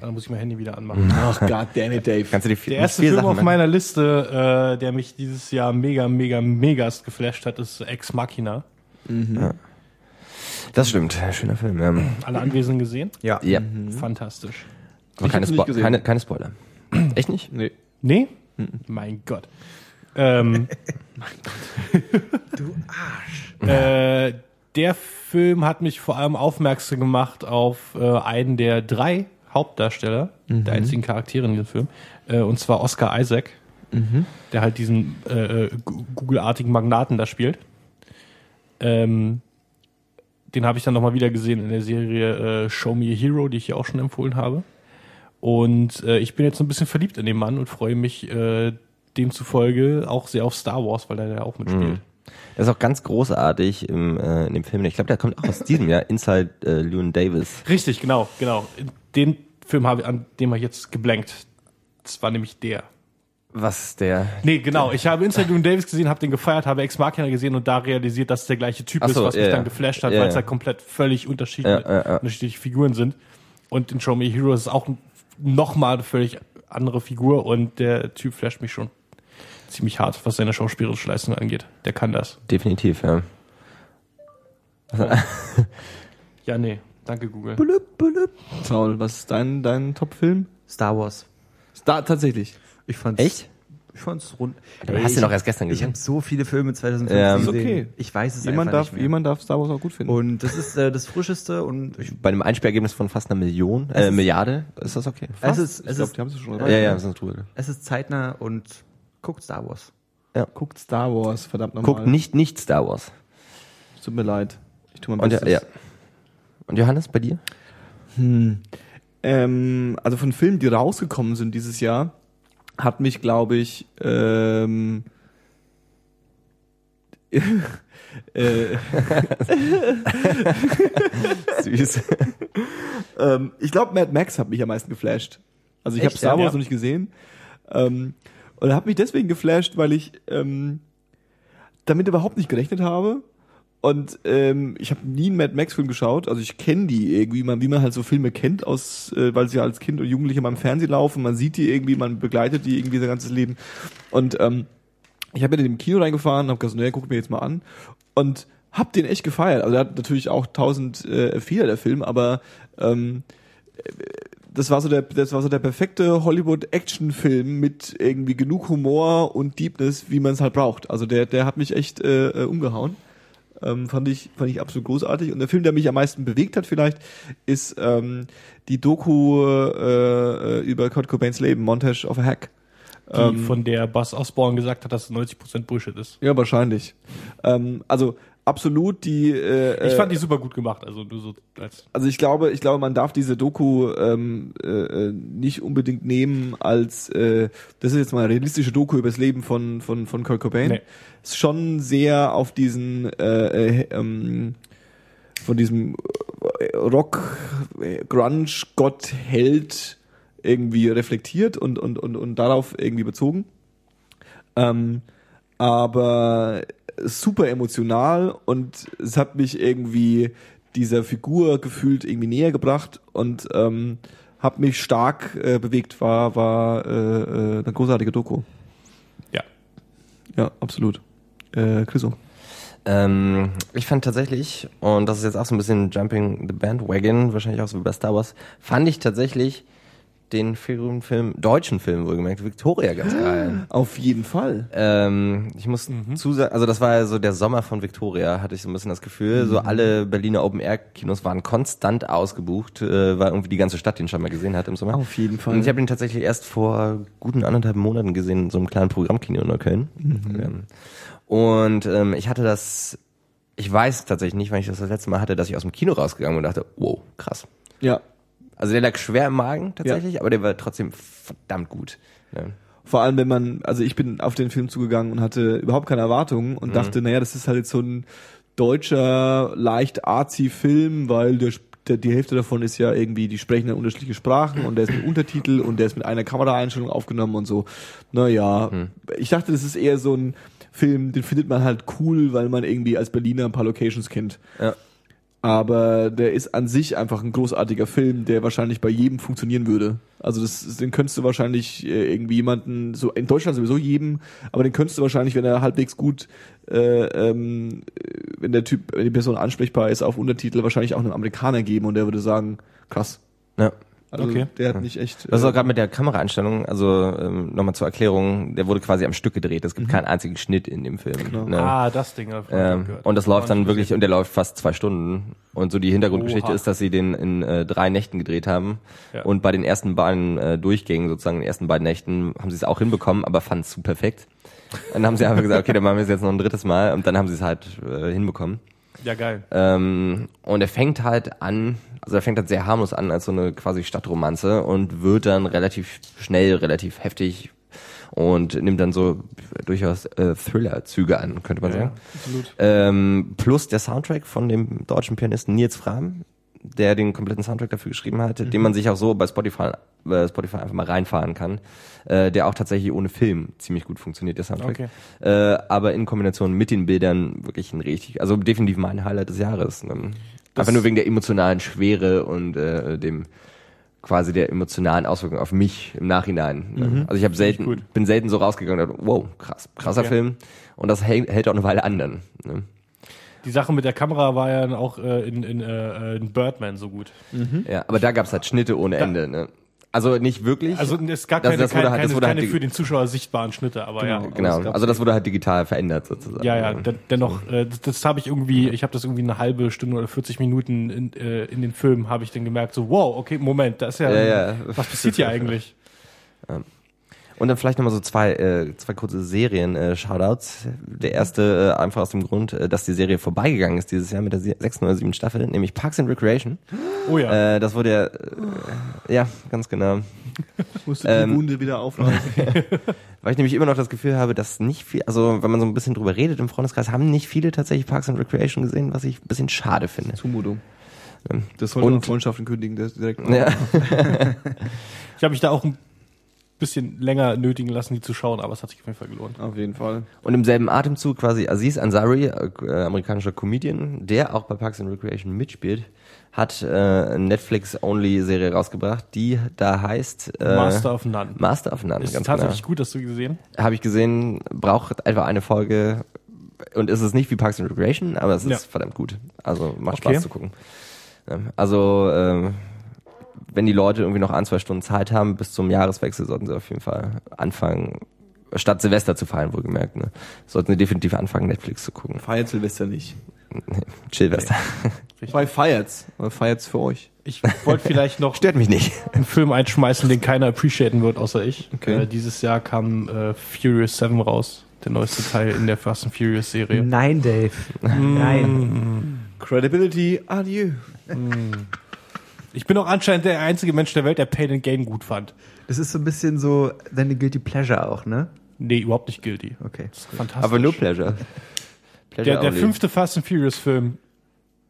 Dann muss ich mein Handy wieder anmachen. [LAUGHS] Ach, god damn it, Dave. Kannst du die vier, Der erste Film Sachen auf meiner Liste, äh, der mich dieses Jahr mega, mega, megast geflasht hat, ist Ex Machina. Das stimmt, schöner Film. Ja, Alle Anwesenden gesehen? Ja. ja. Fantastisch. aber keine, Spo keine, keine Spoiler. [CLEARS THROAT] Echt nicht? Nee. Nee? Mein Gott. Ähm, [LAUGHS] [LAUGHS] Du Arsch. äh, der Film hat mich vor allem aufmerksam gemacht auf äh, einen der drei Hauptdarsteller, der einzigen Charaktere in diesem Film, äh, und zwar Oscar Isaac, der halt diesen äh, äh, Google-artigen Magnaten da spielt. Ähm, den habe ich dann nochmal wieder gesehen in der Serie äh, Show Me a Hero, die ich ja auch schon empfohlen habe. Und äh, ich bin jetzt so ein bisschen verliebt in den Mann und freue mich äh, demzufolge auch sehr auf Star Wars, weil er da auch mitspielt. Das ist auch ganz großartig im, äh, in dem Film. Ich glaube, der kommt auch aus diesem Jahr, Inside äh, Llewyn Davis. Richtig, genau, genau. Den Film habe ich, an dem habe ich jetzt geblankt. Das war nämlich der. Was ist der? Nee, genau. Ich habe Llewyn Davis gesehen, habe den gefeiert, habe Ex Machina gesehen und da realisiert, dass es der gleiche Typ Ach ist, so, was mich ja, dann geflasht hat, Ja, weil es ja. halt komplett völlig unterschiedliche, ja, ja. unterschiedliche Figuren sind. Und in Show Me a Hero ist es auch nochmal eine völlig andere Figur und der Typ flasht mich schon ziemlich hart, was seine schauspielerische Leistung angeht. Der kann das. Definitiv, ja. Ja, nee. Danke, Google. Paul, was ist dein, dein Top-Film? Star Wars. Da, tatsächlich. Ich fand's, Echt? Ich fand's rund. Du Ey, hast ihn ich- doch erst gestern Ich gesehen. habe so viele Filme 2015 Ja. Ist gesehen. okay. Ich weiß es Jemand einfach darf, nicht mehr. jemand darf Star Wars auch gut finden. Und das ist äh, das frischeste und ich, Bei einem Einspielergebnis von fast einer Million, äh, ist- Milliarde, ist das okay? es ist ich glaube, ist die haben es schon Ja, erreicht. ja, sind drüber. es ist zeitnah und guckt Star Wars. Guckt Star Wars, verdammt nochmal. Guckt nicht, nicht Star Wars. Tut mir leid. Ich tue mein Und, Bestes. ja. Und Johannes, bei dir? Hm. Ähm, also von Filmen, die rausgekommen sind dieses Jahr, hat mich, glaube ich, ähm, [LAUGHS] äh, [LAUGHS] Süß. ähm, ich glaube, Mad Max hat mich am meisten geflasht. Also ich habe Star? Wars Ja. noch nicht gesehen. Ähm, und hat mich deswegen geflasht, weil ich ähm, damit überhaupt nicht gerechnet habe. Und ähm, ich habe nie einen Mad Max Film geschaut. Also ich kenne die irgendwie, man, wie man halt so Filme kennt, aus, äh, weil sie als Kind und Jugendliche mal im Fernsehen laufen. Man sieht die irgendwie, man begleitet die irgendwie sein ganzes Leben. Und ähm, ich habe in dem Kino reingefahren, habe gesagt, naja, guck mir jetzt mal an. Und hab den echt gefeiert. Also er hat natürlich auch tausend äh, Fehler, der Film, aber ähm, das war so der, das war so der perfekte Hollywood-Action-Film mit irgendwie genug Humor und Deepness, wie man es halt braucht. Also der, der hat mich echt äh, äh, umgehauen. Ähm, fand ich, fand ich absolut großartig. Und der Film, der mich am meisten bewegt hat, vielleicht, ist ähm, die Doku äh, über Kurt Cobains Leben, Montage of a Hack. Die, Ähm, von der Buzz Osborne gesagt hat, dass 90% Bullshit ist. ja, wahrscheinlich. Ähm, also absolut die. Äh, Ich äh, fand die super gut gemacht, also nur so als also ich glaube, ich glaube, man darf diese Doku ähm, äh, äh, nicht unbedingt nehmen als äh, das ist jetzt mal eine realistische Doku über das Leben von von von Kurt Cobain. Nee. Ist schon sehr auf diesen äh, äh, ähm, von diesem äh, Rock äh, Grunge Gott Held irgendwie reflektiert und und und und darauf irgendwie bezogen. Ähm, aber super emotional und es hat mich irgendwie dieser Figur gefühlt irgendwie näher gebracht und ähm, hat mich stark äh, bewegt. War war äh, äh, eine großartige Doku. ja. Ja, absolut. Äh, Chriso. Ähm, ich fand tatsächlich, und das ist jetzt auch so ein bisschen Jumping the Bandwagon, wahrscheinlich auch so wie bei Star Wars, fand ich tatsächlich den Film, Film deutschen Film wohlgemerkt, Victoria ganz geil. Auf jeden Fall. Ähm, ich muss zusagen, also das war ja so der Sommer von Victoria, hatte ich so ein bisschen das Gefühl. So alle Berliner Open-Air-Kinos waren konstant ausgebucht, äh, war irgendwie die ganze Stadt den schon mal gesehen hat im Sommer. Auf jeden Fall. Und ich habe ihn tatsächlich erst vor guten anderthalb Monaten gesehen in so einem kleinen Programmkino in Neukölln. Ähm, und ähm, ich hatte das, ich weiß tatsächlich nicht, wann ich das das letzte Mal hatte, dass ich aus dem Kino rausgegangen bin und dachte, wow, krass. Ja. Also der lag schwer im Magen tatsächlich, aber der war trotzdem verdammt gut. Ja. Vor allem, wenn man, also ich bin auf den Film zugegangen und hatte überhaupt keine Erwartungen und dachte, naja, das ist halt jetzt so ein deutscher, leicht arzi Film, weil der, der, die Hälfte davon ist ja irgendwie, die sprechen dann unterschiedliche Sprachen und der ist mit Untertitel und der ist mit einer Kameraeinstellung aufgenommen und so. Naja, ich dachte, das ist eher so ein Film, den findet man halt cool, weil man irgendwie als Berliner ein paar Locations kennt. Ja. Aber der ist an sich einfach ein großartiger Film, der wahrscheinlich bei jedem funktionieren würde. Also das, den könntest du wahrscheinlich äh, irgendwie jemanden, so in Deutschland sowieso jedem, aber den könntest du wahrscheinlich, wenn er halbwegs gut, äh, ähm, äh, wenn der Typ, wenn die Person ansprechbar ist, auf Untertitel wahrscheinlich auch einem Amerikaner geben und der würde sagen, krass. Ja. Also Okay. der hat nicht echt. Das ist äh, auch gerade mit der Kameraeinstellung, also ähm, nochmal zur Erklärung, der wurde quasi am Stück gedreht. Es gibt keinen einzigen Schnitt in dem Film. Genau. Ne? Ah, das Ding. Ähm, und das läuft dann wirklich, gesehen. und der läuft fast zwei Stunden. Und so die Hintergrundgeschichte Oha. ist, dass sie den in äh, drei Nächten gedreht haben. Ja. Und bei den ersten beiden äh, Durchgängen, sozusagen den ersten beiden Nächten, haben sie es auch hinbekommen, aber fanden es zu perfekt. Und dann haben sie einfach gesagt, okay, dann machen wir es jetzt noch ein drittes Mal. Und dann haben sie es halt äh, hinbekommen. Ja, geil. Ähm, und er fängt halt an, also er fängt halt sehr harmlos an als so eine quasi Stadtromanze und wird dann relativ schnell, relativ heftig und nimmt dann so durchaus äh, Thriller-Züge an, könnte man Ja, sagen. absolut. Ähm, plus der Soundtrack von dem deutschen Pianisten Nils Fram, der den kompletten Soundtrack dafür geschrieben hat, den Mhm. man sich auch so bei Spotify, bei Spotify einfach mal reinfahren kann, äh, der auch tatsächlich ohne Film ziemlich gut funktioniert, der Soundtrack. Okay. Äh, aber in Kombination mit den Bildern wirklich ein richtig, also definitiv mein Highlight des Jahres. Ne? Einfach nur wegen der emotionalen Schwere und äh, dem quasi der emotionalen Auswirkung auf mich im Nachhinein. Ne? Also ich habe selten, bin selten so rausgegangen und dachte, wow, krass, krasser Okay. Film. Und das hält, hält auch eine Weile an dann. Ne? Die Sache mit der Kamera war ja auch äh, in, in, äh, in Birdman so gut. Ja, aber da gab's halt Schnitte ohne Ende. Ne? Also nicht wirklich. Also es gab Das- keine, das wurde keine, halt- das keine, wurde halt keine die- für den Zuschauer sichtbaren Schnitte, aber ja. genau. Also das wurde halt digital verändert sozusagen. Ja, ja, den- dennoch, äh, das, das habe ich irgendwie, ich habe das irgendwie eine halbe Stunde oder 40 Minuten in, äh, in den Film, habe ich dann gemerkt, so, wow, okay, Moment, da ist ja, Ja, ja. was passiert hier eigentlich? Und dann vielleicht nochmal so zwei, äh, zwei kurze Serien-Shoutouts. Der erste äh, einfach aus dem Grund, äh, dass die Serie vorbeigegangen ist dieses Jahr mit der sechsten oder siebten Staffel, nämlich Parks and Recreation. Oh ja. Äh, das wurde ja, äh, ja, ganz genau. Musst du Ähm, die Wunde wieder aufreißen. [LAUGHS] Weil ich nämlich immer noch das Gefühl habe, dass nicht viel, also wenn man so ein bisschen drüber redet im Freundeskreis, haben nicht viele tatsächlich Parks and Recreation gesehen, was ich ein bisschen schade finde. Zumutung. Das sollte Und- man Freundschaften kündigen, das direkt. Ja. [LAUGHS] Ich habe mich da auch ein bisschen länger nötigen lassen, die zu schauen, aber es hat sich auf jeden Fall gelohnt. Auf jeden Fall. Und im selben Atemzug quasi Aziz Ansari, äh, amerikanischer Comedian, der auch bei Parks and Recreation mitspielt, hat äh, eine Netflix-Only-Serie rausgebracht, die da heißt äh, Master of None. Master of None. Ist ganz tatsächlich gut, hast du gesehen? genau. Habe ich gesehen, braucht etwa eine Folge und ist es nicht wie Parks and Recreation, aber es ist Ja. verdammt gut. Also macht Okay. Spaß zu gucken. Ähm, Also äh, wenn die Leute irgendwie noch ein, zwei Stunden Zeit haben bis zum Jahreswechsel, sollten sie auf jeden Fall anfangen, statt Silvester zu feiern, wohlgemerkt, ne? Sollten sie definitiv anfangen, Netflix zu gucken. Feiert Silvester nicht. [LAUGHS] Chillvester. Bei feiert's. Aber feiert's für euch. Ich wollte vielleicht noch [LAUGHS] Stört mich nicht. einen Film einschmeißen, den keiner appreciaten wird, außer ich. Okay. Äh, dieses Jahr kam äh, Furious 7 raus, der neueste Teil in der Fast and Furious Serie. Nein, Dave. Nein. Credibility, adieu. Ich bin auch anscheinend der einzige Mensch der Welt, der Pain and Gain gut fand. Das ist so ein bisschen so deine Guilty Pleasure auch, ne? Nee, überhaupt nicht guilty. Okay. Das ist fantastisch. Aber nur Pleasure. [LAUGHS] Pleasure der, der fünfte Fast and Furious Film.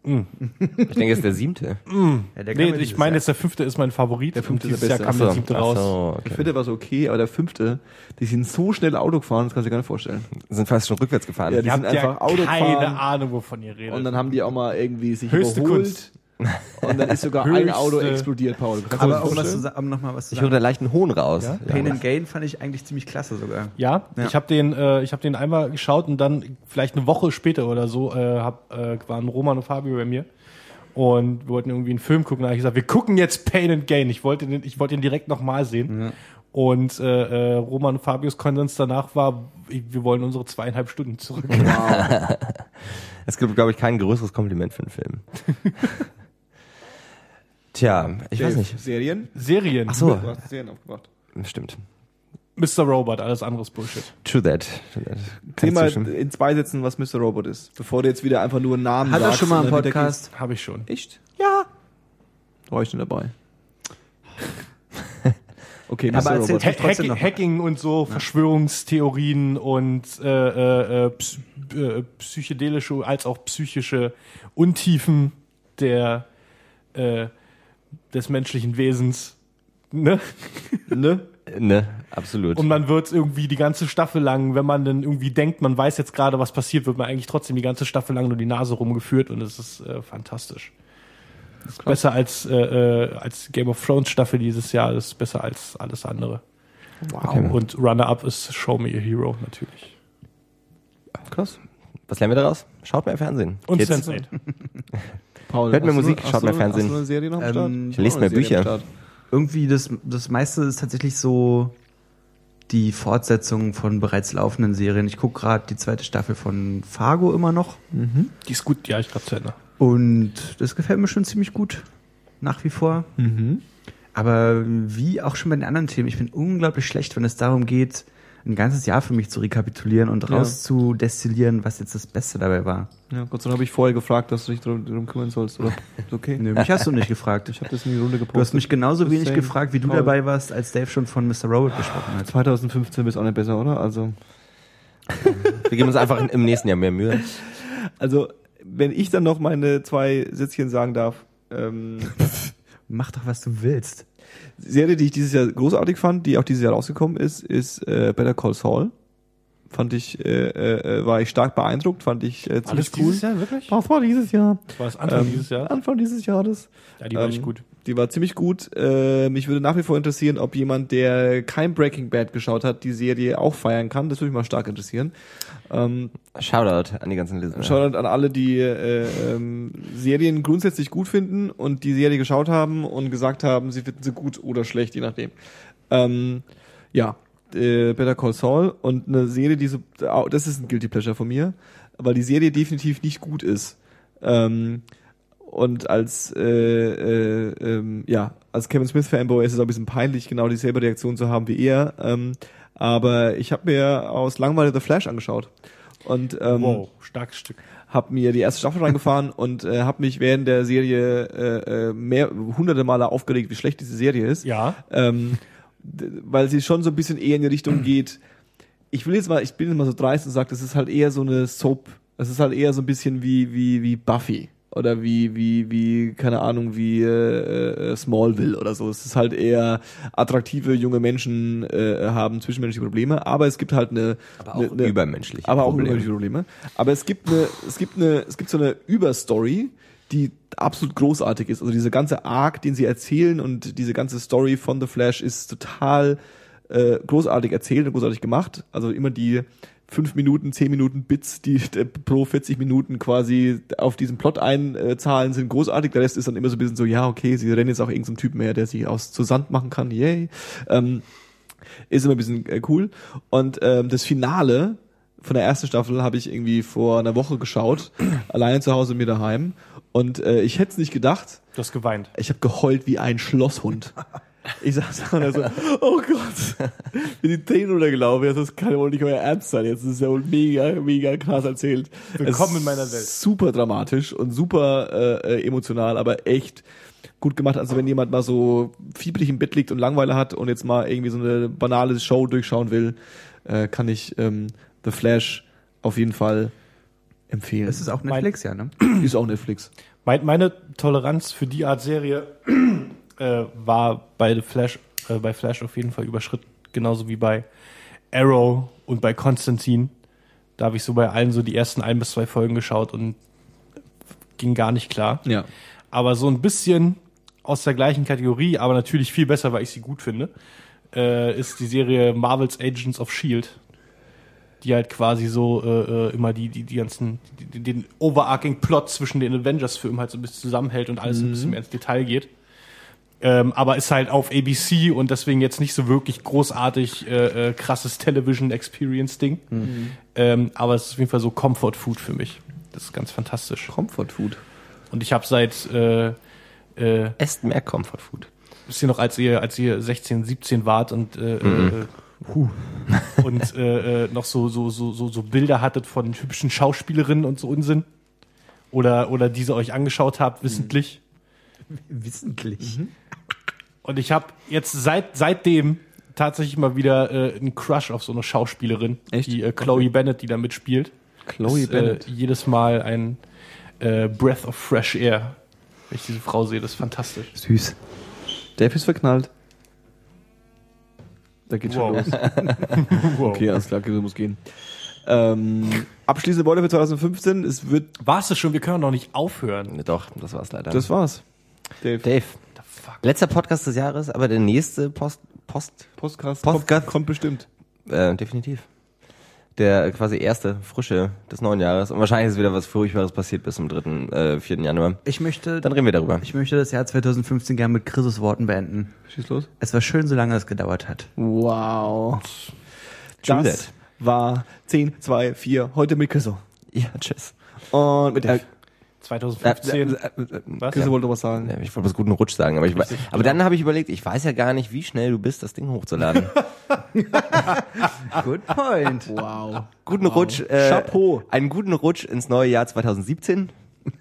Ich denke, es ist der siebte. Ja, der Nee, ich meine jetzt der fünfte ist mein Favorit. Der fünfte ist der Jahr beste. kam der siebte raus. so, Ich okay. finde, der war so okay, aber der fünfte, die sind so schnell Auto gefahren, das kannst du dir gar nicht vorstellen. Sind fast schon rückwärts gefahren. Ja, die Ihr sind habt ja einfach Auto keine gefahren. Ahnung, wovon ihr redet. Und dann haben die auch mal irgendwie sich Höchste überholt. Kunst. [LAUGHS] Und dann ist sogar ein Auto explodiert, Paul. Kannst Aber um, was zu, um nochmal was zu ich höre sagen. da leichten Hohn raus. Ja? Pain and Gain fand ich eigentlich ziemlich klasse sogar. Ja, Ja. ich habe den, äh, ich habe den einmal geschaut und dann vielleicht eine Woche später oder so äh, hab, äh, waren Roman und Fabio bei mir und wir wollten irgendwie einen Film gucken. Da habe ich gesagt, wir gucken jetzt Pain and Gain. Ich wollte den, ich wollte ihn direkt nochmal sehen. Und äh, äh, Roman und Fabios Konsens danach war, wir wollen unsere zweieinhalb Stunden zurück. [LAUGHS] Es gibt, glaube ich, kein größeres Kompliment für einen Film. [LAUGHS] Tja, ich weiß Dave, nicht. Serien? Serien. Ach so. Du hast Serien aufgebracht. Stimmt. Mr. Robot, alles anderes Bullshit. True that. True that. Kann Erzähl ich mal in zwei Sätzen, was Mr. Robot ist, bevor du jetzt wieder einfach nur einen Namen Hat er sagst schon mal einen Podcast? Habe ich schon. Echt? Ja. War ich nicht dabei. [LAUGHS] Okay, Aber Mr. erzähl- Robot. Ha Hacking, noch. Hacking und so, Verschwörungstheorien und äh, äh, äh, ps äh, psychedelische als auch psychische Untiefen der äh, des menschlichen Wesens. Ne? Ne? Ne, absolut. Und man wird irgendwie die ganze Staffel lang, wenn man dann irgendwie denkt, man weiß jetzt gerade, was passiert, wird man eigentlich trotzdem die ganze Staffel lang nur die Nase rumgeführt und es ist äh, fantastisch. Das ist besser als, äh, äh, als Game of Thrones Staffel dieses Jahr, das ist besser als alles andere. Wow. Und Runner-Up ist Show Me a Hero natürlich. Krass. Was lernen wir daraus? Schaut mehr Fernsehen. Und Kids. Sense8. [LAUGHS] Paul, Hört du- Musik, hast schaut du- mehr Fernsehen. Hast du eine Serie noch Ähm, lest Ich eine Serie Bücher. Irgendwie das, das meiste ist tatsächlich so die Fortsetzung von bereits laufenden Serien. Ich gucke gerade die zweite Staffel von Fargo immer noch Die ist gut, ja, ich glaube zu Ende. und das gefällt mir schon ziemlich gut. Nach wie vor. Mhm. Aber wie auch schon bei den anderen Themen, ich bin unglaublich schlecht, wenn es darum geht, ein ganzes Jahr für mich zu rekapitulieren und Ja. rauszudestillieren, was jetzt das Beste dabei war. Ja, Gott sei Dank habe ich vorher gefragt, dass du dich darum, darum kümmern sollst, oder? Okay. [LAUGHS] Nö, mich hast du nicht gefragt. Ich habe das in die Runde gepostet. Du hast mich genauso wenig saying. gefragt, wie du dabei warst, als Dave schon von Mr. Robot gesprochen hat. 2015 bist auch nicht besser, oder? Also, [LAUGHS] Wir geben uns einfach in- im nächsten Jahr mehr Mühe. also wenn ich dann noch meine zwei Sätzchen sagen darf, ähm, Mach doch, was du willst. Serie, die ich dieses Jahr großartig fand, die auch dieses Jahr rausgekommen ist, ist äh, Better Call Saul. Fand ich, äh, äh, war ich stark beeindruckt, fand ich äh, ziemlich Alles cool. dieses Jahr, wirklich? Das war dieses Jahr. Das war das Anfang Ähm, dieses Jahr. Anfang dieses Jahres. Ja, die war ähm, echt gut. Die war ziemlich gut. Äh, mich würde nach wie vor interessieren, ob jemand, der kein Breaking Bad geschaut hat, die Serie auch feiern kann. Das würde mich mal stark interessieren. Ähm, Shoutout an die ganzen Listener. Shoutout an alle, die äh, ähm, Serien grundsätzlich gut finden und die Serie geschaut haben und gesagt haben, sie finden sie gut oder schlecht, je nachdem. Ähm, ja, äh, Better Call Saul und eine Serie, die so, das ist ein Guilty Pleasure von mir, weil die Serie definitiv nicht gut ist. Ähm, und als äh, äh, ähm, ja als Kevin Smith Fanboy ist es auch ein bisschen peinlich, genau dieselbe Reaktion zu haben wie er. Ähm, aber ich habe mir aus Langweile The Flash angeschaut und ähm, Wow, starkes Stück. hab mir die erste Staffel reingefahren [LAUGHS] und äh, habe mich während der Serie äh, äh, mehr hunderte Male aufgeregt, wie schlecht diese Serie ist. Ja. Ähm, weil sie schon so ein bisschen eher in die Richtung [CLEARS THROAT] geht. Ich will jetzt mal, ich bin jetzt mal so dreist und sage, das ist halt eher so eine Soap. Es ist halt eher so ein bisschen wie wie wie Buffy oder wie wie wie keine Ahnung wie äh, äh, Smallville oder so. Es ist halt eher attraktive junge Menschen äh, haben zwischenmenschliche Probleme, aber es gibt halt eine Aber auch eine, übermenschliche aber auch Probleme. übermenschliche Probleme. Aber es gibt eine, es gibt eine, es gibt so eine Überstory, die absolut großartig ist. Also diese ganze Arc, den sie erzählen und diese ganze Story von The Flash ist total äh, großartig erzählt und großartig gemacht. Also immer die fünf Minuten, zehn Minuten Bits, die äh, pro 40 Minuten quasi auf diesen Plot einzahlen, sind großartig. Der Rest ist dann immer so ein bisschen so, ja, okay, sie rennen jetzt auch irgendeinem Typen her, der sich aus zu Sand machen kann, yay. Ähm, ist immer ein bisschen äh, cool. Und ähm, das Finale von der ersten Staffel habe ich irgendwie vor einer Woche geschaut, [CLEARS THROAT] alleine zu Hause mir daheim. Und äh, ich hätte es nicht gedacht. Du hast geweint. Ich habe geheult wie ein Schlosshund. [LAUGHS] Ich saß da und so, [LAUGHS] oh Gott, bin die Tränen runtergelaufen. Jetzt, Das kann ja wohl nicht euer Ernst sein. Jetzt ist es ja wohl mega, mega krass erzählt. Willkommen Es in meiner Welt. Super dramatisch und super äh, äh, emotional, aber echt gut gemacht. Also wenn jemand mal so fiebrig im Bett liegt und Langweile hat und jetzt mal irgendwie so eine banale Show durchschauen will, äh, kann ich ähm, The Flash auf jeden Fall empfehlen. Das ist auch Netflix, ja, ne? ist auch Netflix. Mein, meine Toleranz für die Art Serie äh, war bei The Flash, äh, bei Flash auf jeden Fall überschritten, genauso wie bei Arrow und bei Konstantin. Da habe ich so bei allen so die ersten ein bis zwei Folgen geschaut und ging gar nicht klar. Ja. Aber so ein bisschen aus der gleichen Kategorie, aber natürlich viel besser, weil ich sie gut finde, äh, ist die Serie Marvel's Agents of Shield, die halt quasi so äh, äh, immer die die die ganzen die, den overarching Plot zwischen den Avengers-Filmen halt so ein bisschen zusammenhält und alles ein bisschen mehr ins Detail geht. Ähm, aber ist halt auf ABC und deswegen jetzt nicht so wirklich großartig äh, äh, krasses Television Experience Ding. Ähm, aber es ist auf jeden Fall so Comfort Food für mich. Das ist ganz fantastisch. Comfort Food. Und ich habe seit äh, äh, Esst mehr Comfort Food. wisst ihr noch, als ihr, als ihr 16, 17 wart und äh, äh, huh, [LAUGHS] und äh, äh, noch so, so, so, so, so Bilder hattet von hübschen Schauspielerinnen und so Unsinn? Oder, oder diese euch angeschaut habt, wissentlich? Wissentlich. Und ich habe jetzt seit seitdem tatsächlich mal wieder äh, einen Crush auf so eine Schauspielerin, Echt? die äh, Chloe Bennett, die da mitspielt. Chloe ist, Bennett. Äh, jedes Mal ein äh, Breath of Fresh Air. Wenn ich diese Frau sehe, das ist fantastisch. Süß. Dave ist verknallt. Da geht's Wow. schon los. [LAUGHS] wow. Okay, alles klar, okay, so muss gehen. Ähm, abschließende Worte für 2015. Es wird, War es das schon? Wir können doch nicht aufhören. Doch, das war's leider. das war's. Dave. Dave, fuck? letzter Podcast des Jahres, aber der nächste Post, Post, Podcast, Podcast. Kommt, kommt bestimmt. äh, definitiv. Der quasi erste, frische des neuen Jahres. Und wahrscheinlich ist wieder was Furchtbares passiert bis zum 3., äh, 4. Januar. Ich möchte, Dann reden wir darüber. ich möchte das Jahr 2015 gerne mit Chris' Worten beenden. Schieß los. Es war schön, solange es gedauert hat. Wow. True Das that. war 10, 2, 4, heute mit Chriso. Ja, tschüss. Und mit Dave. 2015. Äh, äh, äh, Was? Chriso wollte noch was sagen. Ja, ich wollte was guten Rutsch sagen, aber ich, we- aber dann habe ich überlegt, ich weiß ja gar nicht, wie schnell du bist, das Ding hochzuladen. [LAUGHS] Good point. Wow. guten Rutsch. Äh, Chapeau. Einen guten Rutsch ins neue Jahr 2017. [LAUGHS]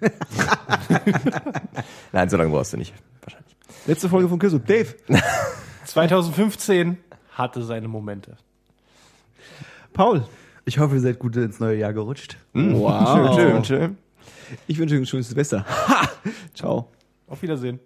Nein, so lange brauchst du nicht. Wahrscheinlich. Letzte Folge von Chriso. Dave. [LAUGHS] 2015 hatte seine Momente. Paul. Ich hoffe, ihr seid gut ins neue Jahr gerutscht. Wow. Schön, schön, schön. Ich wünsche euch ein schönes Silvester. [LAUGHS] Ha! Ciao. Auf Wiedersehen.